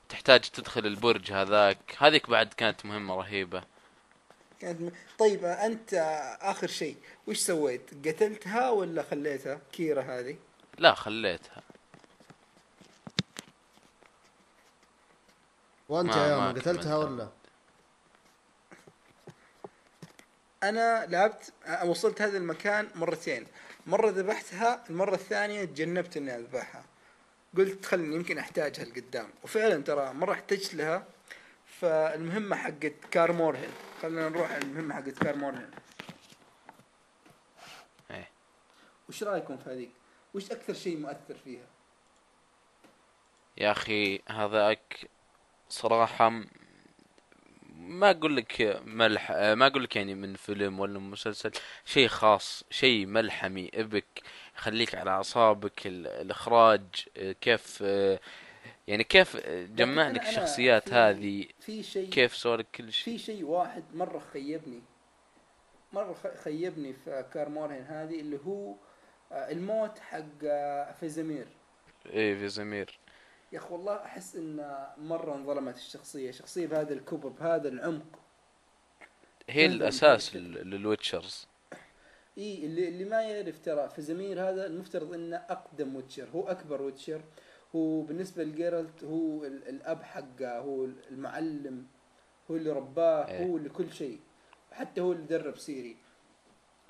تحتاج تدخل البرج هذاك. هذيك بعد كانت مهمة رهيبة. كانت م... طيب أنت آخر شيء وش سويت؟ قتلتها ولا خليتها؟ كيرا هذه. لا خليتها. وأنت ما- يا ما قتلتها. ولا؟ أنا لعبت وصلت هذا المكان مرتين. مرة ذبحتها المرة الثانية تجنبت إني أذبحها. قلت خلني يمكن أحتاجها لقدام. وفعلا ترى مرة احتجت لها. فالمهمة حقت كارمورهن خلينا نروح المهمة حقت كارمورهن إيه. وش رأيكم في هذيك؟ وش أكثر شيء مؤثر فيها؟ يا أخي هذاك صراحة م- ما أقول لك ملح ما أقول لك يعني من فيلم ولا مسلسل شيء خاص شيء ملحمي إبك. يخليك على أعصابك ال- الإخراج آه، كيف آه، يعني كيف آه، جمع لك الشخصيات هذه؟ في شيء كيف سوى لك كل شيء؟ في شيء واحد مرة خيبني مرة خ- خيبني في كارمورهن هذه اللي هو الموت حق فيزامير إيه فيزامير يا أخي والله أحس إن مرة انظلمت الشخصية شخصية بهذا الكبر بهذا العمق. هي الأساس لل witchers. إي اللي اللي ما يعرف ترى فيزامير هذا المفترض إنه أقدم witcher هو أكبر ويتشر. هو بالنسبة لجيرالت هو ال- الأب حقه هو المعلم هو اللي رباه إيه. هو اللي كل شيء حتى هو اللي درب سيري.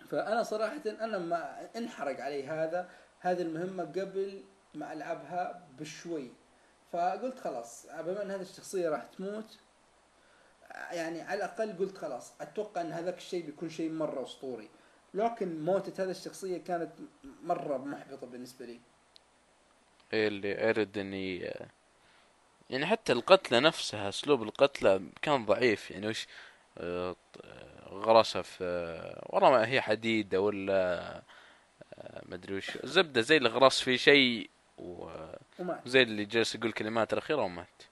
فأنا صراحة أنا ما انحرق علي هذا هذه المهمة قبل ما ألعبها بشوي. فقلت خلاص بما إن هذه الشخصية راح تموت يعني على الأقل قلت خلاص أتوقع إن هذاك الشيء بيكون شيء مرة أسطوري. لكن موتة هذه الشخصية كانت مرة محبطة بالنسبة لي. إيه اللي أرد إني يعني حتى القتلة نفسها أسلوب القتلة كان ضعيف. يعني وش آه، آه، غرسه في ورا ما هي حديدة ولا آه، مدري وش زبدة زي اللي غرس في شيء وزي اللي جالس يقول كلمات الأخيرة ومات.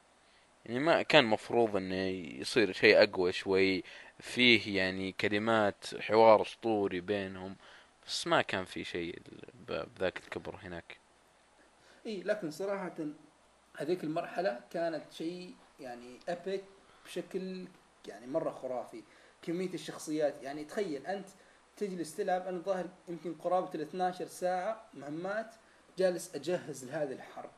يعني ما كان مفروض إنه يصير شيء أقوى شوي فيه يعني كلمات حوار أسطوري بينهم بس ما كان في شيء بذاك الكبر هناك. إي لكن صراحة هذيك المرحلة كانت شيء يعني ابيك بشكل يعني مرة خرافي. كمية الشخصيات يعني تخيل أنت تجلس تلعب أنا ظاهر يمكن قرابة ال 12 ساعة مهمات جالس أجهز لهذه الحرب.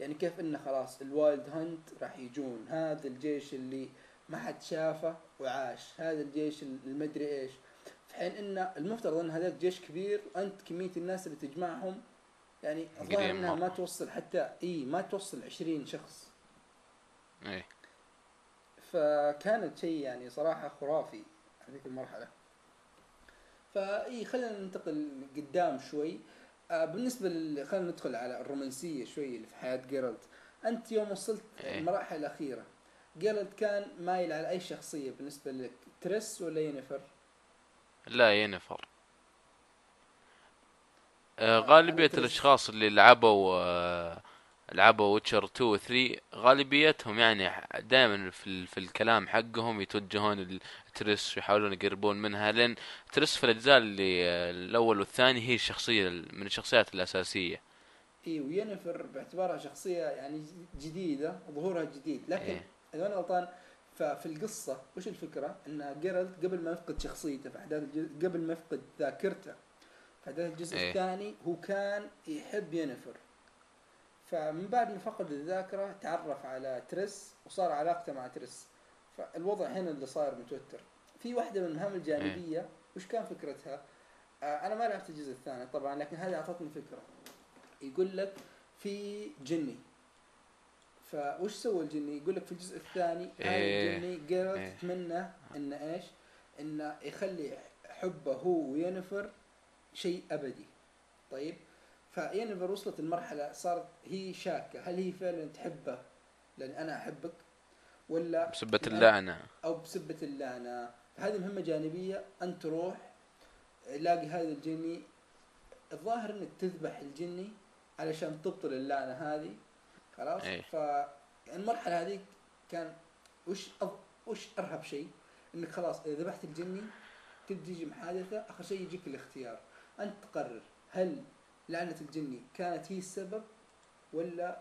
يعني كيف إنه خلاص ال Wild Hunt راح يجون هذا الجيش اللي ما حد شافه وعاش. هذا الجيش المدري إيش. في حين ان المفترض إن هذاك جيش كبير وانت كمية الناس اللي تجمعهم يعني الظاهر إنها. ما توصل حتى إي ما توصل 20 شخص. إيه فكانت شيء يعني صراحة خرافي هذيك المرحلة. فاي خلينا ننتقل قدام شوي. آه بالنسبة ل... خلينا ندخل على الرومانسية شوي اللي في حياة جيرالد. أنت يوم وصلت. المراحل الأخيرة جيرالد كان مايل على أي شخصية بالنسبة لك تريس ولا ينيفر؟ لا ينيفر آه غالبية أنا الأشخاص اللي لعبوا آه لعبوا Witcher 2 و 3 غالبيتهم يعني دائما في, ال- في الكلام حقهم يتوجهون لتريس ويحاولون يقربون منها لأن تريس في الأجزاء اللي آه الأول والثاني هي الشخصية من الشخصيات الأساسية إي وينفر باعتبارها شخصية يعني جديدة ظهورها جديد لكن إيه. إذا أنا غلطان ففي القصة وش الفكرة؟ إن جيرالد قبل ما يفقد شخصيته في أحداث الجزء قبل ما يفقد ذاكرته في أحداث الجزء إيه. الثاني هو كان يحب ينفر فمن بعد ما فقد الذاكرة تعرف على تريس وصار علاقته مع تريس فالوضع هنا اللي صاير متوتر في واحدة من المهام الجانبية وش كان فكرتها؟ آه أنا ما لعبت الجزء الثاني طبعا لكن هذه أعطتني فكرة يقول لك في جني فوش سوى الجني؟ يقول لك في الجزء الثاني هذا إيه. الجني جيرالد إيه. تتمنى انه إيش؟ انه يخلي حبه هو وينفر شيء أبدي. طيب فينفر وصلت المرحله صارت هي شاكة هل هي فعلا تحبه لأن أنا أحبك ولا بسبة لأن- اللعنة أو بسبة اللعنة هذه مهمة جانبية أنت تروح لاقي هذا الجني الظاهر إنك تذبح الجني علشان تبطل اللعنة هذه خلاص إيه. فالمرحلة هذيك كان وش أض... وش أرهب شيء إنك خلاص إذا ذبحت الجني تبدي تجي محادثة آخر شيء يجيك الاختيار أنت تقرر هل لعنة الجني كانت هي السبب ولا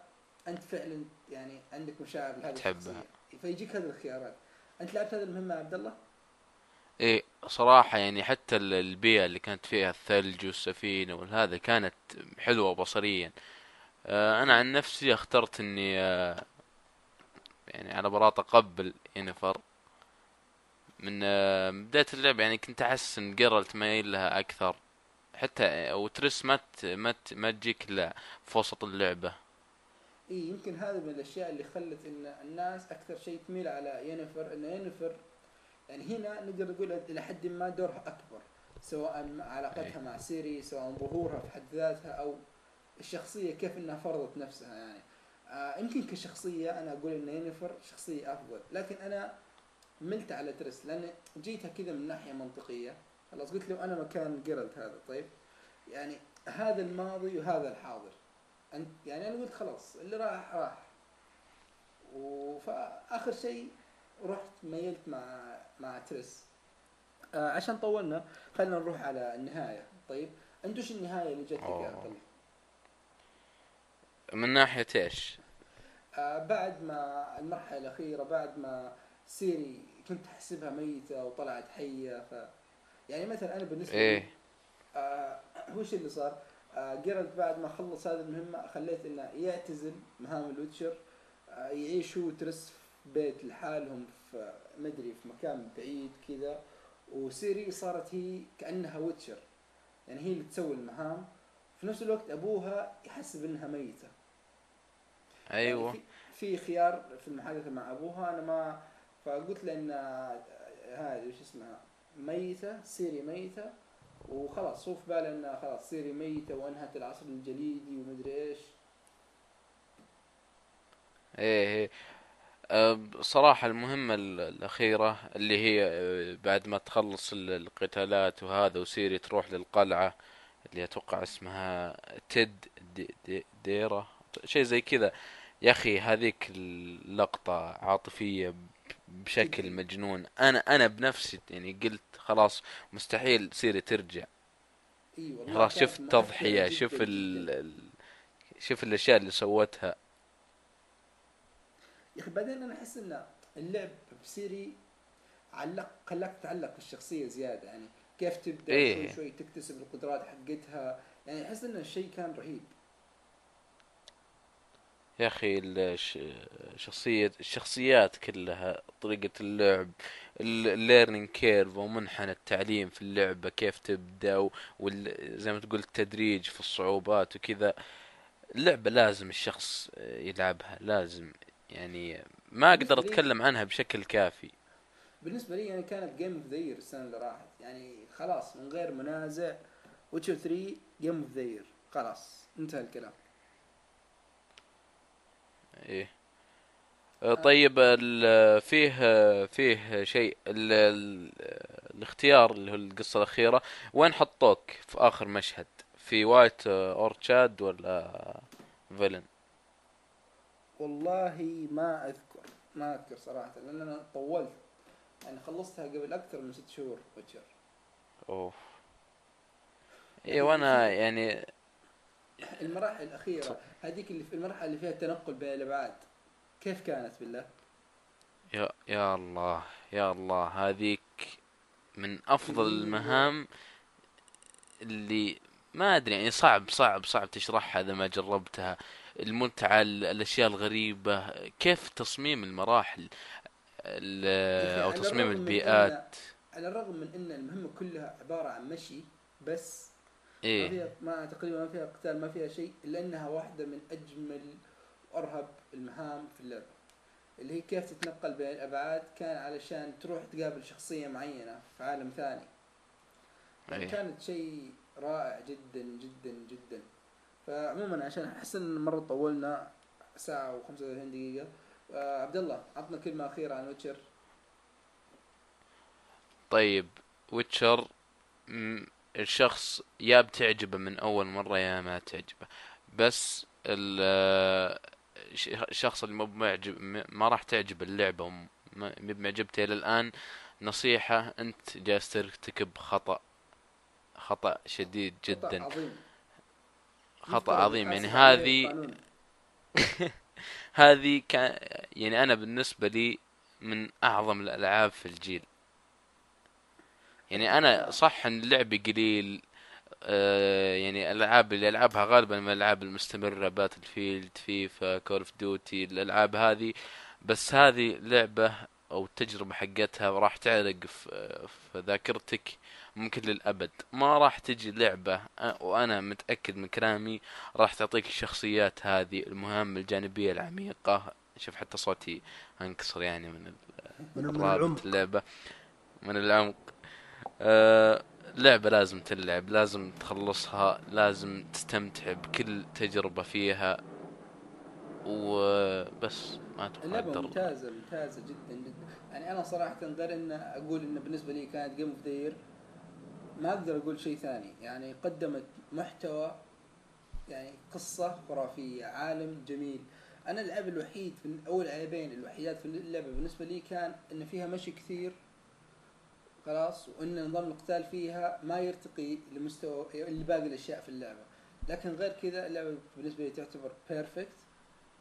أنت فعلا يعني عندك مشاعر لهذه تحبها. فيجيك هذه الخيارات أنت لعبت هذه المهمة يا عبد الله؟ إيه صراحة يعني حتى ال- البيئة اللي كانت فيها الثلج والسفينة والهذا كانت حلوة بصريا أنا عن نفسي اخترت إني آه يعني على براءة أقبل ينفر من آه من بداية اللعبة يعني كنت أحس إن جيرالت مايل لها أكثر. حتى وتريس ما ما ما تجيك إلا في وسط اللعبة. إي يمكن هذا من الأشياء اللي خلت إن الناس أكثر شيء تميل على ينفر إن ينفر يعني هنا نقدر نقول إلى حد ما دورها أكبر سواء علاقتها مع سيري سواء ظهورها في حد ذاتها أو الشخصية كيف إنها فرضت نفسها يعني. آه يمكن كشخصية أنا أقول إن ينفر شخصية أفضل لكن أنا ملت على تريس لأن جيتها كذا من ناحية منطقية. خلاص قلت لو أنا مكان جيرالد هذا طيب؟ يعني هذا الماضي وهذا الحاضر. انت يعني أنا قلت خلاص اللي راح راح. وفآخر شيء رحت ميلت مع مع تريس. آه عشان طولنا خلينا نروح على النهاية طيب؟ أنت وش النهاية اللي جتك يا أوه. عبد الله؟ من ناحية إيش؟ آه بعد ما المرحلة الأخيرة بعد ما سيري كنت أحسبها ميتة وطلعت حية ف يعني مثلا أنا بالنسبة لي إيه. آه وش اللي صار؟ آه جيرالد بعد ما خلص هذه المهمة خليت إنه يعتزل مهام ال Witcher آه يعيش هو وترس في بيت لحالهم في مدري في مكان بعيد كذا. وسيري صارت هي كأنها Witcher يعني هي اللي تسوي المهام. في نفس الوقت أبوها يحسب إنها ميتة. أيوه. يعني في, خيار في المحادثة مع أبوها أنا ما فقلت له إن آه، هذه وش اسمها ميتة سيري ميتة وخلاص هو في باله إنها خلاص سيري ميتة وانهت العصر الجليدي ومدري إيش. إيه إيه. صراحة المهمة ال- الأخيرة اللي هي أه، بعد ما تخلص ال- القتالات وهذا وسيري تروح للقلعة اللي أتوقع اسمها تيد ديرياد. شيء زي كذا. يا أخي هذيك اللقطة عاطفية ب- بشكل مجنون. أنا أنا بنفسي يعني قلت خلاص مستحيل سيري ترجع. إي والله خلاص التضحية جداً شوف ال... شوف الأشياء اللي سوتها. يا أخي بعدين أنا أحس إن اللعب بسيري علق خلاك تتعلق بالشخصية زيادة. يعني كيف تبدأ إيه. شوي شوي تكتسب القدرات حقتها. يعني أحس إن الشيء كان رهيب. يا أخي الش- شخصية الشخصيات كلها طريقة اللعب ال learning curve ومنحنى التعليم في اللعبة كيف تبدأ وزي ما تقول التدريج في الصعوبات وكذا. اللعبة لازم الشخص يلعبها لازم يعني ما أقدر أتكلم عنها بشكل كافي. بالنسبة لي يعني كانت game of the year السنة اللي راحت. يعني خلاص من غير منازع Witcher 3 game of the year خلاص انتهى الكلام. إيه. آه، طيب فيه فيه شيء ال- ال- الاختيار اللي هو القصة الأخيرة. وين حطوك في آخر مشهد؟ في White Orchard ولا Velen؟ والله ما أذكر ما أذكر صراحة لأن أنا طولت. يعني خلصتها قبل أكثر من ست شهور Witcher. اوه إيه وأنا يعني المراحل الأخيرة هذيك اللي في المرحلة اللي فيها التنقل بين الأبعاد. كيف كانت بالله؟ يا يا الله يا الله هذيك من أفضل المهام اللي ما أدري يعني صعب صعب صعب تشرحها إذا ما جربتها. المتعة ال- الأشياء الغريبة. كيف تصميم المراحل؟ على تصميم البيئات؟ على الرغم من إن المهمة كلها عبارة عن مشي بس ما إيه فيها ما تقريبا ما فيها قتال ما فيها شيء إلا إنها واحدة من أجمل وأرهب المهام في اللعبة. اللي هي كيف تتنقل بين الأبعاد كان علشان تروح تقابل شخصية معينة في عالم ثاني. يعني إيه. كانت شيء رائع جدا جدا جدا. فعموما عشان أحس إن مره طولنا ساعة و35 دقيقة آه عبد الله عطنا كلمة أخيرة عن Witcher. طيب Witcher الشخص يا بتعجبه من أول مرة يا ما تعجبه. بس ال- الش- الشخص اللي مو بمعجب م- ما راح تعجب اللعبة وم- ما بمعجبته إلى الآن. نصيحة أنت جالس ترتكب خطأ خطأ شديد جدا. عظيم. خطأ يفترض عظيم. يعني هذه. هذه كان يعني أنا بالنسبة لي من أعظم الألعاب في الجيل. يعني أنا صح إن لعبي قليل آه يعني الألعاب اللي ألعبها غالبا من الألعاب المستمرة Battlefield FIFA Call of Duty الألعاب هذه. بس هذه لعبة أو التجربه حقتها راح تعلق في, في ذاكرتك ممكن للأبد. ما راح تجي لعبة أ- وأنا متأكد من كلامي راح تعطيك الشخصيات هذه المهام الجانبية العميقة. شوف حتى صوتي انكسر يعني من من, العمق. اللعبة. من العمق. آه لعبة لازم تلعب لازم تخلصها لازم تستمتع بكل تجربة فيها. وبس ما أتوقع اللعبة ممتازة ممتازة جدا جدا. يعني أنا صراحة غير إن أقول إن بالنسبة لي كانت game of the ما أقدر أقول شيء ثاني. يعني قدمت محتوى يعني قصة خرافية عالم جميل. أنا العيب الوحيد في أو العيبين الوحيدات في اللعبة بالنسبة لي كان إن فيها مشي كثير. خلاص وإن نظام القتال فيها ما يرتقي لمستوى اللي باقي الأشياء في اللعبة. لكن غير كذا اللعبة بالنسبة لي تعتبر perfect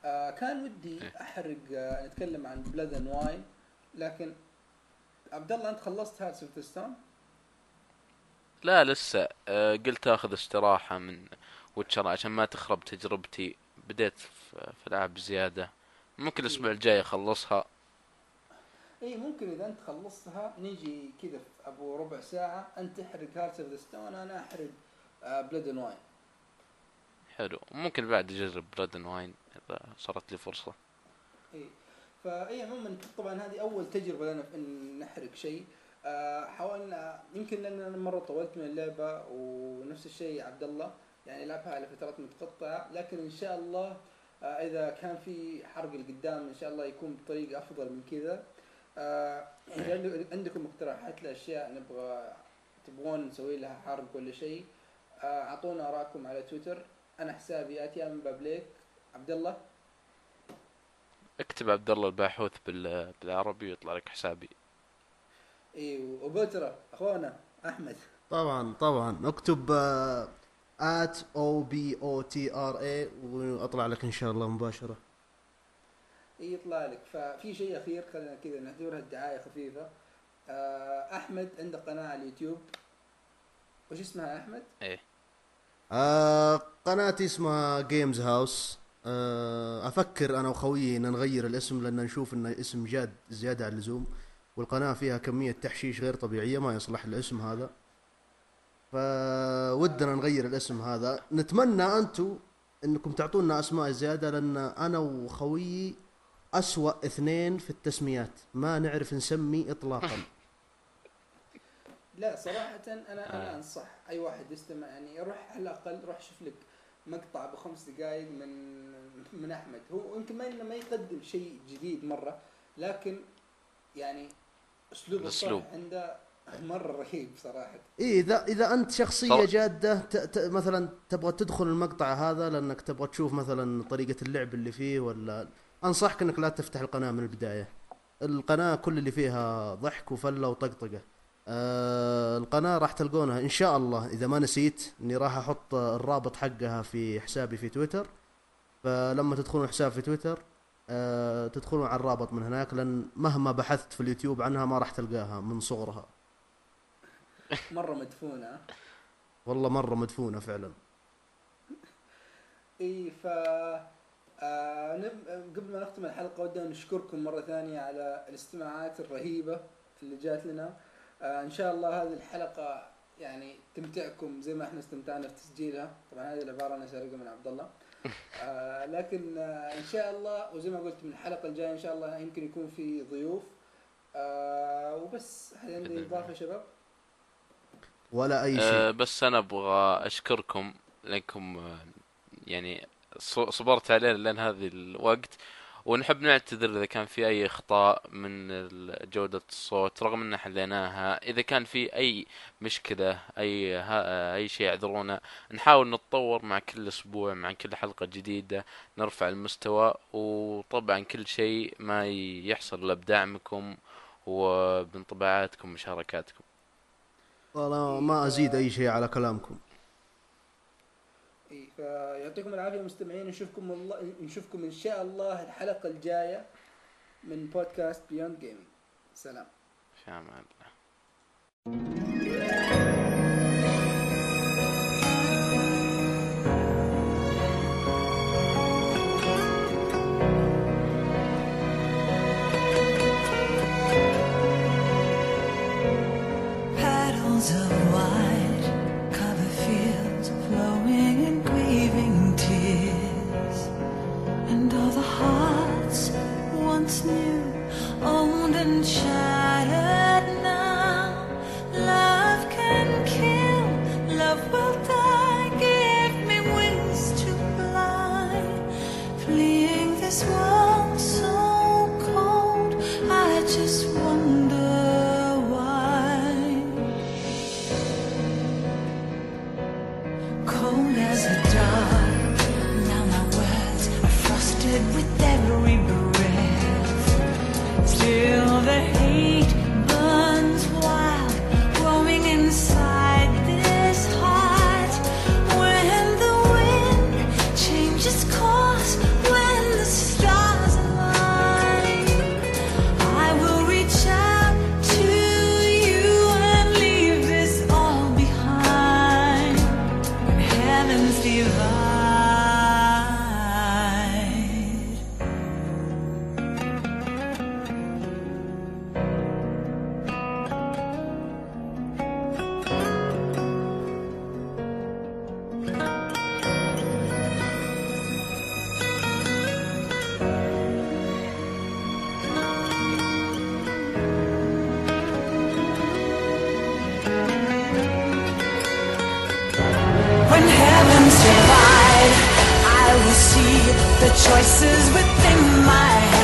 آه كان ودي إيه. أحرق آه نتكلم عن Blood and Wine لكن عبد الله أنت خلصت Hearts of Stone لا لسه آه قلت آخذ استراحة من Witcher عشان ما تخرب تجربتي. بديت في العاب زيادة. ممكن الأسبوع الجاي أخلصها. اي ممكن إذا أنت خلصتها نيجي كذا في أبو ربع ساعة أنت تحرق Hearts of Stone أنا أحرق Blood and Wine حلو. ممكن بعد اجرب Blood Wine إذا صارت لي فرصة. اي فاي عموما طبعا هذه أول تجربة لنا في إن نحرق شيء. آه حاولنا يمكن لأن أنا مرة طولت من اللعبة ونفس الشيء عبد الله يعني لعبها على فترات متقطعة. لكن إن شاء الله آه إذا كان في حرق القدام إن شاء الله يكون بطريقة أفضل من كذا. آه عندك- عندكم اقتراحات لأشياء نبغى تبغون نسوي لها حرق ولا شيء؟ آه، أعطونا ارائكم على تويتر. أنا حسابي اتي من بابليك. عبد الله اكتب عبد الله الباحوث بال- بالعربي ويطلع لك حسابي. اي وبوترا أخونا أحمد. طبعا طبعا. اكتب آه، at O B O T R E وأطلع لك إن شاء الله مباشرة. يطلع لك. ففي شيء أخير خلينا كذا نعتبرها الدعايه خفيفة. آه، أحمد عنده قناة على اليوتيوب. وش اسمها يا أحمد؟ إيه. آه قناتي اسمها Games House آه، أفكر أنا وخويي ان نغير الاسم لأن نشوف إن اسم جاد زيادة عن اللزوم. والقناة فيها كمية تحشيش غير طبيعية ما يصلح الاسم هذا. فودنا نغير الاسم هذا. نتمنى أنتم إنكم تعطونا أسماء زيادة لأن أنا وخويي أسوأ اثنين في التسميات ما نعرف نسمي اطلاقا لا صراحة أنا أنا آه. أنصح أي واحد يستمع يعني روح على الأقل روح شوف لك مقطع بخمس دقائق من من أحمد هو يمكن ما إنه ما يقدم شيء جديد مرة لكن يعني أسلوب الأسلوب. عنده مرة رهيب صراحة إيه إذا إذا أنت شخصية صراحة. جادة ت... ت... مثلا تبغى تدخل المقطع هذا لأنك تبغى تشوف مثلا طريقة اللعب اللي فيه ولا أنصحك إنك لا تفتح القناة من البداية. القناة كل اللي فيها ضحك وفلة وطقطقة. آه القناة راح تلقونها إن شاء الله. إذا ما نسيت إني راح أحط الرابط حقها في حسابي في تويتر. فلما تدخلون حساب في تويتر آه تدخلون على الرابط من هناك لأن مهما بحثت في اليوتيوب عنها ما راح تلقاها من صغرها. مرة مدفونة. والله مرة مدفونة فعلا. إي ف آه. قبل ما نختم الحلقة ودنا نشكركم مرة ثانية على الاستماعات الرهيبة اللي جات لنا. آه إن شاء الله هذه الحلقة يعني تمتعكم زي ما إحنا استمتعنا في تسجيلها. طبعا هذه العبارة أنا سارقها من عبد الله. آه لكن آه إن شاء الله وزي ما قلت من الحلقة الجاية إن شاء الله يمكن يكون في ضيوف. آه وبس هل عندي يا شباب؟ ولا أي شيء. أه بس أنا أبغى أشكركم لانكم آه، يعني صبرت علينا لين هذه الوقت. ونحب نعتذر إذا كان في أي اخطاء من جودة الصوت رغم إن حليناها. إذا كان في أي مشكلة أي أي شيء اعذرونا نحاول نتطور مع كل أسبوع مع كل حلقة جديدة نرفع المستوى. وطبعا كل شيء ما يحصل إلا بدعمكم وبانطباعاتكم ومشاركاتكم والله ما أزيد أي شيء على كلامكم. فيعطيكم العافية مستمعين نشوفكم الله نشوفكم إن شاء الله الحلقة الجاية من بودكاست بيوند جيمنج سلام. في heavens divide, I will see the choices within my hands.